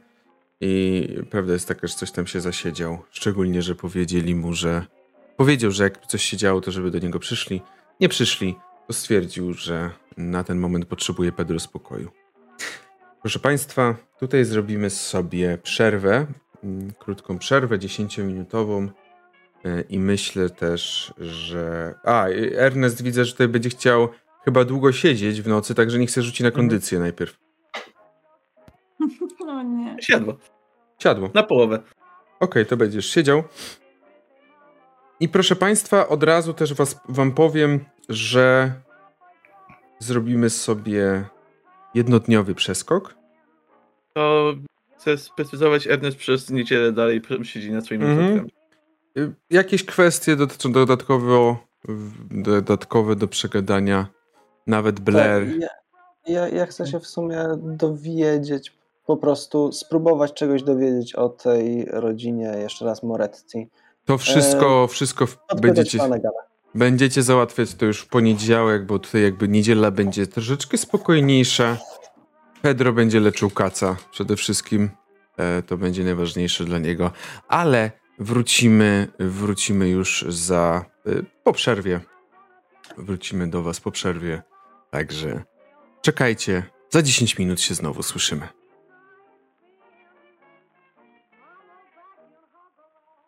i prawda jest taka, że coś tam się zasiedział. Szczególnie, że powiedzieli mu, że powiedział, że jak coś się działo, to żeby do niego przyszli. Nie przyszli, to stwierdził, że na ten moment potrzebuje Pedro spokoju. Proszę Państwa, tutaj zrobimy sobie przerwę, krótką przerwę, 10-minutową. e, I myślę też, że. A, Ernest widzę, że tutaj będzie chciał chyba długo siedzieć w nocy, także nie chce rzucić na kondycję najpierw. [laughs] No nie. Siadło. Siadło. Na połowę. Okej, to będziesz siedział. I proszę Państwa, od razu też was, Wam powiem, że zrobimy sobie jednodniowy przeskok. To chcę sprecyzować, Ernest przez niedzielę dalej siedzi na swoim Mhm. notatkami. Y, Jakieś kwestie dotyczą dodatkowo, dodatkowe do przegadania. Nawet Blair. Tak, Ja, ja, ja chcę się w sumie dowiedzieć, po prostu spróbować czegoś dowiedzieć o tej rodzinie, jeszcze raz Moretti. To wszystko, wszystko w- Odpytać będziecie, będziecie załatwiać to już w poniedziałek, bo tutaj jakby niedziela będzie troszeczkę spokojniejsza. Pedro będzie leczył kaca przede wszystkim. E, to będzie najważniejsze dla niego. Ale wrócimy, wrócimy już za e, po przerwie. Wrócimy do was po przerwie. Także czekajcie. Za 10 minut się znowu słyszymy.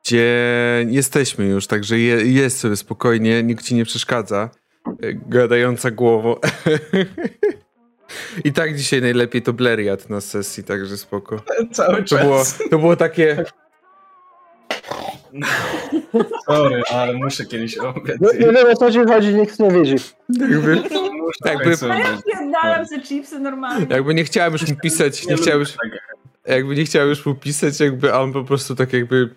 Gdzie jesteśmy już, także je, jest sobie spokojnie, nikt ci nie przeszkadza. E, Gadająca głową. [laughs] I tak dzisiaj najlepiej to Blair jadł na sesji, także spoko. [laughs] Cały To było, czas. to było takie. Sorry, ale muszę kiedyś obiad. No, nie wiem o co ci chodzi, nikt nie widzi. Jakby, Muszę jakby- końcu A ja te chipsy normalnie. jakby nie chciałem już mu pisać, nie chciałem już, jakby nie chciałem już mu pisać, jakby, a on po prostu tak jakby.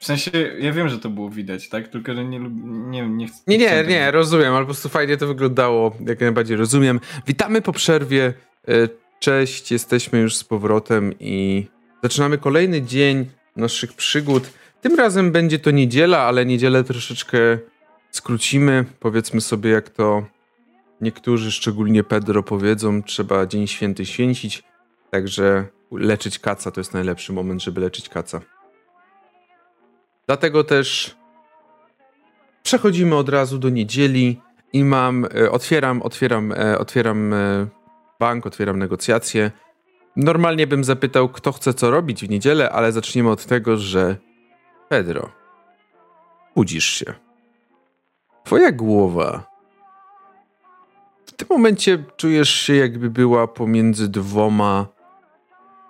W sensie, ja wiem, że to było widać, tak? Tylko, że nie nie nie chcę. Nie, nie, nie, rozumiem, ale po prostu fajnie to wyglądało, jak najbardziej rozumiem. Witamy po przerwie. E, Cześć, jesteśmy już z powrotem i zaczynamy kolejny dzień naszych przygód. Tym razem będzie to niedziela, ale niedzielę troszeczkę skrócimy. Powiedzmy sobie, jak to niektórzy, szczególnie Pedro, powiedzą, trzeba Dzień Święty święcić. Także leczyć kaca to jest najlepszy moment, żeby leczyć kaca. Dlatego też przechodzimy od razu do niedzieli i mam, e, otwieram, otwieram, e, otwieram e, bank, otwieram negocjacje. Normalnie bym zapytał, kto chce co robić w niedzielę, ale zaczniemy od tego, że Pedro, budzisz się. Twoja głowa w tym momencie czujesz się jakby była pomiędzy dwoma,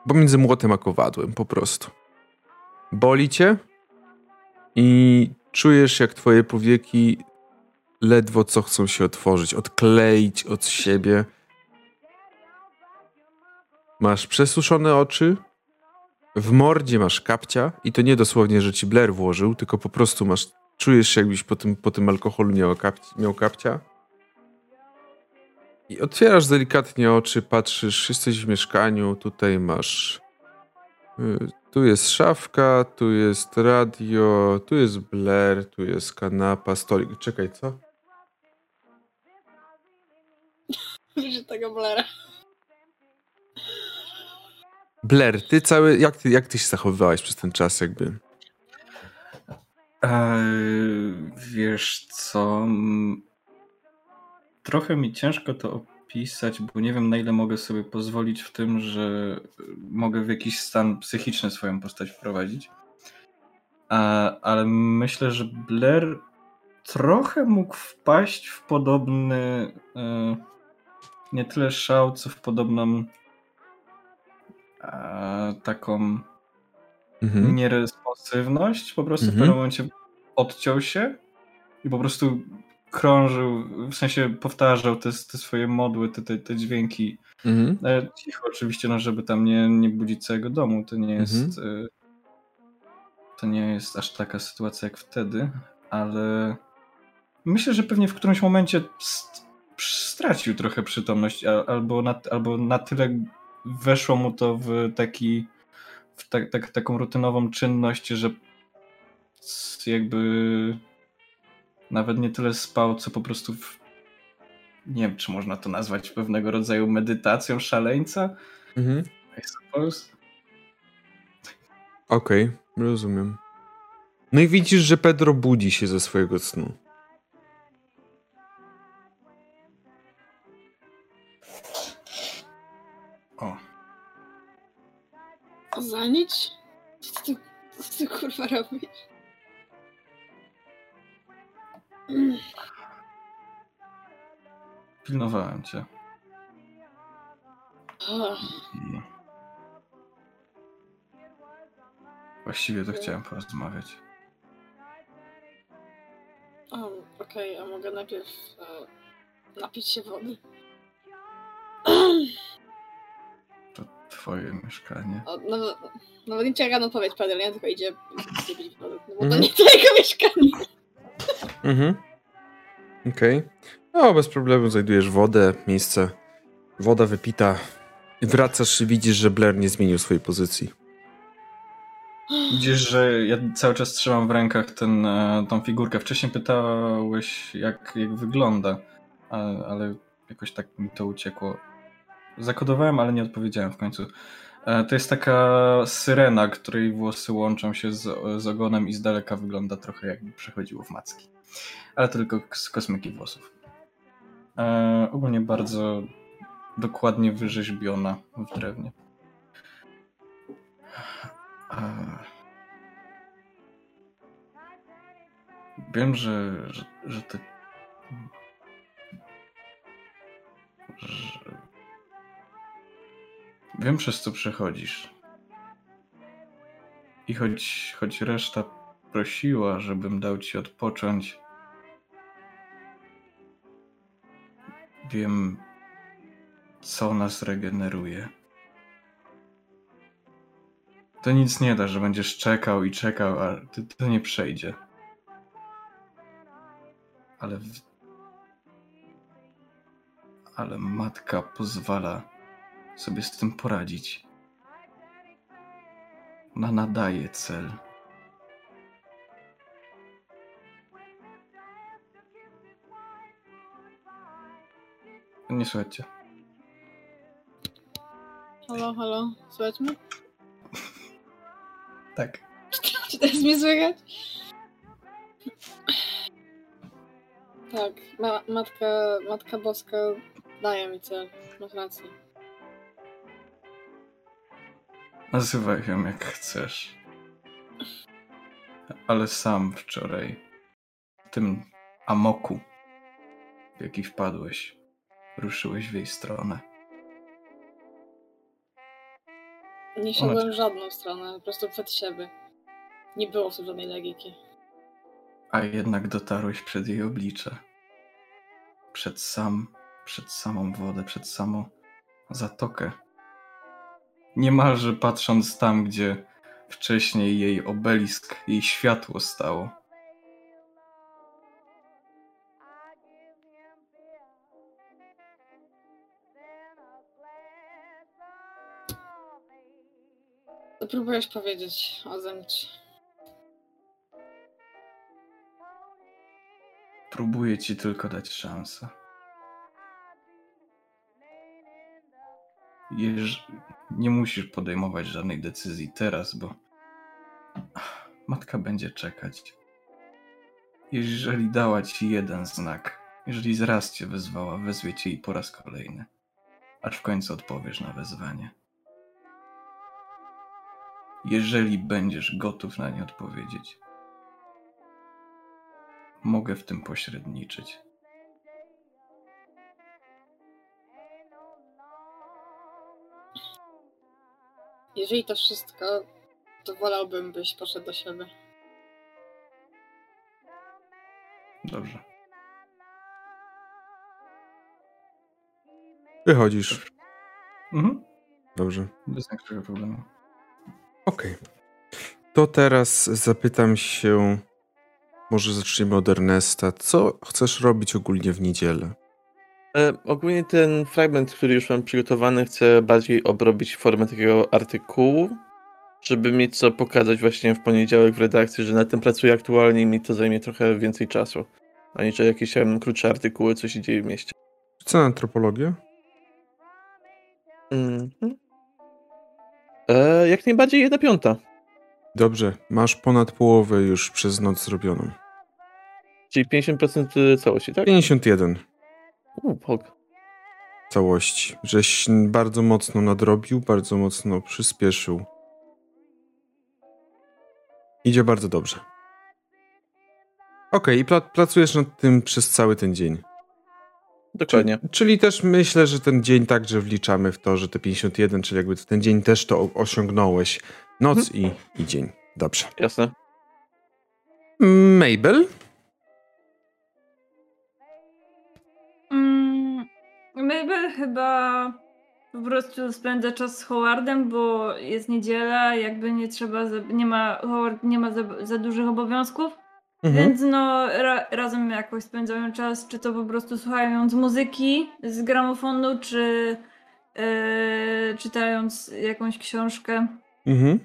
pomiędzy młotem a kowadłem po prostu. Boli cię i czujesz jak twoje powieki ledwo co chcą się otworzyć, odkleić od siebie. Masz przesuszone oczy, w mordzie masz kapcia i to nie dosłownie, że ci Blair włożył, tylko po prostu masz, czujesz się jakbyś po tym, po tym alkoholu miał, miał kapcia. I otwierasz delikatnie oczy, patrzysz, jesteś w mieszkaniu, tutaj masz... Tu jest szafka, tu jest radio, tu jest Blair, tu jest kanapa, stolik. Czekaj, co? Widzisz tego Blaira. Blair, ty cały... Jak ty, jak ty się zachowywałeś przez ten czas jakby? Eee, wiesz co? Trochę mi ciężko to opisać, bo nie wiem na ile mogę sobie pozwolić w tym, że mogę w jakiś stan psychiczny swoją postać wprowadzić. A, ale myślę, że Blair trochę mógł wpaść w podobny e, nie tyle szał, co w podobną e, taką Mhm. nieresponsywność. Po prostu w Mhm. pewnym momencie odciął się i po prostu krążył, w sensie powtarzał te, te swoje modły, te, te, te dźwięki. Mhm. E, Cicho oczywiście, no żeby tam nie, nie budzić całego domu. To nie jest. Mhm. e, To nie jest aż taka sytuacja jak wtedy, ale myślę, że pewnie w którymś momencie st- stracił trochę przytomność, albo na, albo na tyle weszło mu to w taki w tak, tak, taką rutynową czynność, że jakby nawet nie tyle spał, co po prostu w, nie wiem, czy można to nazwać pewnego rodzaju medytacją szaleńca, Mhm. I suppose. Okej, rozumiem. No i widzisz, że Pedro budzi się ze swojego snu. O, Za nic? Co ty, co ty kurwa robisz? Mm, pilnowałem cię. Właściwie to chciałem porozmawiać. o, Okej, a mogę najpierw e, napić się wody? To twoje mieszkanie. O, nawet, nawet nie czeka na odpowiedź Padel, nie? Tylko idzie wodę. No bo to Mhm. nie to jego mieszkanie. Mhm. Okej. No, bez problemu znajdujesz wodę, miejsce. Woda wypita. Wracasz i widzisz, że Blair nie zmienił swojej pozycji. Widzisz, że ja cały czas trzymam w rękach ten, e, tą figurkę. Wcześniej pytałeś, jak, jak wygląda, a, ale jakoś tak mi to uciekło. Zakodowałem, ale nie odpowiedziałem w końcu. E, To jest taka syrena, której włosy łączą się z, z ogonem i z daleka wygląda trochę jakby przechodziło w macki. Ale tylko z kosmyki włosów. E, ogólnie bardzo dokładnie wyrzeźbiona w drewnie. E, Wiem, że, że, że. Że... Wiem, przez co przechodzisz. I choć, choć reszta prosiła, żebym dał ci odpocząć, wiem, co nas regeneruje. To nic nie da, że będziesz czekał i czekał, a to, nie przejdzie. Ale. W... Ale matka pozwala sobie z tym poradzić. Ona nadaje cel. Nie słuchajcie. Halo, halo, słychać mnie? [laughs] Tak. [laughs] Czy teraz mnie słychać? Tak, ma, matka, matka boska daje mi cel, masz rację. Nazywaj ją jak chcesz. Ale sam wczoraj, w tym amoku, w jaki wpadłeś, ruszyłeś w jej stronę. Nie szedłem w żadną stronę, po prostu przed siebie. Nie było w tym żadnej logiki. A jednak dotarłeś przed jej oblicze. Przed sam, przed samą wodę, przed samą zatokę. Niemalże patrząc tam, gdzie wcześniej jej obelisk, jej światło stało. Co próbujesz powiedzieć o zemcie? Próbuję ci tylko dać szansę. Jeż... Nie musisz podejmować żadnej decyzji teraz, bo matka będzie czekać. Jeżeli dała ci jeden znak, jeżeli zraz cię wezwała, wezwie cię i po raz kolejny, aż w końcu odpowiesz na wezwanie jeżeli będziesz gotów na nie odpowiedzieć. Mogę w tym pośredniczyć. Jeżeli to wszystko, to wolałbym, byś poszedł do siebie. Dobrze. Wychodzisz. Mhm. Dobrze. Bez większego problemu. Okej. To teraz zapytam się, może zaczniemy od Ernesta. Co chcesz robić ogólnie w niedzielę? E, ogólnie ten fragment, który już mam przygotowany, chcę bardziej obrobić formę takiego artykułu, żeby mieć co pokazać właśnie w poniedziałek w redakcji, że na tym pracuję aktualnie i mi to zajmie trochę więcej czasu, aniżeli jakieś em, krótsze artykuły, co się dzieje w mieście. Co na antropologię? Mhm. E, jak najbardziej jedna piąta. Dobrze, masz ponad połowę już przez noc zrobioną. Czyli 50% całości, tak? 51 U, pok. całości. Żeś bardzo mocno nadrobił, bardzo mocno przyspieszył. Idzie bardzo dobrze. Okej, i pla- pracujesz nad tym przez cały ten dzień. Dokładnie. Czyli, czyli też myślę, że ten dzień także wliczamy w to, że te 51, czyli jakby w ten dzień też to osiągnąłeś. Noc i, i dzień. Dobrze. Jasne. Mabel? Mm, Mabel chyba po prostu spędza czas z Howardem, bo jest niedziela, jakby nie trzeba, za, nie ma, Howard nie ma za, za dużych obowiązków, Mhm. więc no ra, razem jakoś spędzają czas, czy to po prostu słuchając muzyki z gramofonu, czy e, czytając jakąś książkę. Mhm.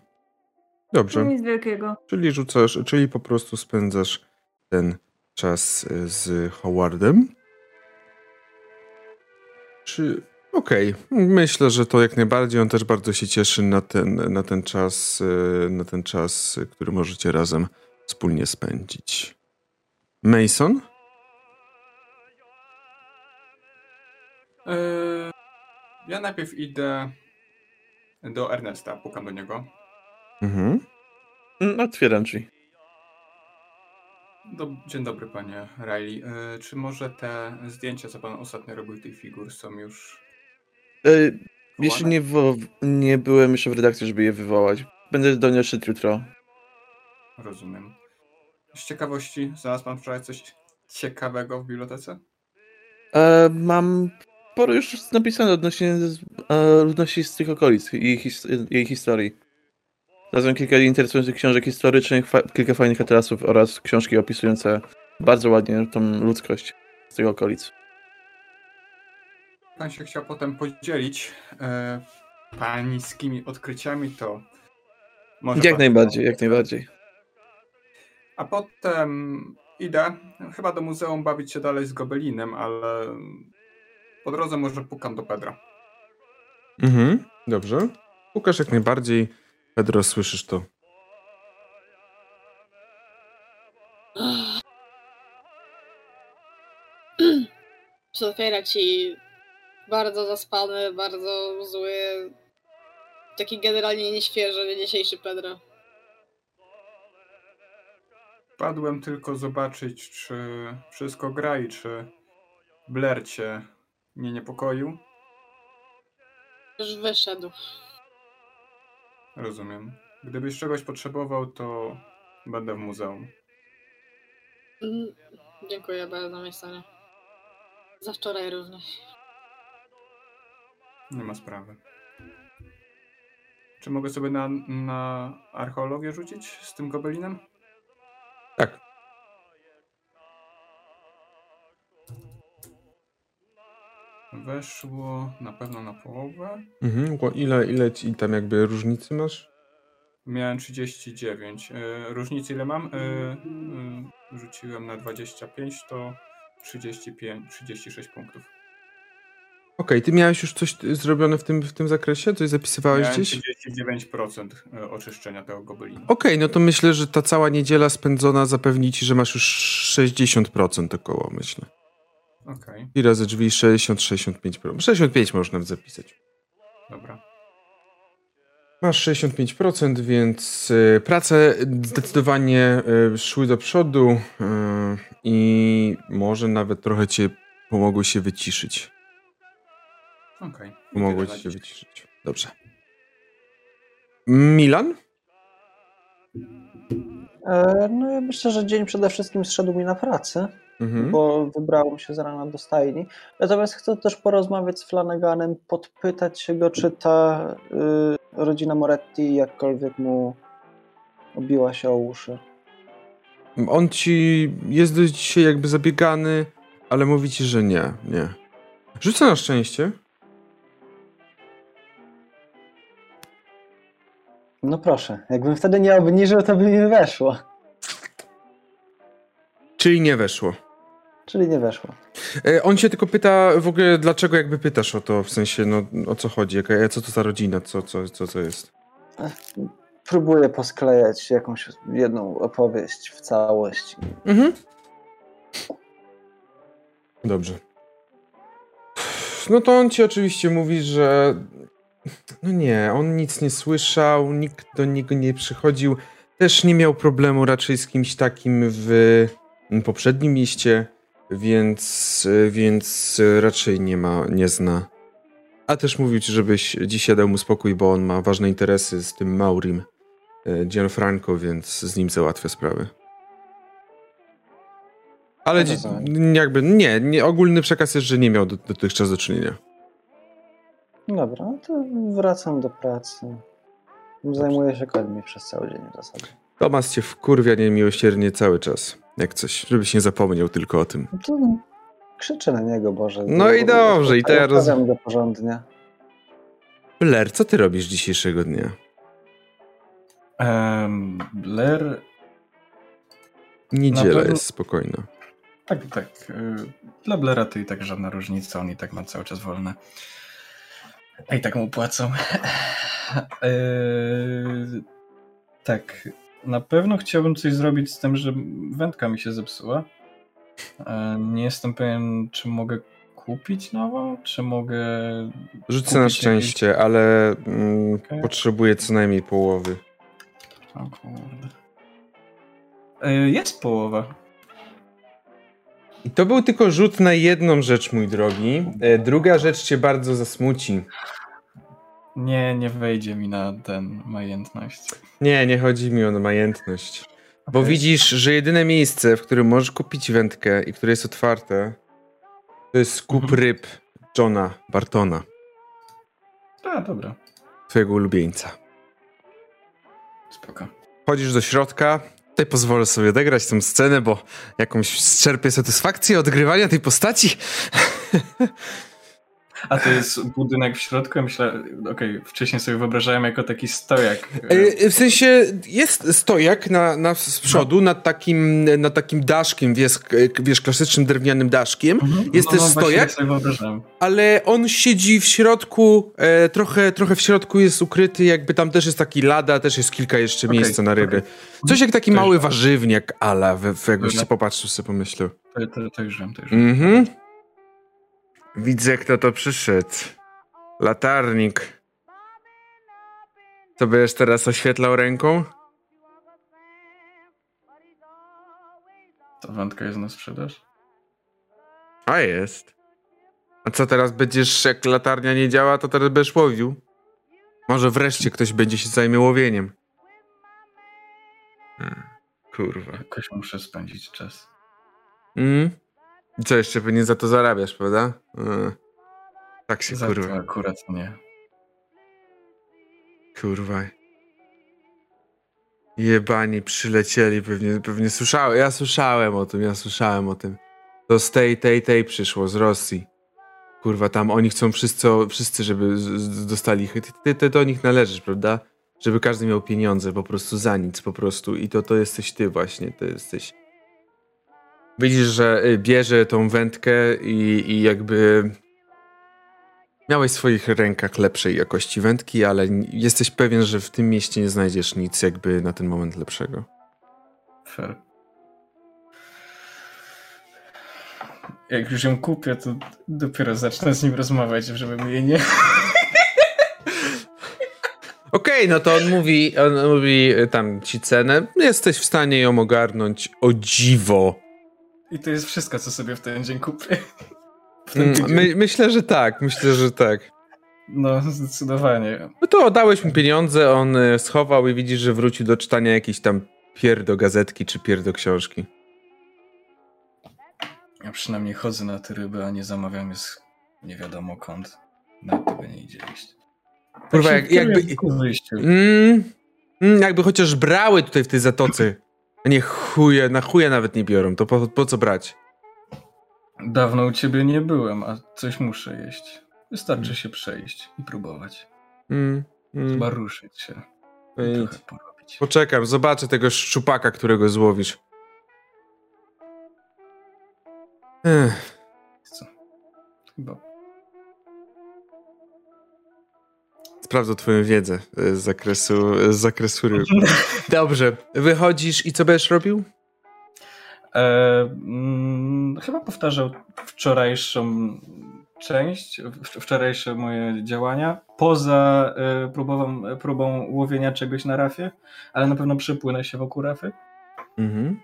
Dobrze. Nic wielkiego. Czyli rzucasz, czyli po prostu spędzasz ten czas y, z Howardem. Czy. Okej, myślę, że to jak najbardziej. On też bardzo się cieszy na ten, na ten czas, y, na ten czas, który możecie razem wspólnie spędzić. Mason? Yy, ja najpierw idę do Ernesta, pukam do niego. Mhm. Mm, Otwieram drzwi. Dzień dobry, panie Riley. Yy, czy może te zdjęcia, co pan ostatnio robił tych figur, są już. E, jeszcze chowane? nie, wo- nie byłem jeszcze w redakcji, żeby je wywołać. Będę do niej szedł jutro. Rozumiem. Z ciekawości, znalazł pan wczoraj coś ciekawego w bibliotece? E, mam sporo już napisane odnośnie e, ludności z tych okolic i jej, his, jej historii. Razem kilka interesujących książek historycznych, fa- kilka fajnych atlasów oraz książki opisujące bardzo ładnie tą ludzkość z tych okolic. Pan się chciał potem podzielić e, pańskimi odkryciami, to. Może Jak najbardziej, jak najbardziej. A potem idę chyba do muzeum bawić się dalej z Gobelinem, ale po drodze może pukam do Pedra. Mhm. Dobrze. Pukasz jak najbardziej. Pedro, słyszysz to. [clears throat] Otwiera ci bardzo zaspany, bardzo zły, taki generalnie nieświeży, dzisiejszy Pedro. Padłem tylko zobaczyć, czy wszystko gra i czy Blair cię nie niepokoił. Już wyszedł. Rozumiem. Gdybyś czegoś potrzebował, to będę w muzeum. Mm, Dziękuję bardzo, Masonie. Za wczoraj również. Nie ma sprawy. Czy mogę sobie na, na archeologię rzucić z tym gobelinem? Tak. Weszło na pewno na połowę. Mhm. Ile, ile ci tam jakby różnicy masz? Miałem 39. E, różnicy ile mam? E, e, rzuciłem na 25, to 35, 36 punktów. Okej, ty miałeś już coś zrobione w tym, w tym zakresie? Coś zapisywałeś Miałem gdzieś? 39% e, oczyszczenia tego gobelinu. Okej, no to myślę, że ta cała niedziela spędzona zapewni ci, że masz już 60% około, myślę. Okej, I razy drzwi 60-65%. 65 można zapisać. dobra. Masz 65%, więc y, prace zdecydowanie y, szły do przodu i może nawet trochę cię pomogły się wyciszyć. Okej. Pomogły Tyle ci się wyciszyć. Dobrze. Milan? E, no ja myślę, że dzień przede wszystkim zszedł mi na pracę. Mhm. bo wybrałem się z rana do stajni. Natomiast chcę też porozmawiać z Flanaganem, podpytać się go, czy ta y, rodzina Moretti jakkolwiek mu obiła się o uszy. On ci jest dzisiaj jakby zabiegany, ale mówi ci, że nie, nie. Rzucę na szczęście. No proszę, jakbym wtedy nie obniżył, to by mi weszło. Czyli nie weszło. Czyli nie weszło. E, on się tylko pyta w ogóle, dlaczego jakby pytasz o to, w sensie, no o co chodzi, jaka, co to za rodzina, co, co, co, co jest. Próbuję posklejać jakąś jedną opowieść w całość. Mhm. Dobrze. No to on ci oczywiście mówi, że no nie, on nic nie słyszał, nikt do niego nie przychodził. Też nie miał problemu raczej z kimś takim w poprzednim mieście, więc, więc raczej nie ma, nie zna. A też mówił ci, żebyś dzisiaj dał mu spokój, bo on ma ważne interesy z tym Maurim e, Gianfranco, więc z nim załatwia sprawy. Ale Rozumiem. jakby nie, nie, ogólny przekaz jest, że nie miał do- dotychczas do czynienia. Dobra, no to wracam do pracy. Zajmuję się końmi przez cały dzień w zasadzie. Tomas cię wkurwia niemiłosiernie cały czas. Jak coś, żebyś nie zapomniał tylko o tym. No To krzyczę na niego, Boże. No i dobrze, i teraz- Rozmawiam go porządnie. Blair, co ty robisz dzisiejszego dnia? Em, Blair Niedziela pewno- jest spokojna. Tak, tak. y, Dla Blera to i tak żadna różnica, on i tak ma cały czas wolne. A i tak mu płacą. Yy, [laughs] tak, na pewno chciałbym coś zrobić z tym, że wędka mi się zepsuła. E, Nie jestem pewien, czy mogę kupić nową, czy mogę... Rzucę na szczęście, ale mm, Okej. potrzebuję co najmniej połowy. Jakieś... O kurde. E, Jest połowa. I to był tylko rzut na jedną rzecz, mój drogi. E, Druga rzecz cię bardzo zasmuci. Nie, nie wejdzie mi na ten majętność. Nie, nie chodzi mi o majętność. Bo Okej. widzisz, że jedyne miejsce, w którym możesz kupić wędkę i które jest otwarte, to jest skup Mhm. ryb Johna Bartona, A, dobra. twojego ulubieńca. Spoko. Wchodzisz do środka. Tutaj pozwolę sobie odegrać tę scenę, bo jakąś zczerpię satysfakcję odgrywania tej postaci. [laughs] A to jest budynek w środku? Myślę, okej, wcześniej sobie wyobrażałem jako taki stojak. E, W sensie jest stojak na, na z przodu nad takim, nad takim daszkiem, wiesz, wiesz, klasycznym drewnianym daszkiem, Mhm. jest też właśnie stojak? tak sobie wyobrażałem. ale on siedzi w środku, e, trochę, trochę w środku jest ukryty, jakby tam też jest taki lada, też jest kilka jeszcze Okej, miejsca na ryby. okej. Coś jak taki mały warzywniak ala, w, w, jakbyś Dobra. popatrzył, sobie pomyślał. To, to, to już wiem, to już wiem. Mhm. Widzę, kto to przyszedł. Latarnik. Co będziesz teraz oświetlał ręką? To wędka jest na sprzedaż? A jest. A co teraz będziesz, jak latarnia nie działa, to teraz będziesz łowił? Może wreszcie ktoś będzie się zajmie łowieniem. Kurwa. Jakoś muszę spędzić czas. Mm? I co jeszcze pewnie za to zarabiasz, prawda? Mm. Tak się Za kurwa. to akurat nie. Kurwa. Jebani przylecieli, pewnie, pewnie słyszałem. Ja słyszałem o tym, ja słyszałem o tym. To z tej, tej, tej przyszło, z Rosji. Kurwa, tam oni chcą wszyscy, wszyscy żeby z, z, dostali. Ty, ty, ty do nich należysz, prawda? Żeby każdy miał pieniądze po prostu za nic, po prostu. I to, to jesteś ty właśnie, to jesteś. Widzisz, że y, bierze tą wędkę i, i jakby Miałeś w swoich rękach lepszej jakości wędki, ale jesteś pewien, że w tym mieście nie znajdziesz nic jakby na ten moment lepszego. Fair. Jak już ją kupię, to dopiero zacznę z nim rozmawiać, żeby mnie nie... [laughs] Okej, no to on mówi, on mówi y, tam ci cenę. Jesteś w stanie ją ogarnąć o dziwo. I to jest wszystko, co sobie w ten dzień kupię. [laughs] Ten Mm. My, myślę, że tak, myślę, że tak. No, zdecydowanie. No to oddałeś mu pieniądze, on y, schował i widzisz, że wrócił do czytania jakiejś tam pier do gazetki czy pier do książki. Ja przynajmniej chodzę na te ryby, a nie zamawiam je z nie wiadomo kąt. Nawet tego nie idzie jeść. Kurwa, Tak jak, jakby... Mm, mm, jakby chociaż brały tutaj w tej zatoce. A nie chuje, na chuje nawet nie biorą, to po, po co brać? Dawno u ciebie nie byłem, a coś muszę jeść. Wystarczy się przejść i próbować. Mm, mm. Chyba ruszyć się. No. Poczekam, zobaczę tego szczupaka, którego złowisz. Ech, Co? Chyba. Sprawdzę twoją wiedzę e, z zakresu, z zakresu ryb. [laughs] Dobrze, wychodzisz i co będziesz robił? E, mm, chyba powtarzał wczorajszą część, wczorajsze moje działania, poza e, próbową, próbą łowienia czegoś na rafie, ale na pewno przepłynę się wokół rafy, Mhm.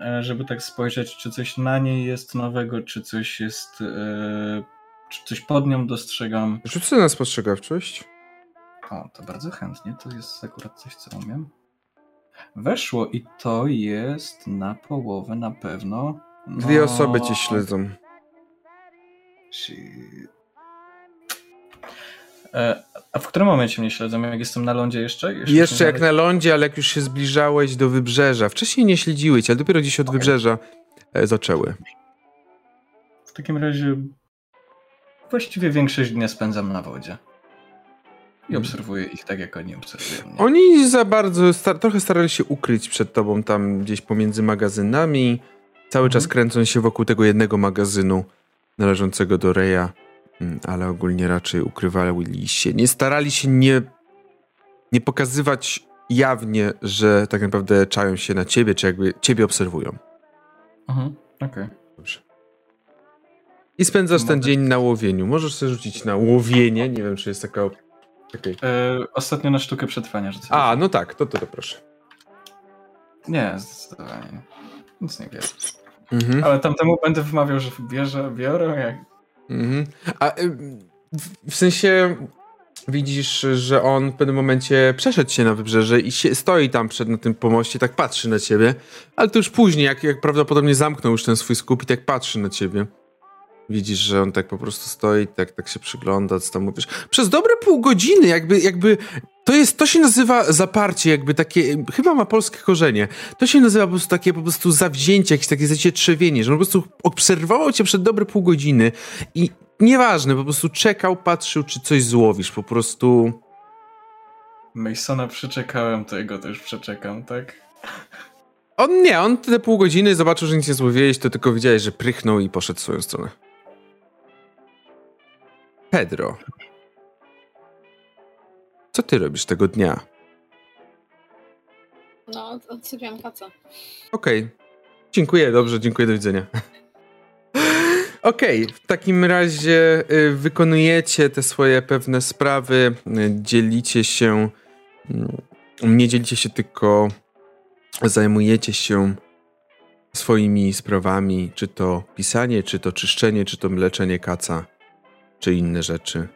e, żeby tak spojrzeć, czy coś na niej jest nowego, czy coś jest, e, czy coś pod nią dostrzegam. Rzucę na spostrzegawczość. O, to bardzo chętnie, to jest akurat coś, co umiem. Weszło i to jest na połowę na pewno. Dwie No, osoby cię śledzą. E, a w którym momencie mnie śledzą? Jak jestem na lądzie jeszcze? Jeszcze jak nie na lądzie, ale jak już się zbliżałeś do wybrzeża. Wcześniej nie śledziły cię, ale dopiero dziś od Okej. wybrzeża e, zaczęły. W takim razie właściwie większość dnia spędzam na wodzie. I obserwuję ich tak, jak oni obserwują mnie. Oni za bardzo, sta trochę starali się ukryć przed tobą tam gdzieś pomiędzy magazynami. Cały Mhm. czas kręcą się wokół tego jednego magazynu należącego do Reja, Mm, ale ogólnie raczej ukrywali się. Nie starali się nie, nie pokazywać jawnie, że tak naprawdę czają się na ciebie, czy jakby ciebie obserwują. Mhm, Okej. Dobrze. I spędzasz ten dzień na łowieniu. Możesz sobie rzucić na łowienie. Nie wiem, czy jest taka. op- Okej. E, Ostatnio na sztukę przetrwania rzucę. A, no tak, to to, to proszę. Nie, zdecydowanie. nie. Nic nie wiem. Mhm. Ale tamtemu będę wymawiał, że bierze, biorę, jak Mhm. A y, w- w sensie widzisz, że on w pewnym momencie przeszedł się na wybrzeże i się, stoi tam przed na tym pomoście, tak patrzy na ciebie, ale to już później, jak, jak prawdopodobnie zamknął już ten swój skup i tak patrzy na ciebie. Widzisz, że on tak po prostu stoi, tak, tak się przygląda, co tam mówisz. Przez dobre pół godziny, jakby, jakby to jest, to się nazywa zaparcie, jakby takie, chyba ma polskie korzenie. To się nazywa po prostu takie po prostu zawzięcie, jakieś takie zacietrzewienie, że on po prostu obserwował cię przez dobre pół godziny i nieważne, po prostu czekał, patrzył, czy coś złowisz, po prostu... Masona przeczekałem, to jego też przeczekam, tak? On nie, on te pół godziny zobaczył, że nic nie złowiłeś, to tylko widziałeś, że prychnął i poszedł w swoją stronę. Pedro. Co ty robisz tego dnia? No, od- odsypiam kaca. Okej. Dziękuję, dobrze, dziękuję, do widzenia. [laughs] Okej, w takim razie y, wykonujecie te swoje pewne sprawy, y, dzielicie się, mm, nie dzielicie się, tylko zajmujecie się swoimi sprawami, czy to pisanie, czy to czyszczenie, czy to mleczenie kaca, czy inne rzeczy.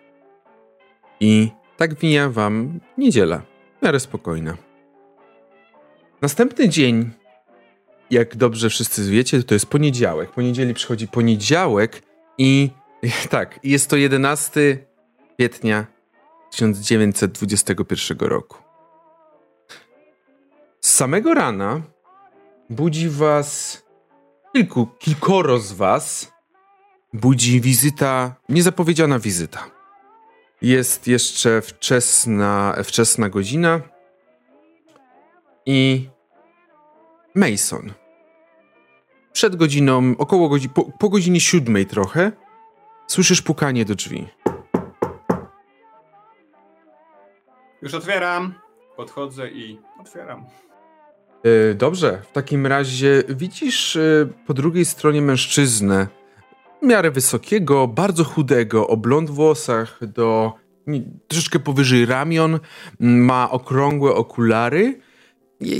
I tak mija wam niedziela, w miarę spokojna. Następny dzień jak dobrze wszyscy wiecie, to jest poniedziałek. Poniedzieli przychodzi poniedziałek i [laughs] tak, jest to 11 kwietnia 1921 roku. Z samego rana budzi was kilku, kilkoro z was budzi wizyta, niezapowiedziana wizyta. Jest jeszcze wczesna, wczesna godzina i Mason. Przed godziną, około godziny, po, po godzinie siódmej trochę, słyszysz pukanie do drzwi. Już otwieram. Podchodzę i otwieram. E, dobrze, w takim razie widzisz e, po drugiej stronie mężczyznę, miarę wysokiego, bardzo chudego, o blond włosach do troszeczkę powyżej ramion, ma okrągłe okulary.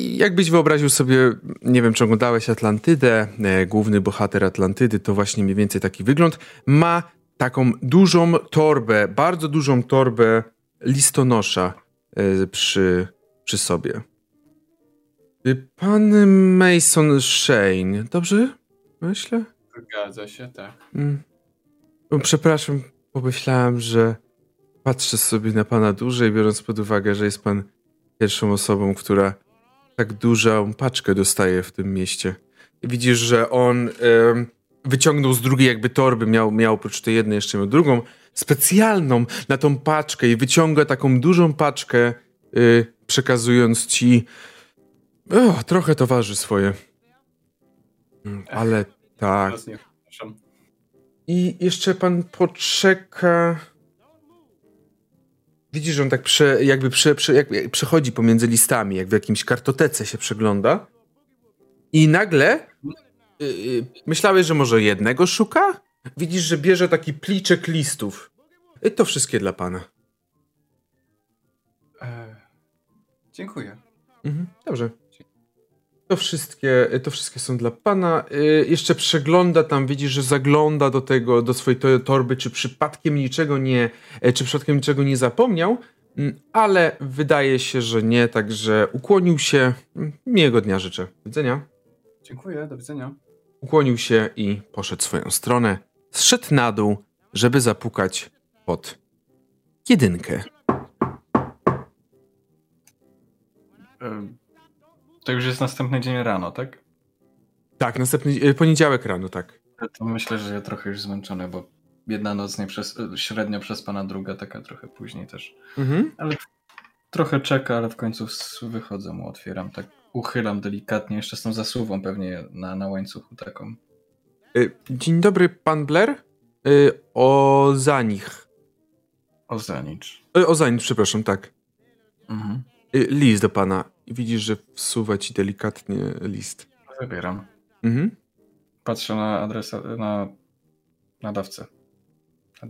Jakbyś wyobraził sobie, nie wiem czy oglądałeś Atlantydę, e, główny bohater Atlantydy to właśnie mniej więcej taki wygląd, ma taką dużą torbę, bardzo dużą torbę listonosza e, przy, przy sobie. Y, Pan Mason Shane, dobrze myślę? Zgadza się, tak. Mm. O, Przepraszam, pomyślałem, że patrzę sobie na pana dłużej, biorąc pod uwagę, że jest pan pierwszą osobą, która tak dużą paczkę dostaje w tym mieście. Widzisz, że on wyciągnął z drugiej jakby torby, miał, miał oprócz tej jednej jeszcze miał drugą, specjalną na tą paczkę i wyciąga taką dużą paczkę, y, przekazując ci o, trochę towarzy swoje. Mm, Ale tak. Przepraszam. I jeszcze pan poczeka. Widzisz, że on tak prze, jakby, prze, prze, jakby przechodzi pomiędzy listami, jak w jakimś kartotece się przegląda. I nagle yy, yy, myślałeś, że może jednego szuka? Widzisz, że bierze taki pliczek listów. I to wszystkie dla pana. E, dziękuję. Mhm, dobrze. To wszystkie, to wszystkie są dla pana. Y, jeszcze przegląda tam, widzisz, że zagląda do tego, do swojej to- torby, czy przypadkiem niczego nie, e, czy przypadkiem niczego nie zapomniał, Mm, ale wydaje się, że nie, także ukłonił się. Mm, Miłego dnia życzę. Do widzenia. Dziękuję, do widzenia. Ukłonił się i poszedł swoją stronę. Zszedł na dół, żeby zapukać pod jedynkę. E, To już jest następny dzień rano, tak? Tak, następny e, poniedziałek rano, tak. To myślę, że ja trochę już zmęczony, bo jedna noc nie przez, e, średnio przez pana, druga taka trochę później też. Mhm. Ale trochę czeka, ale w końcu wychodzę mu, otwieram, tak uchylam delikatnie, jeszcze z tą zasuwą pewnie na, na łańcuchu taką. Y, Dzień dobry, pan Blair. O zanich. O zanicz. O zanicz, przepraszam, tak. Mhm. List do pana. I widzisz, że wsuwa ci delikatnie list. Wybieram. Mhm. Patrzę na adresa, na nadawcę.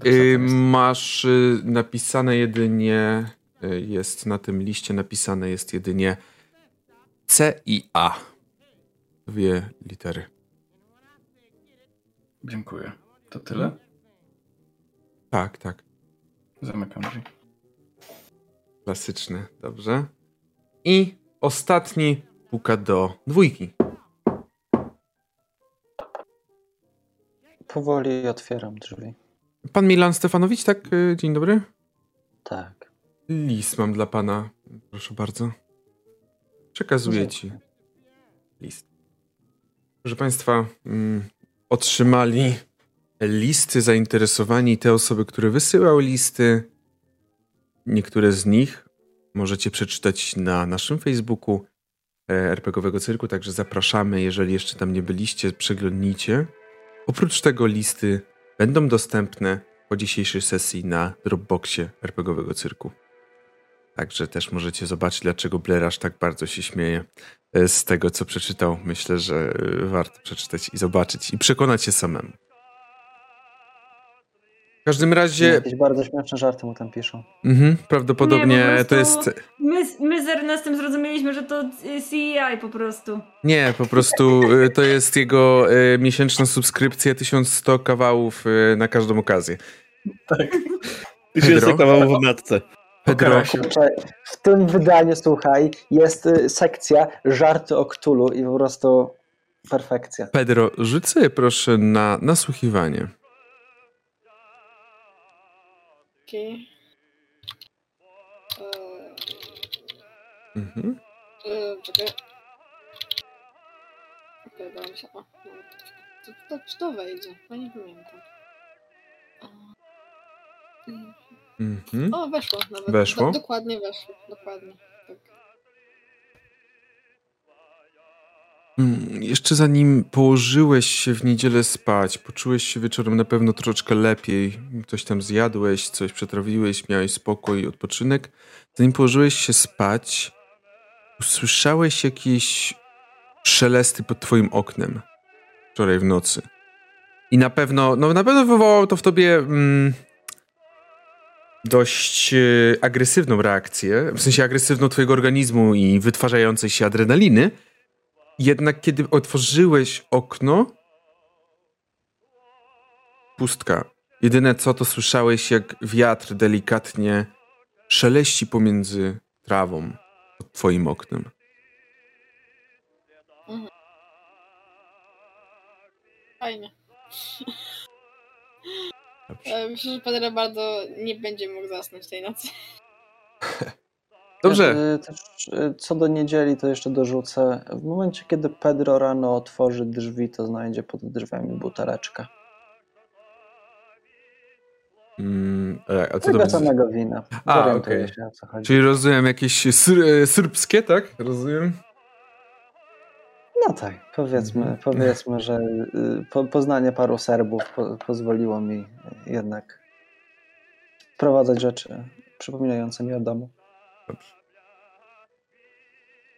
Y, jest. Masz y, napisane jedynie, y, jest na tym liście napisane jest jedynie C i A. Dwie litery. Dziękuję. To tyle? Tak, tak. Zamykam drzwi. Klasyczne, dobrze. I ostatni puka do dwójki. Powoli otwieram drzwi. Pan Milan Stefanowicz, tak? Y, Dzień dobry. Tak. List mam dla pana. Proszę bardzo. Przekazuję ci list. Proszę państwa, mm, otrzymali listy zainteresowani te osoby, które wysyłały listy. Niektóre z nich możecie przeczytać na naszym Facebooku e, RPGowego Cyrku, także zapraszamy, jeżeli jeszcze tam nie byliście, przeglądnijcie. Oprócz tego listy będą dostępne po dzisiejszej sesji na Dropboxie RPGowego Cyrku. Także też możecie zobaczyć, dlaczego Blair aż tak bardzo się śmieje e, z tego, co przeczytał. Myślę, że e, warto przeczytać i zobaczyć i przekonać się samemu. W każdym razie, Jakieś bardzo śmieszne żarty mu tam piszą. mhm, prawdopodobnie Nie, to jest. My, my z Ernestem zrozumieliśmy, że to y, CEI po prostu. Nie, po prostu e, to jest jego e, miesięczna subskrypcja 1100 kawałów e, na każdą okazję. [laughs] Jest Pedro? kawału w matce. Pedro, w tym wydaniu, słuchaj, jest y, sekcja żarty o Ktulu i po prostu perfekcja. Pedro, rzuć sobie proszę na nasłuchiwanie. Okej. Eee, Mhm. eee, czekaj. Okej, okay, mi się. O, no. to, to, czy to wejdzie? Ja nie pamiętam. Mhm. O, weszło nawet. Weszło? Do, dokładnie weszło, dokładnie. Jeszcze zanim położyłeś się w niedzielę spać, poczułeś się wieczorem na pewno troszeczkę lepiej. Coś tam zjadłeś, coś przetrawiłeś, miałeś spokój i odpoczynek. Zanim położyłeś się spać, usłyszałeś jakieś szelesty pod twoim oknem wczoraj w nocy. I na pewno, no na pewno wywołało to w tobie mm, dość e, agresywną reakcję, w sensie agresywną twojego organizmu i wytwarzającej się adrenaliny. Jednak kiedy otworzyłeś okno, pustka. Jedyne co to słyszałeś, jak wiatr delikatnie szeleści pomiędzy trawą pod twoim oknem. Fajnie. Dobrze. E, Myślę, że Pedro bardzo nie będzie mógł zasnąć tej nocy. [laughs] Dobrze. E, Też, co do niedzieli, to jeszcze dorzucę. W momencie, kiedy Pedro rano otworzy drzwi, to znajdzie pod drzwiami buteleczkę. Mm, e, a co to Tego samego wina. A, okej. się, o co chodzi. Czyli rozumiem jakieś syr, e, syrbskie, tak? Rozumiem. No tak, powiedzmy, Mhm. powiedzmy że y, po, poznanie paru Serbów po, pozwoliło mi jednak wprowadzać rzeczy przypominające mi o domu. Dobrze.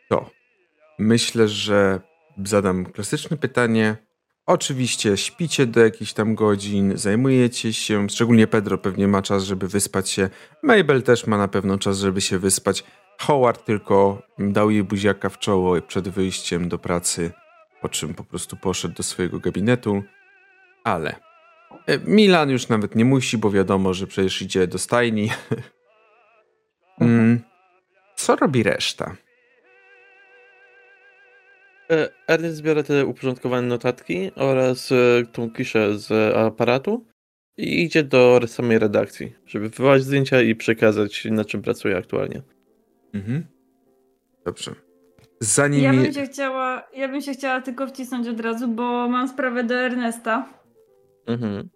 To myślę, że zadam klasyczne pytanie. Oczywiście śpicie do jakichś tam godzin, zajmujecie się, szczególnie Pedro pewnie ma czas, żeby wyspać się. Mabel też ma na pewno czas, żeby się wyspać. Howard tylko dał jej buziaka w czoło przed wyjściem do pracy, po czym po prostu poszedł do swojego gabinetu. Ale e, Milan już nawet nie musi, bo wiadomo, że przecież idzie do stajni. [laughs] Mm, Co robi reszta? E, Ernest zbiera te uporządkowane notatki oraz e, tą kiszę z aparatu i idzie do samej redakcji, żeby wywołać zdjęcia i przekazać, na czym pracuje aktualnie. Mhm. Dobrze. Zanim. Ja bym się chciała, ja bym się chciała tylko wcisnąć od razu, bo mam sprawę do Ernesta. Mhm.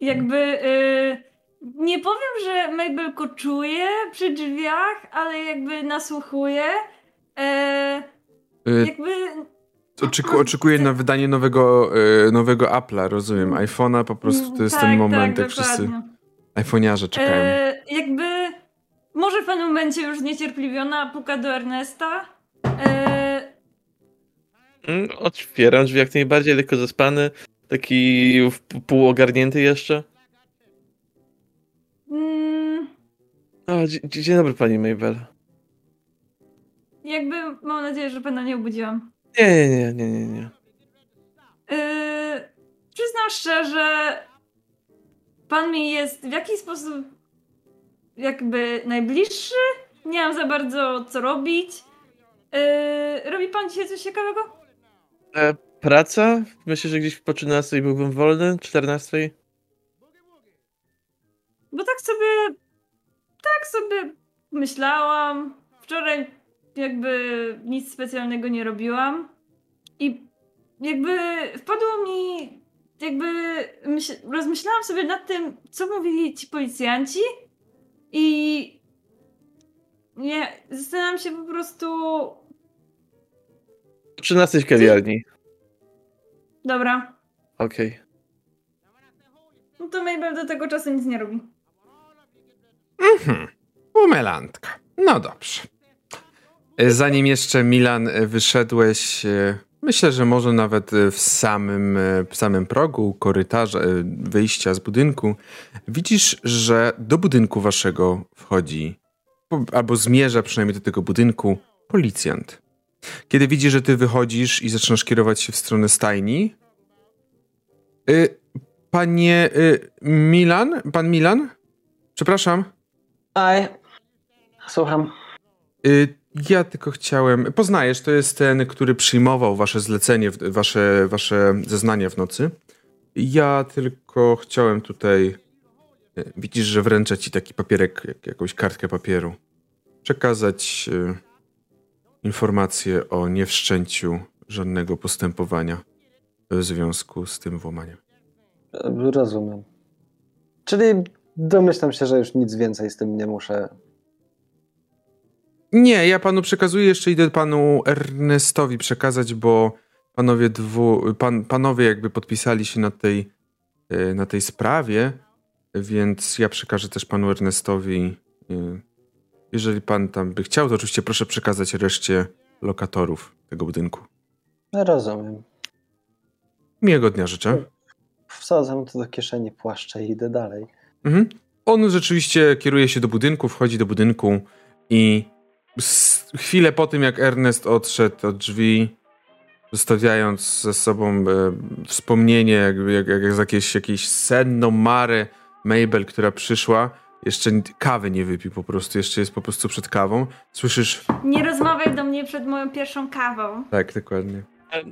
Jakby y, nie powiem, że Mabel koczuje przy drzwiach, ale jakby nasłuchuje. E, y, jakby Oczeku, oczekuję na wydanie nowego, y, nowego Apple'a, rozumiem. iPhone'a po prostu to jest ten tak, moment, tak, jak wszyscy iPhoniarze czekają. E, jakby może w pewnym momencie już niecierpliwiona puka do Ernesta. E, Mm, Otwieram drzwi jak najbardziej, lekko zaspany, taki w- półogarnięty jeszcze. Dzie- dzień dobry pani Mabel. jakby mam nadzieję, że pana nie obudziłam. Nie, nie, nie, nie, nie, nie. Yy, przyznam szczerze, pan mi jest w jakiś sposób jakby najbliższy. Nie mam za bardzo co robić. Yy, robi pan dzisiaj coś ciekawego? E, praca? Myślę, że gdzieś po 13 byłbym wolny, 14. Bo tak sobie, tak sobie myślałam. Wczoraj jakby nic specjalnego nie robiłam. I jakby wpadło mi, jakby myśl, rozmyślałam sobie nad tym, co mówili ci policjanci. I nie, zastanawiam się po prostu. 13 w kawiarni. Dobra, Okej. no to Mabel do tego czasu nic nie robi. Mhm. Bumelantka. No dobrze. Zanim jeszcze Milan wyszedłeś, e, myślę, że może nawet w samym, e, w samym progu korytarza, e, wyjścia z budynku, widzisz, że do budynku waszego wchodzi, albo zmierza przynajmniej do tego budynku, policjant. Kiedy widzi, że ty wychodzisz i zaczynasz kierować się w stronę stajni, y, panie y, Milan, pan Milan? Przepraszam. Aj, słucham. Y, Ja tylko chciałem. Poznajesz, to jest ten, który przyjmował wasze zlecenie, wasze, wasze zeznania w nocy. Ja tylko chciałem tutaj. y, Widzisz, że wręczę ci taki papierek, jak, jakąś kartkę papieru. Przekazać y, informację o niewszczęciu żadnego postępowania w związku z tym włamaniem. Rozumiem. Czyli domyślam się, że już nic więcej z tym nie muszę. Nie, ja panu przekazuję, jeszcze idę panu Ernestowi przekazać, bo panowie dwu, pan, panowie jakby podpisali się na tej, e, na tej sprawie, więc ja przekażę też panu Ernestowi. e, Jeżeli pan tam by chciał, to oczywiście proszę przekazać reszcie lokatorów tego budynku. Rozumiem. Miłego dnia życzę. Wsadzam to do kieszeni płaszcza i idę dalej. Mhm. On rzeczywiście kieruje się do budynku, wchodzi do budynku i chwilę po tym, jak Ernest odszedł od drzwi, zostawiając ze sobą e, wspomnienie, jakby jak, jak, jak z jakiejś, jakiejś senną Marę Mabel, która przyszła, jeszcze kawy nie wypił po prostu, jeszcze jest po prostu przed kawą. Słyszysz, Nie rozmawiaj do mnie przed moją pierwszą kawą. tak, dokładnie.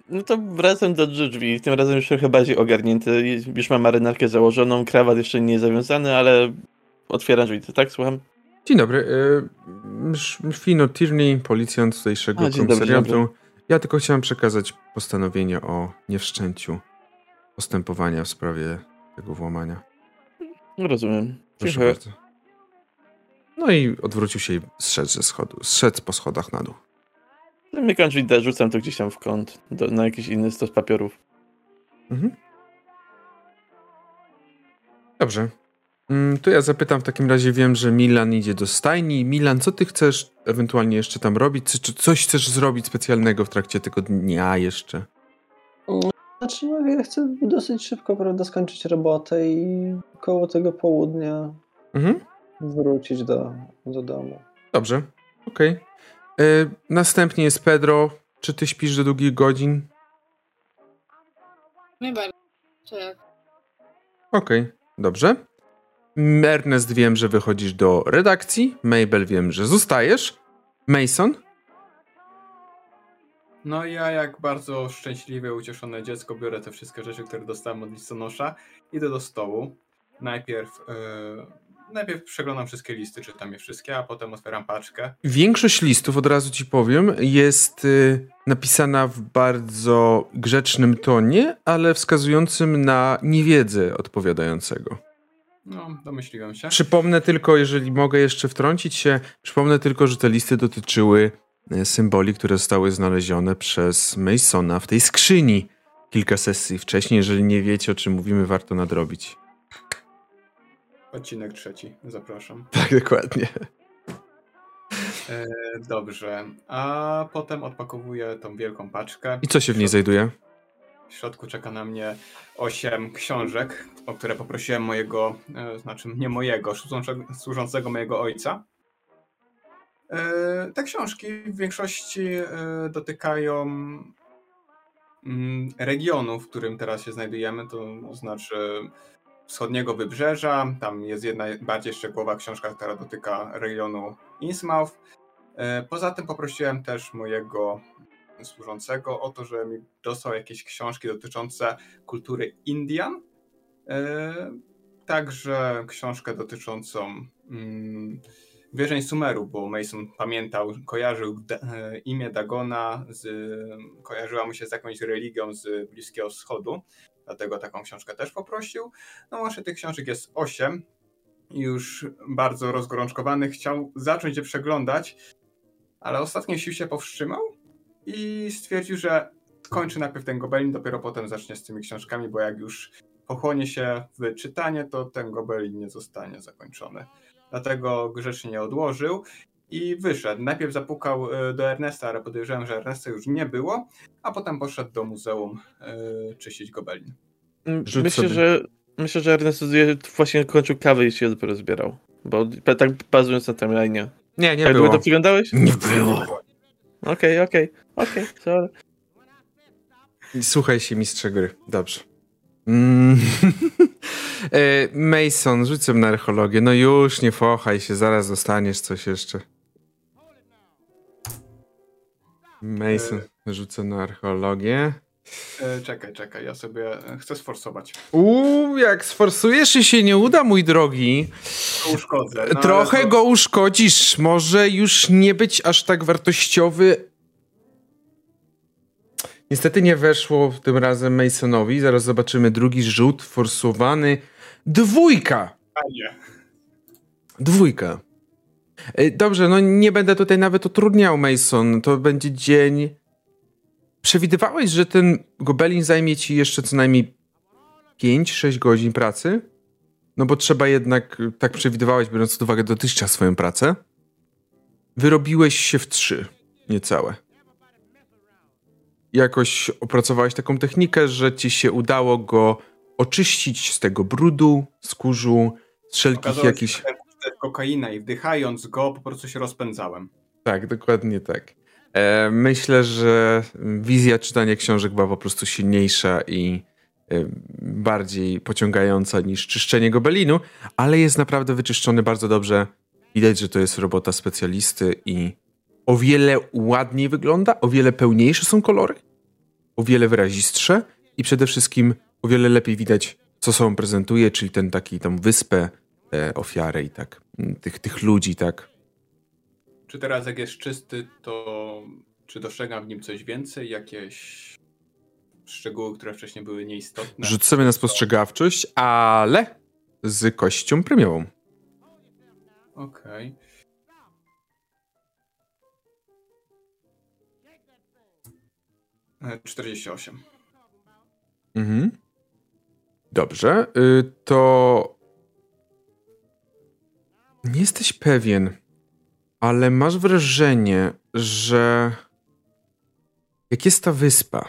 No to wracam do drzwi. Tym razem już trochę bardziej ogarnięty. Już mam marynarkę założoną, krawat jeszcze nie zawiązany, ale otwieram drzwi. Tak, słucham? Dzień dobry. y, Fino Tierney, policjant tutejszego A, dobry, komisariatu. dobry. Ja tylko chciałem przekazać postanowienie o niewszczęciu postępowania w sprawie tego włamania. Rozumiem. Proszę Dziękuję. bardzo. No i odwrócił się i zszedł ze schodu. Zszedł po schodach na dół. Zamykam drzwi, da- rzucam to gdzieś tam w kąt, do, na jakiś inny stos papierów. Mhm. Dobrze. Mm, To ja zapytam w takim razie, wiem, że Milan idzie do stajni. Milan, co ty chcesz ewentualnie jeszcze tam robić? Czy, czy coś chcesz zrobić specjalnego w trakcie tego dnia jeszcze? Znaczy, no, ja chcę dosyć szybko, prawda, skończyć robotę i koło tego południa Mhm. wrócić do, do domu. Dobrze, okej. Y, Następnie jest Pedro. Czy ty śpisz do długich godzin? Czy jak? Okej, dobrze. Mm, Ernest, wiem, że wychodzisz do redakcji. Mabel, wiem, że zostajesz. Mason? No ja jak bardzo szczęśliwe, ucieszone dziecko biorę te wszystkie rzeczy, które dostałem od listonosza, idę do stołu. Najpierw, yy, najpierw przeglądam wszystkie listy, czytam je wszystkie, a potem otwieram paczkę. Większość listów, od razu ci powiem, jest y, napisana w bardzo grzecznym tonie, ale wskazującym na niewiedzę odpowiadającego. No, domyśliłem się. Przypomnę tylko, jeżeli mogę jeszcze wtrącić się, przypomnę tylko, że te listy dotyczyły e, symboli, które zostały znalezione przez Masona w tej skrzyni kilka sesji wcześniej. Jeżeli nie wiecie, o czym mówimy, warto nadrobić. Odcinek trzeci, zapraszam. [laughs] Tak, dokładnie. E, dobrze, a potem odpakowuję tą wielką paczkę. I co się w niej znajduje? W środku czeka na mnie 8 książek, o które poprosiłem mojego, e, znaczy nie mojego, służącego, służącego mojego ojca. E, te książki w większości e, dotykają mm, regionu, w którym teraz się znajdujemy, to znaczy wschodniego wybrzeża. Tam jest jedna bardziej szczegółowa książka, która dotyka regionu Innsmouth. E, Poza tym poprosiłem też mojego służącego o to, że mi dostał jakieś książki dotyczące kultury Indian. E, Także książkę dotyczącą mm, wierzeń Sumeru, bo Mason pamiętał, kojarzył e, imię Dagona, z, kojarzyła mu się z jakąś religią z Bliskiego Wschodu, dlatego taką książkę też poprosił. No właśnie tych książek jest osiem. Już bardzo rozgorączkowany, chciał zacząć je przeglądać, ale ostatnio sił się powstrzymał i stwierdził, że skończy najpierw ten gobelin, dopiero potem zacznie z tymi książkami, bo jak już pochłonie się w czytanie, to ten gobelin nie zostanie zakończony. Dlatego grzecznie nie odłożył i wyszedł. Najpierw zapukał e, do Ernesta, ale podejrzewam, że Ernesta już nie było, a potem poszedł do muzeum e, czyścić gobelin. Mm, Rzuć Myślę, sobie. że myślę, że Ernest właśnie kończył kawę i się dopiero zbierał. Bo tak bazując na timeline. Nie, nie Tak było. to przyglądałeś? Nie było. Okej, okej, okej, sorry. Słuchaj się, mistrze gry. Dobrze. Mm. [laughs] E, Mason, rzucę na archeologię. No już, nie fochaj się, zaraz dostaniesz coś jeszcze. Mason, rzucę na archeologię. E, czekaj, czekaj, ja sobie e, chcę sforsować. Uuu, jak sforsujesz i się nie uda, mój drogi, uszkodzę. no, trochę to- go uszkodzisz. Może już nie być aż tak wartościowy. Niestety nie weszło tym razem Masonowi. Zaraz zobaczymy drugi rzut forsowany. Dwójka! A nie. Dwójka. E, Dobrze, no nie będę tutaj nawet utrudniał, Mason. To będzie dzień. Przewidywałeś, że ten gobelin zajmie ci jeszcze co najmniej 5-6 godzin pracy? No bo trzeba jednak, tak przewidywałeś, biorąc pod uwagę dotychczas swoją pracę. Wyrobiłeś się w 3, niecałe. Jakoś opracowałeś taką technikę, że ci się udało go oczyścić z tego brudu, z kurzu, z wszelkich jakichś... kokaina i wdychając go po prostu się rozpędzałem. Tak, dokładnie tak. E, myślę, że wizja czytania książek była po prostu silniejsza i e, bardziej pociągająca niż czyszczenie gobelinu, ale jest naprawdę wyczyszczony bardzo dobrze. Widać, że to jest robota specjalisty i o wiele ładniej wygląda, o wiele pełniejsze są kolory, o wiele wyrazistsze i przede wszystkim o wiele lepiej widać, co sobą prezentuje, czyli ten taki tą wyspę, e, ofiarę i tak, tych, tych ludzi, tak. Czy teraz jak jest czysty, to czy dostrzegam w nim coś więcej? Jakieś szczegóły, które wcześniej były nieistotne? Rzuć sobie na spostrzegawczość, ale z kością premiową. Okej. E, 48. Mhm. Dobrze, y, to nie jesteś pewien, ale masz wrażenie, że jak jest ta wyspa,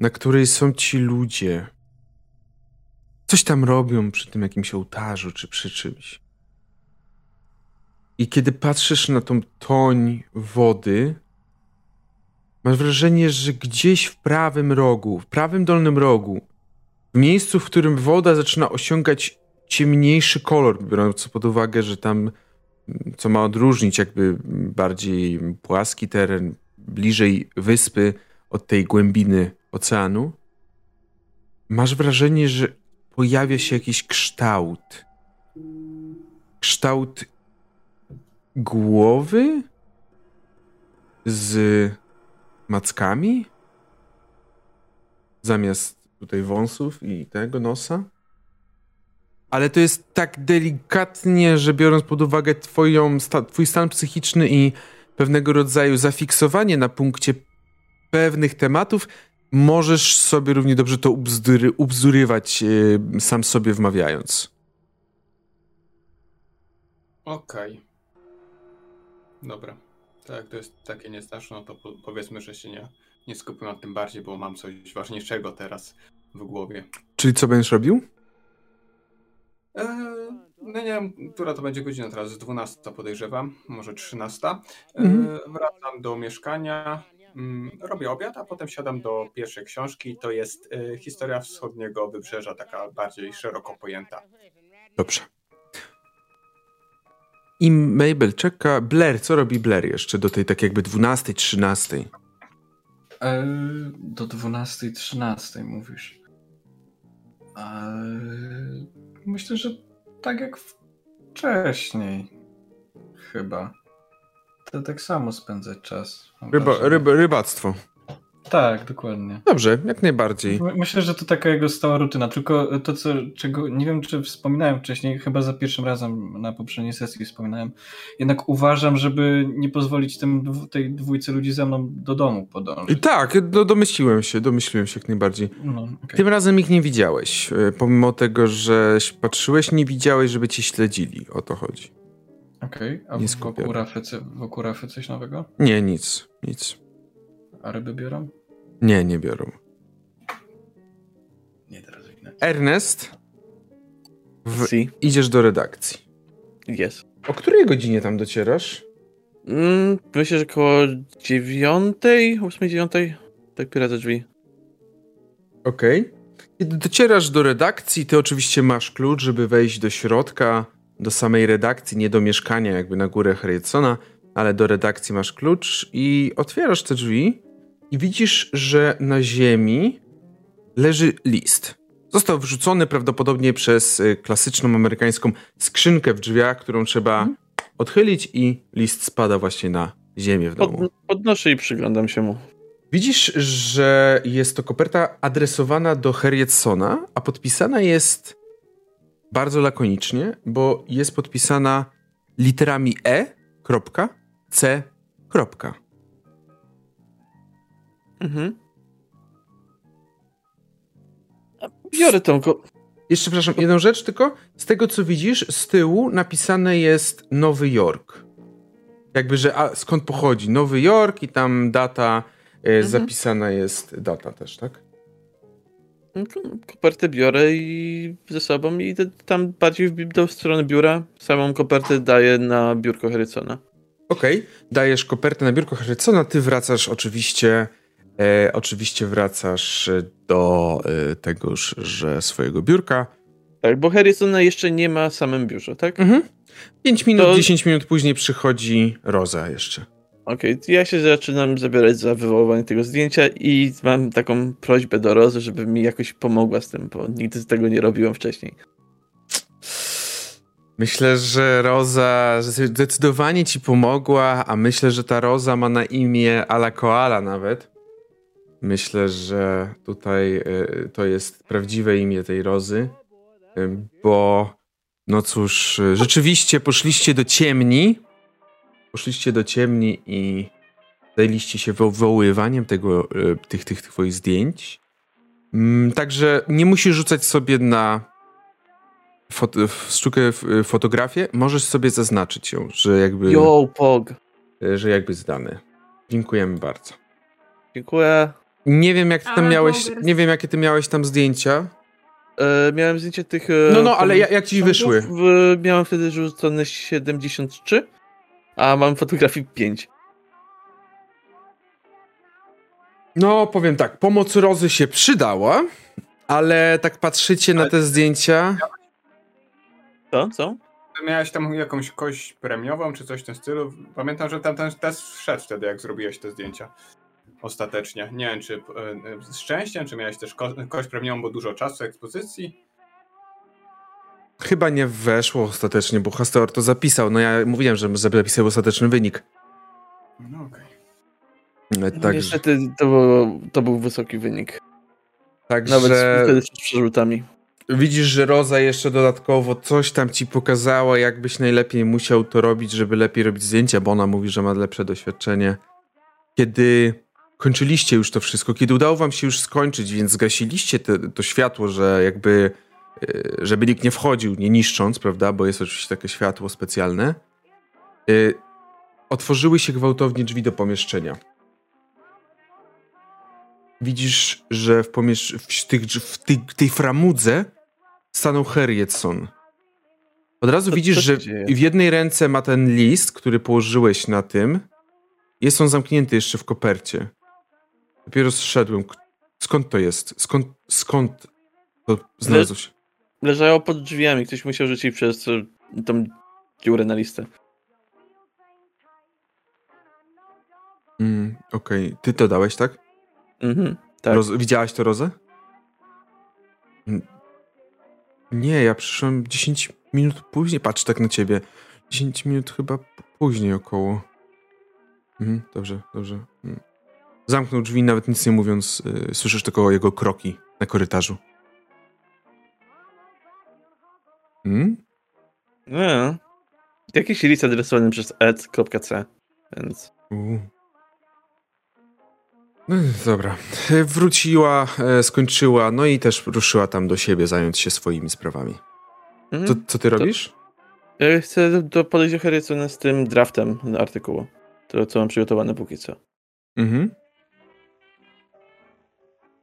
na której są ci ludzie, coś tam robią przy tym jakimś ołtarzu czy przy czymś. I kiedy patrzysz na tą toń wody, Masz wrażenie, że gdzieś w prawym rogu, w prawym dolnym rogu, w miejscu, w którym woda zaczyna osiągać ciemniejszy kolor, biorąc pod uwagę, że tam, co ma odróżnić jakby bardziej płaski teren, bliżej wyspy od tej głębiny oceanu, masz wrażenie, że pojawia się jakiś kształt. Kształt głowy z mackami zamiast tutaj wąsów i tego nosa. Ale to jest tak delikatnie, że biorąc pod uwagę twoją, sta, twój stan psychiczny i pewnego rodzaju zafiksowanie na punkcie pewnych tematów, możesz sobie równie dobrze to ubzdury, ubzdurywać yy, sam sobie wmawiając. Okej. Dobra. Tak, to jest takie nieznaczne, no to po, powiedzmy, że się nie, nie skupiam na tym bardziej, bo mam coś ważniejszego teraz w głowie. Czyli co będziesz robił? Eee, no nie wiem, która to będzie godzina teraz, 12 podejrzewam, może 13. Eee, Mhm. Wracam do mieszkania, mm, robię obiad, a potem siadam do pierwszej książki. To jest e, historia wschodniego wybrzeża, taka bardziej szeroko pojęta. Dobrze. I Mabel czeka. Blair, co robi Blair jeszcze do tej tak jakby 12, 13? E, do 12.13 mówisz. E, myślę, że tak jak wcześniej. Chyba. To tak samo spędzać czas. Ryba, ryba, rybactwo. Tak, dokładnie. Dobrze, jak najbardziej. My- Myślę, że to taka jego stała rutyna, tylko to, co, czego nie wiem, czy wspominałem wcześniej, chyba za pierwszym razem na poprzedniej sesji wspominałem. Jednak uważam, żeby nie pozwolić tym, tej dwójce ludzi ze mną do domu I podążyć. tak, do, domyśliłem się, domyśliłem się jak najbardziej. No, okej. Tym razem ich nie widziałeś. e, Pomimo tego, że patrzyłeś, nie widziałeś, żeby cię śledzili. O to chodzi. Okej, a nie wokół rafy, wokół rafy coś nowego? Nie, nic, nic. A ryby biorą? Nie, nie biorą. Nie, teraz inaczej. Ernest, w, Si. idziesz do redakcji. Jest. O której godzinie tam docierasz? Mm, myślę, że koło dziewiątej, ósmej, dziewiątej. Tak piera drzwi. Okej. Kiedy docierasz do redakcji, ty oczywiście masz klucz, żeby wejść do środka, do samej redakcji, nie do mieszkania jakby na górę Harrietsona, ale do redakcji masz klucz i otwierasz te drzwi i widzisz, że na ziemi leży list. Został wrzucony prawdopodobnie przez y, klasyczną amerykańską skrzynkę w drzwiach, którą trzeba odchylić i list spada właśnie na ziemię w Pod, domu. podnoszę i przyglądam się mu. Widzisz, że jest to koperta adresowana do Harrietsona, a podpisana jest bardzo lakonicznie, bo jest podpisana literami E, kropka, C, kropka. Mhm. Biorę tą ko- Jeszcze, przepraszam, jedną rzecz tylko. Z tego, co widzisz, z tyłu napisane jest Nowy Jork. Jakby, że a, skąd pochodzi Nowy Jork i tam data, e, zapisana jest data też, tak? kopertę biorę i ze sobą i idę tam bardziej w, do strony biura. Samą kopertę daję na biurko Harrisona. Okej, dajesz kopertę na biurko Harrisona, ty wracasz oczywiście, e, oczywiście wracasz e, do e, tegoż, że swojego biurka. Tak, bo Harrisona jeszcze nie ma w samym biurze, tak? Mhm. 5 minut, To- 10 minut później przychodzi Roza jeszcze. Okej, ja się zaczynam zabierać za wywoływanie tego zdjęcia i mam taką prośbę do Rozy, żeby mi jakoś pomogła z tym, bo nigdy tego nie robiłem wcześniej. Myślę, że Roza zdecydowanie ci pomogła, a myślę, że ta Roza ma na imię Ala Koala nawet. Myślę, że tutaj y, to jest prawdziwe imię tej Rozy, y, bo no cóż, y, rzeczywiście poszliście do ciemni, poszliście do ciemni i zajęliście się wywoływaniem tego, tych, tych twoich zdjęć. Mm, Także nie musisz rzucać sobie na fot sztukę fotografię, możesz sobie zaznaczyć ją, że jakby, Yo, Pog. że jakby zdany. Dziękujemy bardzo. Dziękuję. Nie wiem, jak ty tam Ale miałeś, nie wiem, jakie ty miałeś tam zdjęcia. E, miałem zdjęcie tych... E, No, no, ale kom- ja- jak ci wyszły? W, miałem wtedy rzucone 73, a mam fotografii 5. No, powiem tak, pomoc Rozy się przydała, ale tak patrzycie na te zdjęcia. Co? Co? Miałeś tam jakąś kość premiową, czy coś w tym stylu? Pamiętam, że tam ten test wszedł wtedy, jak zrobiłeś te zdjęcia. Ostatecznie. Nie wiem, czy e, e, z szczęściem, czy miałeś też ko kość premiową, bo dużo czasu ekspozycji. Chyba nie weszło ostatecznie, bo Hastor to zapisał. No ja mówiłem, że zapisał ostateczny wynik. No okej. E, No, Także, Niestety to, było, to był wysoki wynik. także Nawet wtedy z przerzutami. widzisz, że Roza jeszcze dodatkowo coś tam ci pokazała, jakbyś najlepiej musiał to robić, żeby lepiej robić zdjęcia, bo ona mówi, że ma lepsze doświadczenie. Kiedy kończyliście już to wszystko, kiedy udało wam się już skończyć, więc zgasiliście te, to światło, że jakby, e, żeby nikt nie wchodził, nie niszcząc, prawda, bo jest oczywiście takie światło specjalne, e, otworzyły się gwałtownie drzwi do pomieszczenia. Widzisz, że w, pomiesz- w, tych, w tej, tej framudze stanął Harrietson. Od razu Co- widzisz, że w jednej ręce ma ten list, który położyłeś na tym. Jest on zamknięty jeszcze w kopercie. Dopiero zszedłem. Skąd to jest? Skąd, skąd to znalazło się? Leżało pod drzwiami, ktoś musiał rzucić przez e, tą dziurę na listę. Mm, Okej, ty to dałeś, tak? Mhm, tak. Roz, widziałaś to, Rozę? Mm. Nie, ja przyszłem 10 minut później. Patrz tak na ciebie. 10 minut chyba później około. Mhm, dobrze, dobrze. Mm. Zamknął drzwi, nawet nic nie mówiąc. y, słyszysz tylko jego kroki na korytarzu. Hmm? No. Jakiś list adresowany przez ed.c, więc... U. No, dobra. E, Wróciła, e, skończyła, no i też ruszyła tam do siebie zająć się swoimi sprawami. Mhm. Co, co ty robisz? Ja Chcę do podejść do Harrisona z tym draftem artykułu. To, co mam przygotowane póki co. Mhm.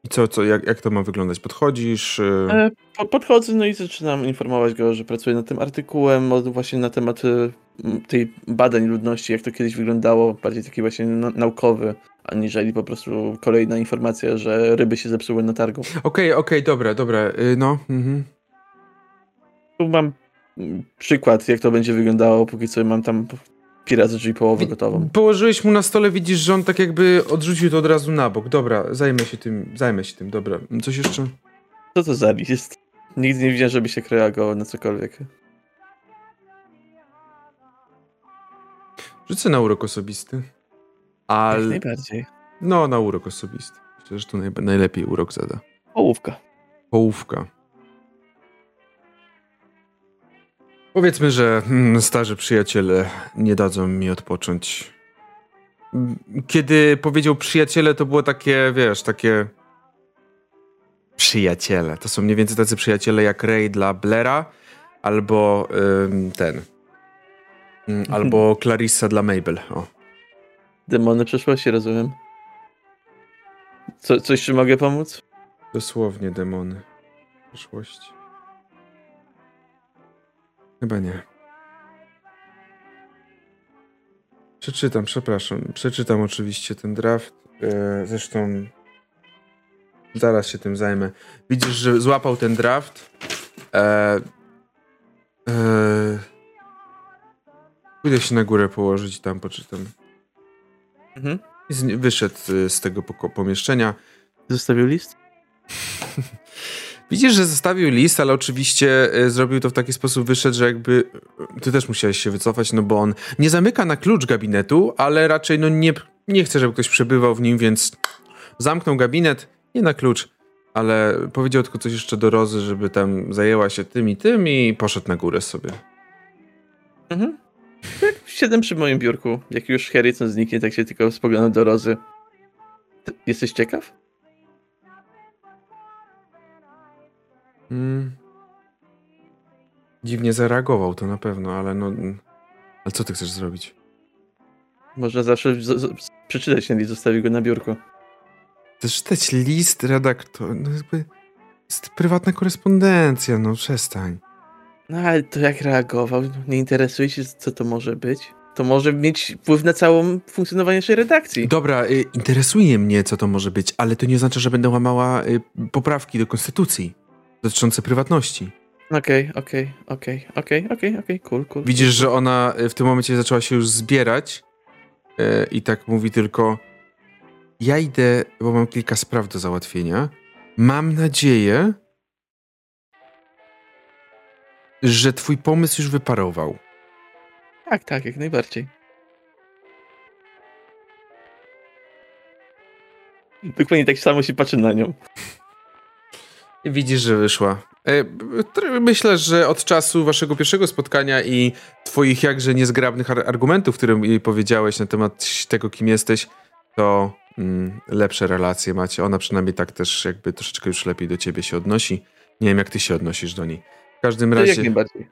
I co, co jak, jak to ma wyglądać? Podchodzisz? y, E, po, podchodzę no i zaczynam informować go, że pracuję nad tym artykułem, właśnie na temat m, tej badań ludności, jak to kiedyś wyglądało, bardziej taki właśnie na, naukowy, aniżeli po prostu kolejna informacja, że ryby się zepsuły na targu. Okej, okej, dobra, dobra. y, No, mhm. Tu mam mm, przykład, jak to będzie wyglądało, póki co mam tam z drzwi połowę gotową. Położyłeś mu na stole, widzisz, że on tak jakby odrzucił to od razu na bok. Dobra, zajmę się tym, zajmę się tym, dobra. Coś jeszcze? Co to za list? Nigdy nie widziałem, żeby się reagował na cokolwiek. Rzucę na urok osobisty. Jak Ale... najbardziej. No, na urok osobisty. Myślę, że tu naj... najlepiej urok zada. Połówka. Połówka. Powiedzmy, że mm, starzy przyjaciele nie dadzą mi odpocząć. Kiedy powiedział przyjaciele, to było takie, wiesz, takie. Przyjaciele. To są mniej więcej tacy przyjaciele jak Ray dla Blaira, albo ym, ten. Mm, Albo Clarissa dla Mabel. O. Demony przeszłości, rozumiem. Co, coś, czy mogę pomóc? Dosłownie demony. Przyszłości. Chyba nie. Przeczytam, przepraszam. Przeczytam oczywiście ten draft. E, zresztą zaraz się tym zajmę. Widzisz, że złapał ten draft. E, e, pójdę się na górę położyć i tam poczytam. Mhm. Z- wyszedł y, z tego pomieszczenia. Zostawił list? [laughs] Widzisz, że zostawił list, ale oczywiście y, zrobił to w taki sposób, wyszedł, że jakby y, ty też musiałeś się wycofać, no bo on nie zamyka na klucz gabinetu, ale raczej no nie, nie chce, żeby ktoś przebywał w nim, więc zamknął gabinet, nie na klucz, ale powiedział tylko coś jeszcze do Rozy, żeby tam zajęła się tym i tym i poszedł na górę sobie. Mhm. Tak, siedzę przy moim biurku. Jak już Harrison zniknie, tak się tylko spoglądam do Rozy. Jesteś ciekaw? Mm. Dziwnie zareagował to na pewno, ale no... mm. Ale co ty chcesz zrobić? Można zawsze z- z- przeczytać ten list, zostawił go na biurku. Też czytać list redaktor... No jakby... Jest prywatna korespondencja, no przestań. No ale to jak reagował? Nie interesuje się, co to może być? To może mieć wpływ na całą funkcjonowanie naszej redakcji. Dobra, y, interesuje mnie, co to może być, ale to nie oznacza, że będę łamała y, poprawki do konstytucji dotyczące prywatności. Okej, okej, okej, okej, okej, okej, cool, cool. Widzisz, że ona y, w tym momencie zaczęła się już zbierać y, i tak mówi tylko ja idę, bo mam kilka spraw do załatwienia. Mam nadzieję, że twój pomysł już wyparował. Tak, tak, jak najbardziej. Dokładnie tak samo się patrzy na nią. Widzisz, że wyszła. E, Myślę, że od czasu waszego pierwszego spotkania i twoich jakże niezgrabnych ar- argumentów, które jej powiedziałeś na temat tego, kim jesteś, to mm, lepsze relacje macie. Ona przynajmniej tak też jakby troszeczkę już lepiej do ciebie się odnosi. Nie wiem, jak ty się odnosisz do niej. W każdym To jak razie najbardziej.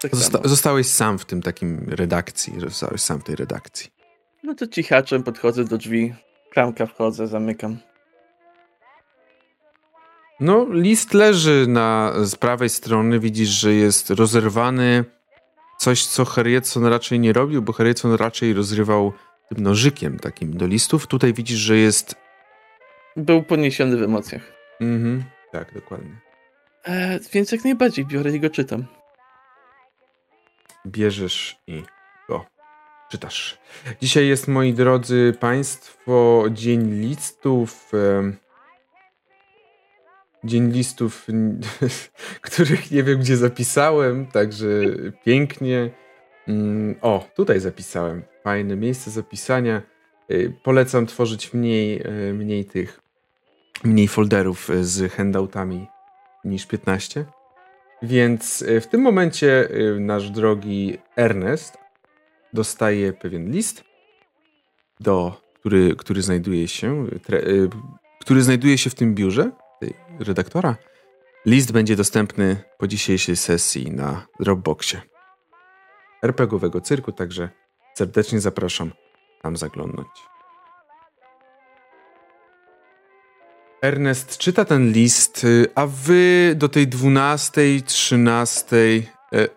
Tak zosta- samo. zostałeś sam w tym takim redakcji. Zostałeś sam w tej redakcji. No to cichaczem podchodzę do drzwi, klamka wchodzę, zamykam. No, list leży na, z prawej strony. Widzisz, że jest rozerwany. Coś, co Harrietson raczej nie robił, bo Harrietson raczej rozrywał tym nożykiem takim do listów. Tutaj widzisz, że jest... Był poniesiony w emocjach. Mhm. Tak, dokładnie. E, więc jak najbardziej biorę i go czytam. Bierzesz i go czytasz. Dzisiaj jest, moi drodzy państwo, Dzień Listów. em, Dzień listów, [laughs] których nie wiem, gdzie zapisałem, także pięknie. Mm, O, tutaj zapisałem. Fajne miejsce zapisania. Y, Polecam tworzyć mniej, y, mniej tych, mniej folderów y, z handoutami niż 15. Więc w tym momencie nasz drogi Ernest dostaje pewien list, do, który, który znajduje się, tre, który znajduje się w tym biurze redaktora. List będzie dostępny po dzisiejszej sesji na Dropboxie RPGowego cyrku, także serdecznie zapraszam tam zaglądnąć. Ernest czyta ten list, a wy do tej 12, 13. E,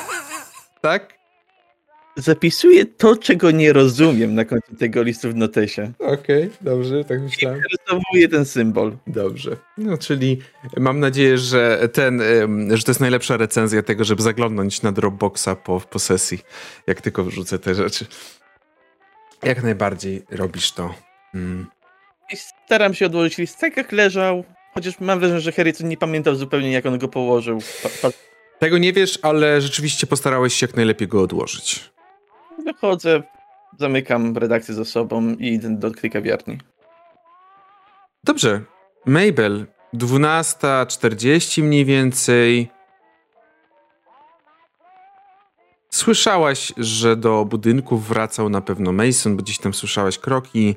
[laughs] tak? Zapisuję to, czego nie rozumiem na końcu tego listu w notesie. Okej, dobrze, tak myślałem. Rysowuję ten symbol. Dobrze. No, czyli mam nadzieję, że ten, że to jest najlepsza recenzja tego, żeby zaglądnąć na Dropboxa po, po sesji, jak tylko wrzucę te rzeczy. Jak najbardziej robisz to. Mm. Staram się odłożyć list tak, jak leżał. Chociaż mam wrażenie, że Harrison nie pamiętał zupełnie, jak on go położył. Pa, pa, Tego nie wiesz, ale rzeczywiście postarałeś się jak najlepiej go odłożyć. Wychodzę, zamykam redakcję ze sobą i idę do kawiarni. Dobrze. Mabel, 12.40 mniej więcej. Słyszałaś, że do budynku wracał na pewno Mason, bo gdzieś tam słyszałaś kroki.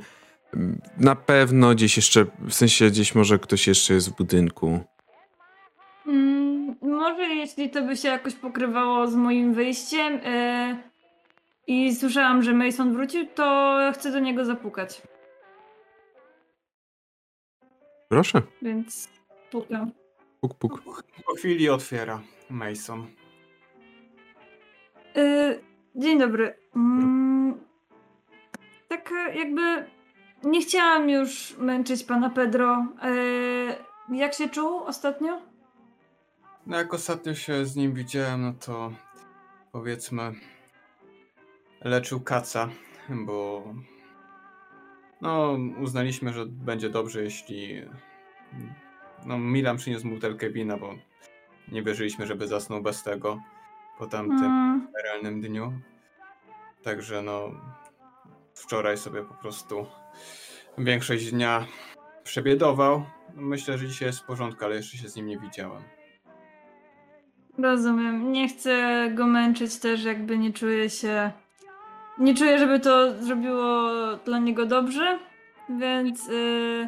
Na pewno gdzieś jeszcze, w sensie gdzieś może ktoś jeszcze jest w budynku. Mm, może jeśli to by się jakoś pokrywało z moim wyjściem yy, i słyszałam, że Mason wrócił, to chcę do niego zapukać. Proszę. Więc pukam. Puk, puk. Po chwili otwiera Mason. Yy, dzień dobry. Mm, tak e, jakby nie chciałam już męczyć pana Pedro. Yy, jak się czuł ostatnio? No jak ostatnio się z nim widziałem, no to powiedzmy leczył kaca, bo no, uznaliśmy, że będzie dobrze, jeśli no, Milan przyniósł mu butelkę wina, bo nie wierzyliśmy, żeby zasnął bez tego po tamtym Mm, realnym dniu. Także no, wczoraj sobie po prostu większość dnia przebiedował. Myślę, że dzisiaj jest w porządku, ale jeszcze się z nim nie widziałem. rozumiem. Nie chcę go męczyć też, jakby nie czuję się. Nie czuję, żeby to zrobiło dla niego dobrze, więc yy,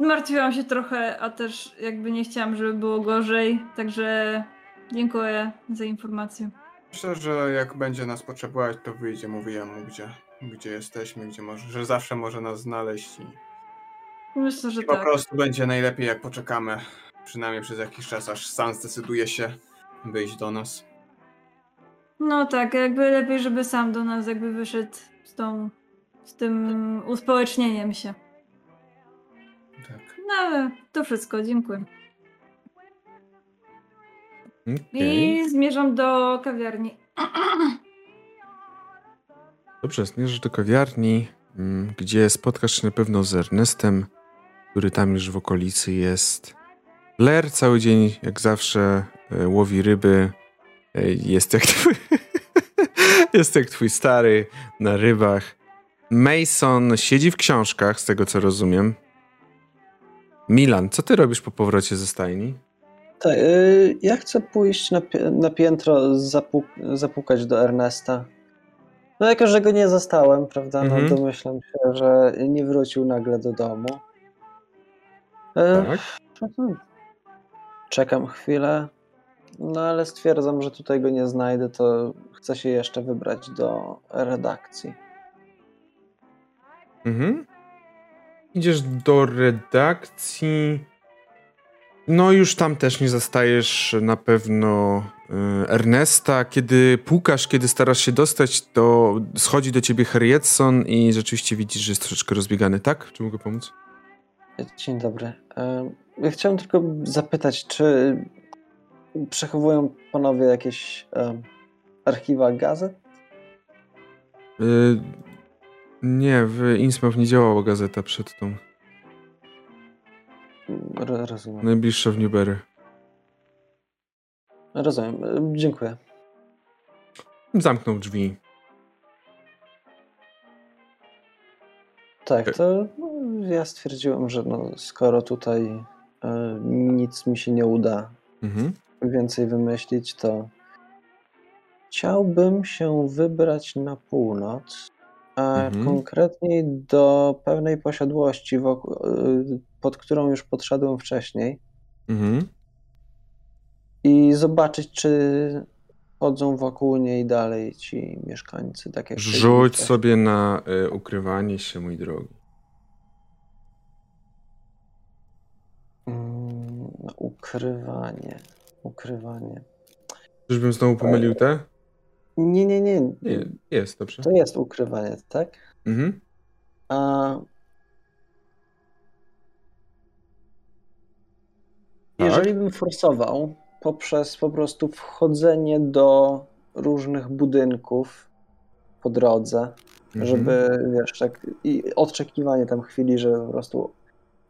martwiłam się trochę, a też jakby nie chciałam, żeby było gorzej. Także dziękuję za informację. Myślę, że jak będzie nas potrzebować, to wyjdzie, mówię mu, gdzie, gdzie jesteśmy, gdzie może, że zawsze może nas znaleźć i, Myślę, że i po tak. prostu będzie najlepiej, jak poczekamy, przynajmniej przez jakiś czas, aż sam zdecyduje się wyjść do nas. No tak, jakby lepiej, żeby sam do nas jakby wyszedł z tą, z tym uspołecznieniem się. Tak. No to wszystko, dziękuję. Okej. I zmierzam do kawiarni. [clears throat] Dobrze, zmierzasz do kawiarni, mm, gdzie spotkasz się na pewno z Ernestem, który tam już w okolicy jest. Blair cały dzień, jak zawsze, e, łowi ryby. Jest jak twój, [laughs] jest jak twój stary na rybach. Mason siedzi w książkach, z tego co rozumiem. Milan, co ty robisz po powrocie ze stajni? Tak, y, ja chcę pójść na, na piętro, zapuk- zapukać do Ernesta. No jako, że go nie zastałem, prawda, Mhm. no domyślam się, że nie wrócił nagle do domu. E, Tak? mhm. Czekam chwilę, no ale stwierdzam, że tutaj go nie znajdę, to chcę się jeszcze wybrać do redakcji. Mhm. Idziesz do redakcji. No, już tam też nie zastajesz na pewno y, Ernesta. Kiedy pukasz, kiedy starasz się dostać, to schodzi do ciebie Harrietson i rzeczywiście widzisz, że jest troszeczkę rozbiegany. Tak? Czy mogę pomóc? Dzień dobry. E, Ja chciałem tylko zapytać, czy przechowują panowie jakieś e, archiwa gazet? Y, nie, w Innsmouth nie działała gazeta przed tą. Ro- Rozumiem. Najbliższa w Newberry. Rozumiem. E, Dziękuję. Zamknął drzwi. Tak, to no, ja stwierdziłem, że no, skoro tutaj e, nic mi się nie uda Mhm. Więcej wymyślić, to chciałbym się wybrać na północ, a Mhm. konkretniej do pewnej posiadłości, wokół, e, pod którą już podszedłem wcześniej Mhm. i zobaczyć, czy chodzą wokół niej dalej ci mieszkańcy. Tak jak Rzuć sobie na y, ukrywanie się, mój drogi. Mm, ukrywanie. Ukrywanie. Czyżbym znowu pomylił te? Nie, nie, nie. Nie, jest, dobrze. To jest ukrywanie, tak? Mhm. A Tak. jeżeli bym forsował poprzez po prostu wchodzenie do różnych budynków po drodze, Mhm. żeby wiesz, tak, i oczekiwanie tam chwili, że po prostu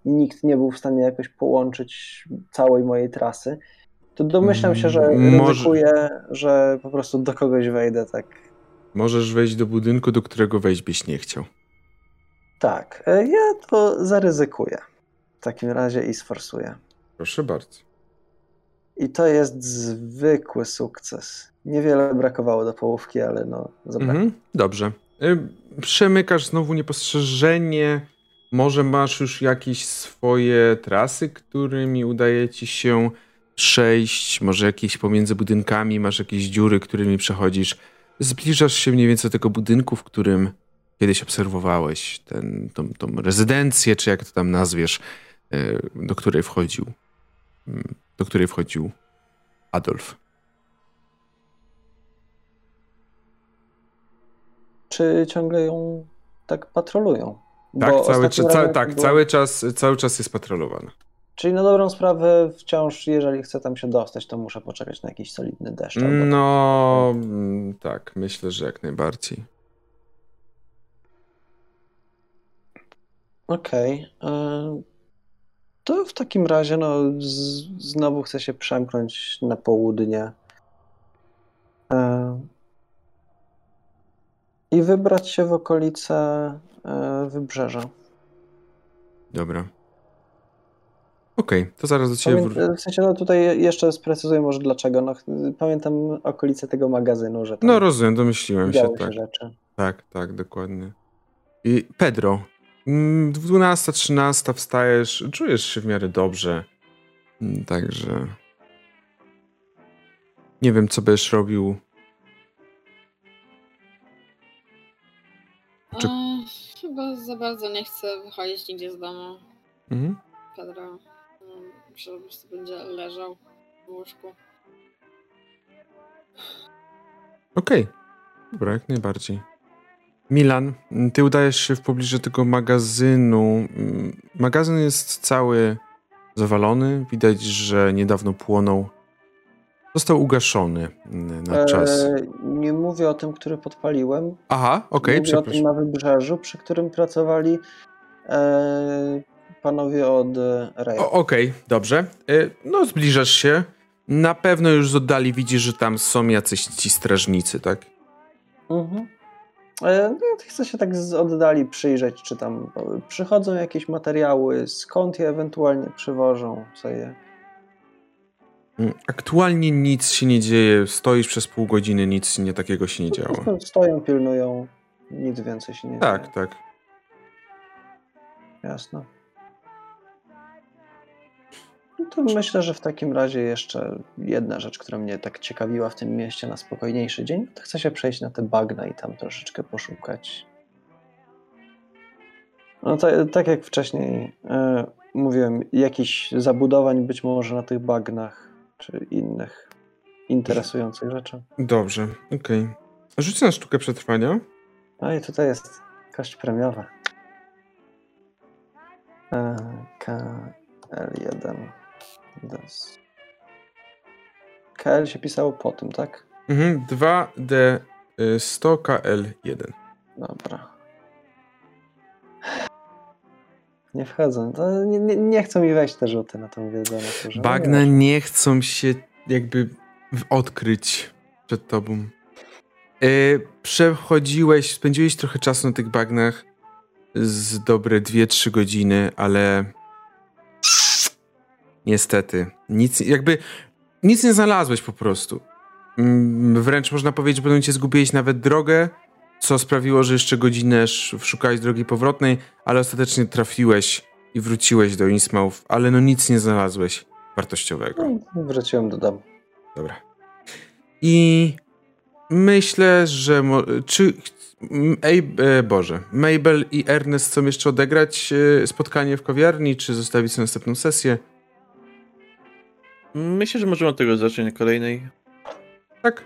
nikt nie był w stanie jakoś połączyć całej mojej trasy, to domyślam się, że Mm, może- ryzykuję, że po prostu do kogoś wejdę tak. Możesz wejść do budynku, do którego wejść byś nie chciał. Tak, e, ja to zaryzykuję w takim razie i sforsuję. Proszę bardzo. I to jest zwykły sukces. Niewiele brakowało do połówki, ale no, zabrakło. Mhm. Dobrze. Y, Przemykasz znowu niepostrzeżenie. Może masz już jakieś swoje trasy, którymi udaje ci się przejść. Może jakieś pomiędzy budynkami, masz jakieś dziury, którymi przechodzisz. Zbliżasz się mniej więcej do tego budynku, w którym kiedyś obserwowałeś ten, tą, tą rezydencję, czy jak to tam nazwiesz, y, do której wchodził. mm, Do której wchodził Adolf. Czy ciągle ją tak patrolują? Tak, cały, ca- tak było- cały, czas, cały czas jest patrolowana. Czyli na dobrą sprawę wciąż, jeżeli chcę tam się dostać, to muszę poczekać na jakiś solidny deszcz. No, mm, tak, myślę, że jak najbardziej. Okej. e, To w takim razie, no, z, znowu chcę się przemknąć na południe. E, I wybrać się w okolice e, wybrzeża. Dobra. Okej, to zaraz do ciebie wró- Pamię- w sensie, no tutaj jeszcze sprecyzuję może dlaczego. No, pamiętam okolice tego magazynu, że tam No rozumiem, domyśliłem się, działy się tak. rzeczy. Tak, tak, dokładnie. I Pedro, mm, 12, 13 wstajesz, czujesz się w miarę dobrze. Mm, Także. Nie wiem, co będziesz robił. Czy- A, chyba za bardzo nie chcę wychodzić nigdzie z domu. Mhm. Pedro. Że po prostu będzie leżał w łóżku. Okej. Dobra, jak najbardziej. Milan, ty udajesz się w pobliżu tego magazynu. Magazyn jest cały zawalony. Widać, że niedawno płonął. Został ugaszony mm, na czas. E, nie mówię o tym, który podpaliłem. Aha, okej, mówię o tym przepraszam. na wybrzeżu, przy którym pracowali e, panowie od e. O, Okej, dobrze. Y, No, zbliżasz się. Na pewno już z oddali widzisz, że tam są jacyś ci strażnicy, tak? Mhm. E, no, ja chcę się tak z oddali przyjrzeć, czy tam e, przychodzą jakieś materiały, skąd je ewentualnie przywożą, co je. Mm, Aktualnie nic się nie dzieje. Stoisz przez pół godziny, nic nie takiego się nie działo. stoją, pilnują, nic więcej się nie Tak, dzieje. tak. Jasne. No to myślę, że w takim razie jeszcze jedna rzecz, która mnie tak ciekawiła w tym mieście na spokojniejszy dzień, to chcę się przejść na te bagna i tam troszeczkę poszukać. No ta, tak jak wcześniej e, mówiłem, jakichś zabudowań być może na tych bagnach, czy innych interesujących rzeczy. Dobrze, okej. Rzuć na sztukę przetrwania. No i tutaj jest kość premiowa. E, KL1. Des. KL się pisało po tym, tak? Mhm, 2D 100 KL1. Dobra. Nie wchodzę. To nie, nie, nie chcą mi wejść te rzuty na tą wiedzę. Na Bagna no, nie chcą się jakby odkryć przed tobą. Y, przechodziłeś, spędziłeś trochę czasu na tych bagnach z dobre 2-3 godziny, ale niestety nic, jakby nic nie znalazłeś po prostu. Mm, Wręcz można powiedzieć, że pewnym momencie zgubiłeś nawet drogę, co sprawiło, że jeszcze godzinę sz- szukałeś drogi powrotnej, ale ostatecznie trafiłeś i wróciłeś do Innsmouth, ale no nic nie znalazłeś wartościowego. No, wróciłem do domu. Dobra. I myślę, że. Czy. Ej, e, Boże. Mabel i Ernest chcą jeszcze odegrać e, spotkanie w kawiarni, czy zostawić sobie następną sesję? Myślę, że możemy od tego zacząć na kolejnej. Tak?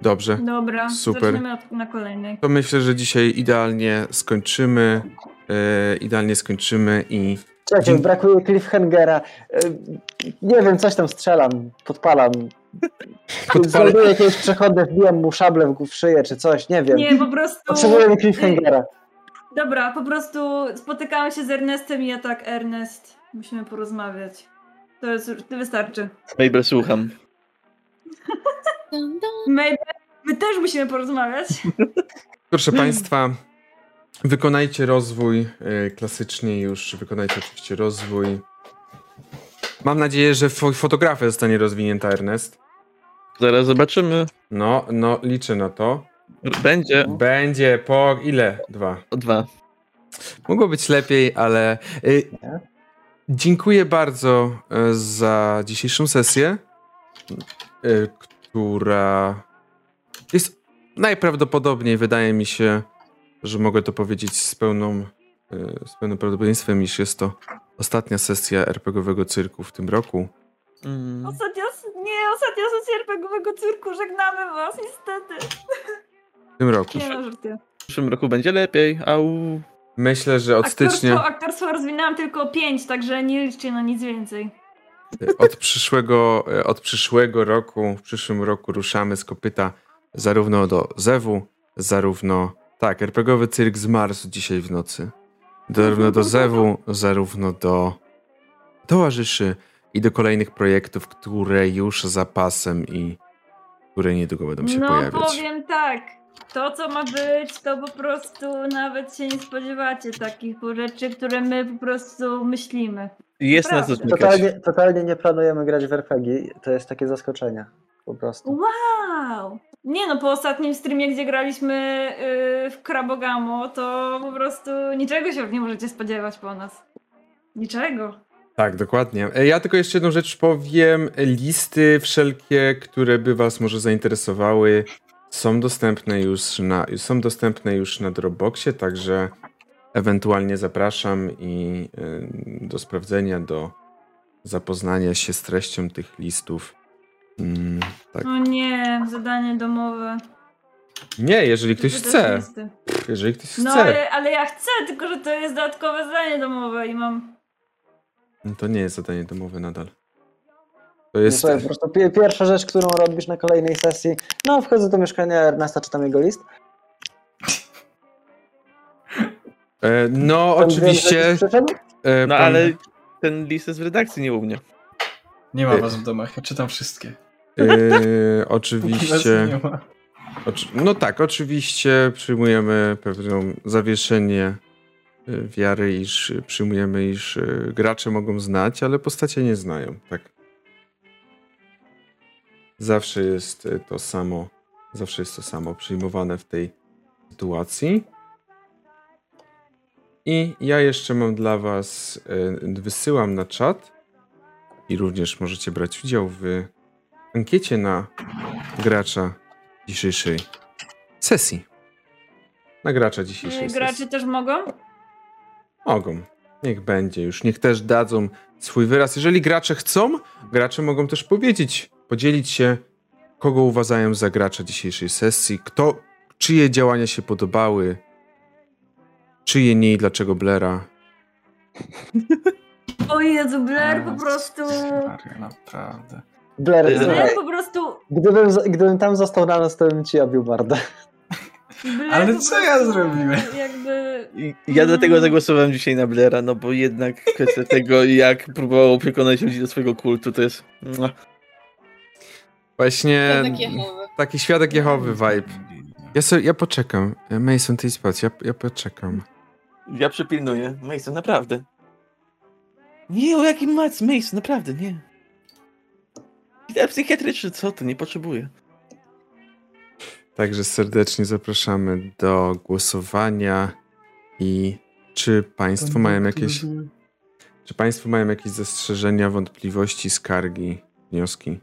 Dobrze. Dobra, Super. zaczniemy od, na kolejnej. To myślę, że dzisiaj idealnie skończymy. E, idealnie skończymy i. Czekaj, Dzień- brakuje cliffhangera. E, Nie wiem, coś tam strzelam, podpalam. [laughs] Podpalę- Znajduję jakiegoś przechodzę, wbijam mu szablę w w szyję czy coś, nie wiem. Nie, po prostu... Potrzebujemy cliffhangera. Dobra, po prostu spotykamy się z Ernestem i ja tak, Ernest, musimy porozmawiać. To jest, to wystarczy. Mabel, słucham. Dun. My, też musimy porozmawiać. Proszę Państwa, wykonajcie rozwój. e, Klasycznie już wykonajcie oczywiście rozwój. Mam nadzieję, że fo- fotografia zostanie rozwinięta, Ernest. Zaraz zobaczymy. No, no, liczę na to. Będzie Będzie po ile? Dwa. o dwa. Mogło być lepiej, ale. Dziękuję bardzo y, za dzisiejszą sesję, y, która jest najprawdopodobniej, wydaje mi się, że mogę to powiedzieć z pełną, y, z pełnym prawdopodobieństwem, iż jest to ostatnia sesja RPGowego cyrku w tym roku. Mm. Ostatnia, nie, ostatnia sesja RPGowego cyrku, żegnamy was, niestety. W tym roku. Nie no. W przyszłym roku będzie lepiej. Au. Myślę, że od stycznia. Aktorstwo, aktorstwo rozwinęłam tylko 5, także nie liczcie na nic więcej. Od przyszłego, od przyszłego roku, w przyszłym roku ruszamy z kopyta zarówno do Zewu, zarówno. Tak, RPGowy cyrk z Marsu dzisiaj w nocy. zarówno do Zewu, zarówno do towarzyszy i do kolejnych projektów, które już za pasem i które niedługo będą się no pojawiać. powiem tak, to co ma być, to po prostu nawet się nie spodziewacie takich rzeczy, które my po prostu myślimy. Jest na co Prawda. Totalnie, totalnie nie planujemy grać w RPG. To jest takie zaskoczenie. Po prostu. Wow! Nie no, po ostatnim streamie, gdzie graliśmy yy, w Krabogamo, to po prostu niczego się już nie możecie spodziewać po nas. Niczego. Tak, dokładnie. E, Ja tylko jeszcze jedną rzecz powiem. Listy wszelkie, które by was może zainteresowały, są dostępne już na, są dostępne już na Dropboxie, także ewentualnie zapraszam i y, do sprawdzenia, do zapoznania się z treścią tych listów. Mm, tak. No nie, zadanie domowe. Nie, jeżeli ktoś chce. Jeżeli ktoś No chce. ale, ale ja chcę, tylko że to jest dodatkowe zadanie domowe i mam... No To nie jest zadanie domowe nadal. To jest. słuchaj, po prostu pi- pierwsza rzecz, którą robisz na kolejnej sesji, no wchodzę do mieszkania Ernesta, czytam jego list. E, no, Tam oczywiście. e, No pan- ale ten list jest w redakcji, nie u mnie. Nie ma Y- was w domach, ja czytam wszystkie. e, [laughs] oczywiście. nie ma. Oczy- No tak, oczywiście przyjmujemy pewną zawieszenie wiary, iż przyjmujemy, iż gracze mogą znać, ale postacie nie znają, tak. Zawsze jest y, to samo, zawsze jest to samo przyjmowane w tej sytuacji. I ja jeszcze mam dla was, y, wysyłam na czat i również możecie brać udział w ankiecie na gracza dzisiejszej sesji. Na gracza dzisiejszej Yy, Gracze sesji. też mogą? Mogą. Niech będzie już. Niech też dadzą swój wyraz. Jeżeli gracze chcą, gracze mogą też powiedzieć, podzielić się, kogo uważają za gracza dzisiejszej sesji, kto, czyje działania się podobały, czyje nie i dlaczego Blera. O Jezu, Blair po prostu... Maria, naprawdę. Blair, Blair po prostu... gdybym, gdybym tam został na noc, to bym ci obił mordę. Blair Ale co ja zrobiłem? Jakby... Ja dlatego zagłosowałem dzisiaj na Blaira, no bo jednak kwestia tego, jak próbował przekonać ludzi do swojego kultu, to jest... Właśnie taki świadek Jehowy vibe. Ja, sobie, ja poczekam. Mason, ty spać, ja, ja poczekam. Ja przypilnuję. Mason, naprawdę. Nie, o jakim mac, Mason, naprawdę, nie. Ja psychiatryczny, co ty, nie potrzebuję. Także serdecznie zapraszamy do głosowania i czy Państwo mają jakieś, czy Państwo mają jakieś zastrzeżenia, wątpliwości, skargi, wnioski?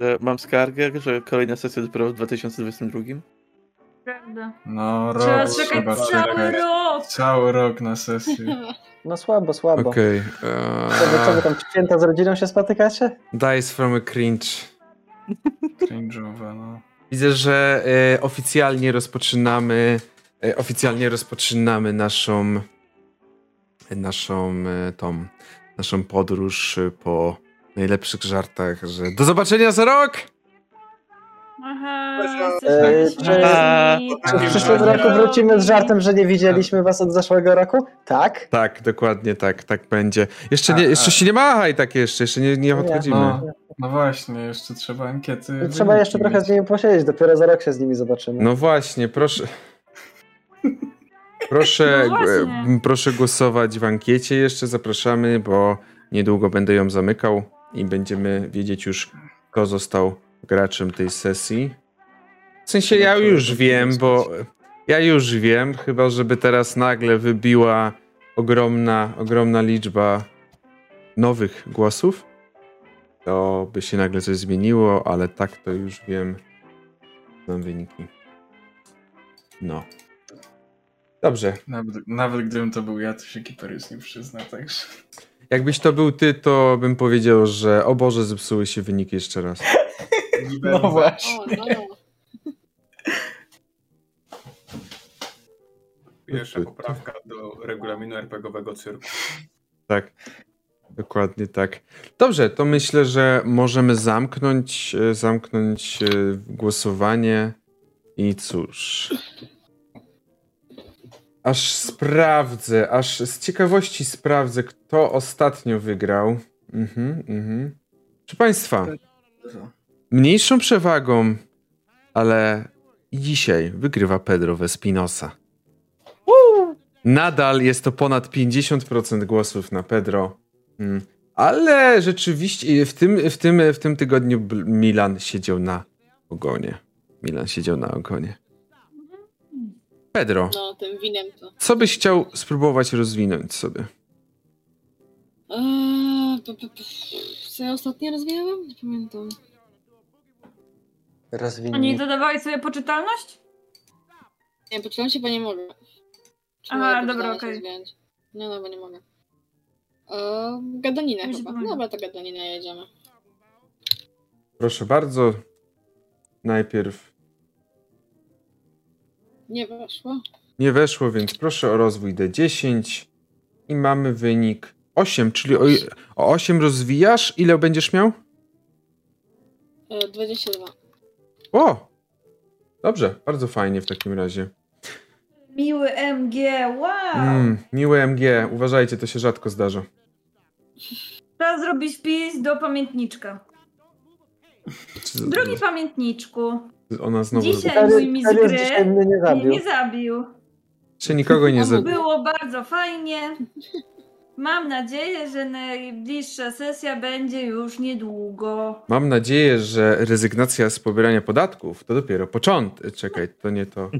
Że Mam skargę, że kolejna sesja dopiero w 2022. Prawda. No, Trzeba rok czekać trzeba cały czekać. rok! Cały rok na sesję. [laughs] No słabo, słabo. Okej. Co, wy, co wy Okay. tam w święta z rodziną się spotykacie? Dice from a cringe. Cringe'owe, no. Widzę, że e, oficjalnie rozpoczynamy e, oficjalnie rozpoczynamy naszą naszą e, tą naszą podróż e, po najlepszych żartach, że do zobaczenia za rok! Aha, Eee, jesteśmy czy- śmieszni. Czy w przyszłym roku wrócimy z żartem, że nie widzieliśmy was od zeszłego roku? Tak? Tak, dokładnie tak, tak będzie. Jeszcze, nie, jeszcze się nie machaj tak jeszcze, jeszcze nie, nie odchodzimy. No, no właśnie, jeszcze trzeba ankiety. Trzeba jeszcze trochę z nimi posiedzieć, dopiero za rok się z nimi zobaczymy. No właśnie, proszę. Proszę, No proszę głosować w ankiecie jeszcze, zapraszamy, bo niedługo będę ją zamykał i będziemy wiedzieć już, kto został graczem tej sesji. W sensie ja już wiem, bo ja już wiem, chyba żeby teraz nagle wybiła ogromna, ogromna liczba nowych głosów, to by się nagle coś zmieniło, ale tak to już wiem. Znam wyniki. No. Dobrze. Nawet, nawet gdybym to był ja, to się Kiperius nie przyzna, także. Jakbyś to był ty, to bym powiedział, że o Boże, zepsuły się wyniki jeszcze raz. No właśnie. O, no. Pierwsza poprawka do regulaminu RPGowego cyrku. Tak. Dokładnie tak. Dobrze, to myślę, że możemy zamknąć, e, zamknąć e, głosowanie i cóż. Aż sprawdzę, aż z ciekawości sprawdzę, kto ostatnio wygrał. Mhm, mhm. Proszę Państwa, mniejszą przewagą, ale dzisiaj wygrywa Pedro Vespinosa. Nadal jest to ponad 50% głosów na Pedro. Mm. Ale rzeczywiście w tym, w tym, w tym tygodniu Milan siedział na ogonie. Milan siedział na ogonie. Pedro, No, tym winem to. co byś chciał spróbować rozwinąć sobie? Eee, p- p- p- co ja ostatnio rozwijałam? Nie pamiętam. A nie dodawałeś sobie poczytalność? Nie, poczytam się, bo nie mogę. Czy Aha, mogę dobra, okej. rozwijać? Nie, no, bo nie mogę. Eee, gadaninę się chyba. Dobra, to gadaninę jedziemy. Proszę bardzo. Najpierw Nie weszło. nie weszło, więc proszę o rozwój D10 i mamy wynik 8, czyli o, o 8 rozwijasz. Ile będziesz miał? Eee, 22. O! Dobrze, bardzo fajnie w takim razie. Miły MG, wow! Mm, miłe MG, uważajcie, to się rzadko zdarza. Trzeba zrobić wpis do pamiętniczka. Drogi pamiętniczku, Ona znowu. Dzisiaj- mój mistrz Darius gry mnie nie mnie zabił. nie zabił. Czy nikogo nie zabił? Było bardzo fajnie. Mam nadzieję, że najbliższa sesja będzie już niedługo. Mam nadzieję, że rezygnacja z pobierania podatków to dopiero początek. Czekaj, to nie to. [laughs]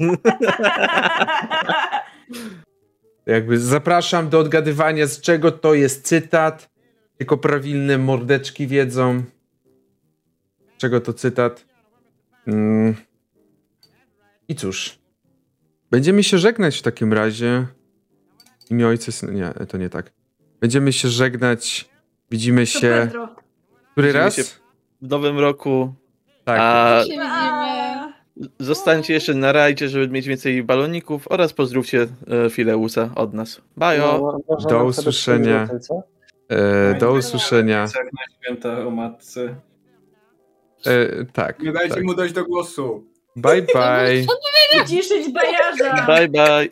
Jakby zapraszam do odgadywania, z czego to jest cytat. Tylko prawilne mordeczki wiedzą. Z czego to cytat. Mm. I cóż. Będziemy się żegnać w takim razie. Imię ojca. syna- Nie, to nie tak. Będziemy się żegnać. Widzimy To się. Pedro. Który Widzimy raz? się w nowym roku. Tak. A zostańcie jeszcze na rajdzie, żeby mieć więcej baloników oraz pozdrówcie e, Fileusa od nas. Bajo! No, Do usłyszenia. E, do usłyszenia. Jak na święta o matce. E, tak. Nie dajcie tak. mu dojść do głosu. Bye [laughs] bye. Ciszyć bajarza! Bye bye!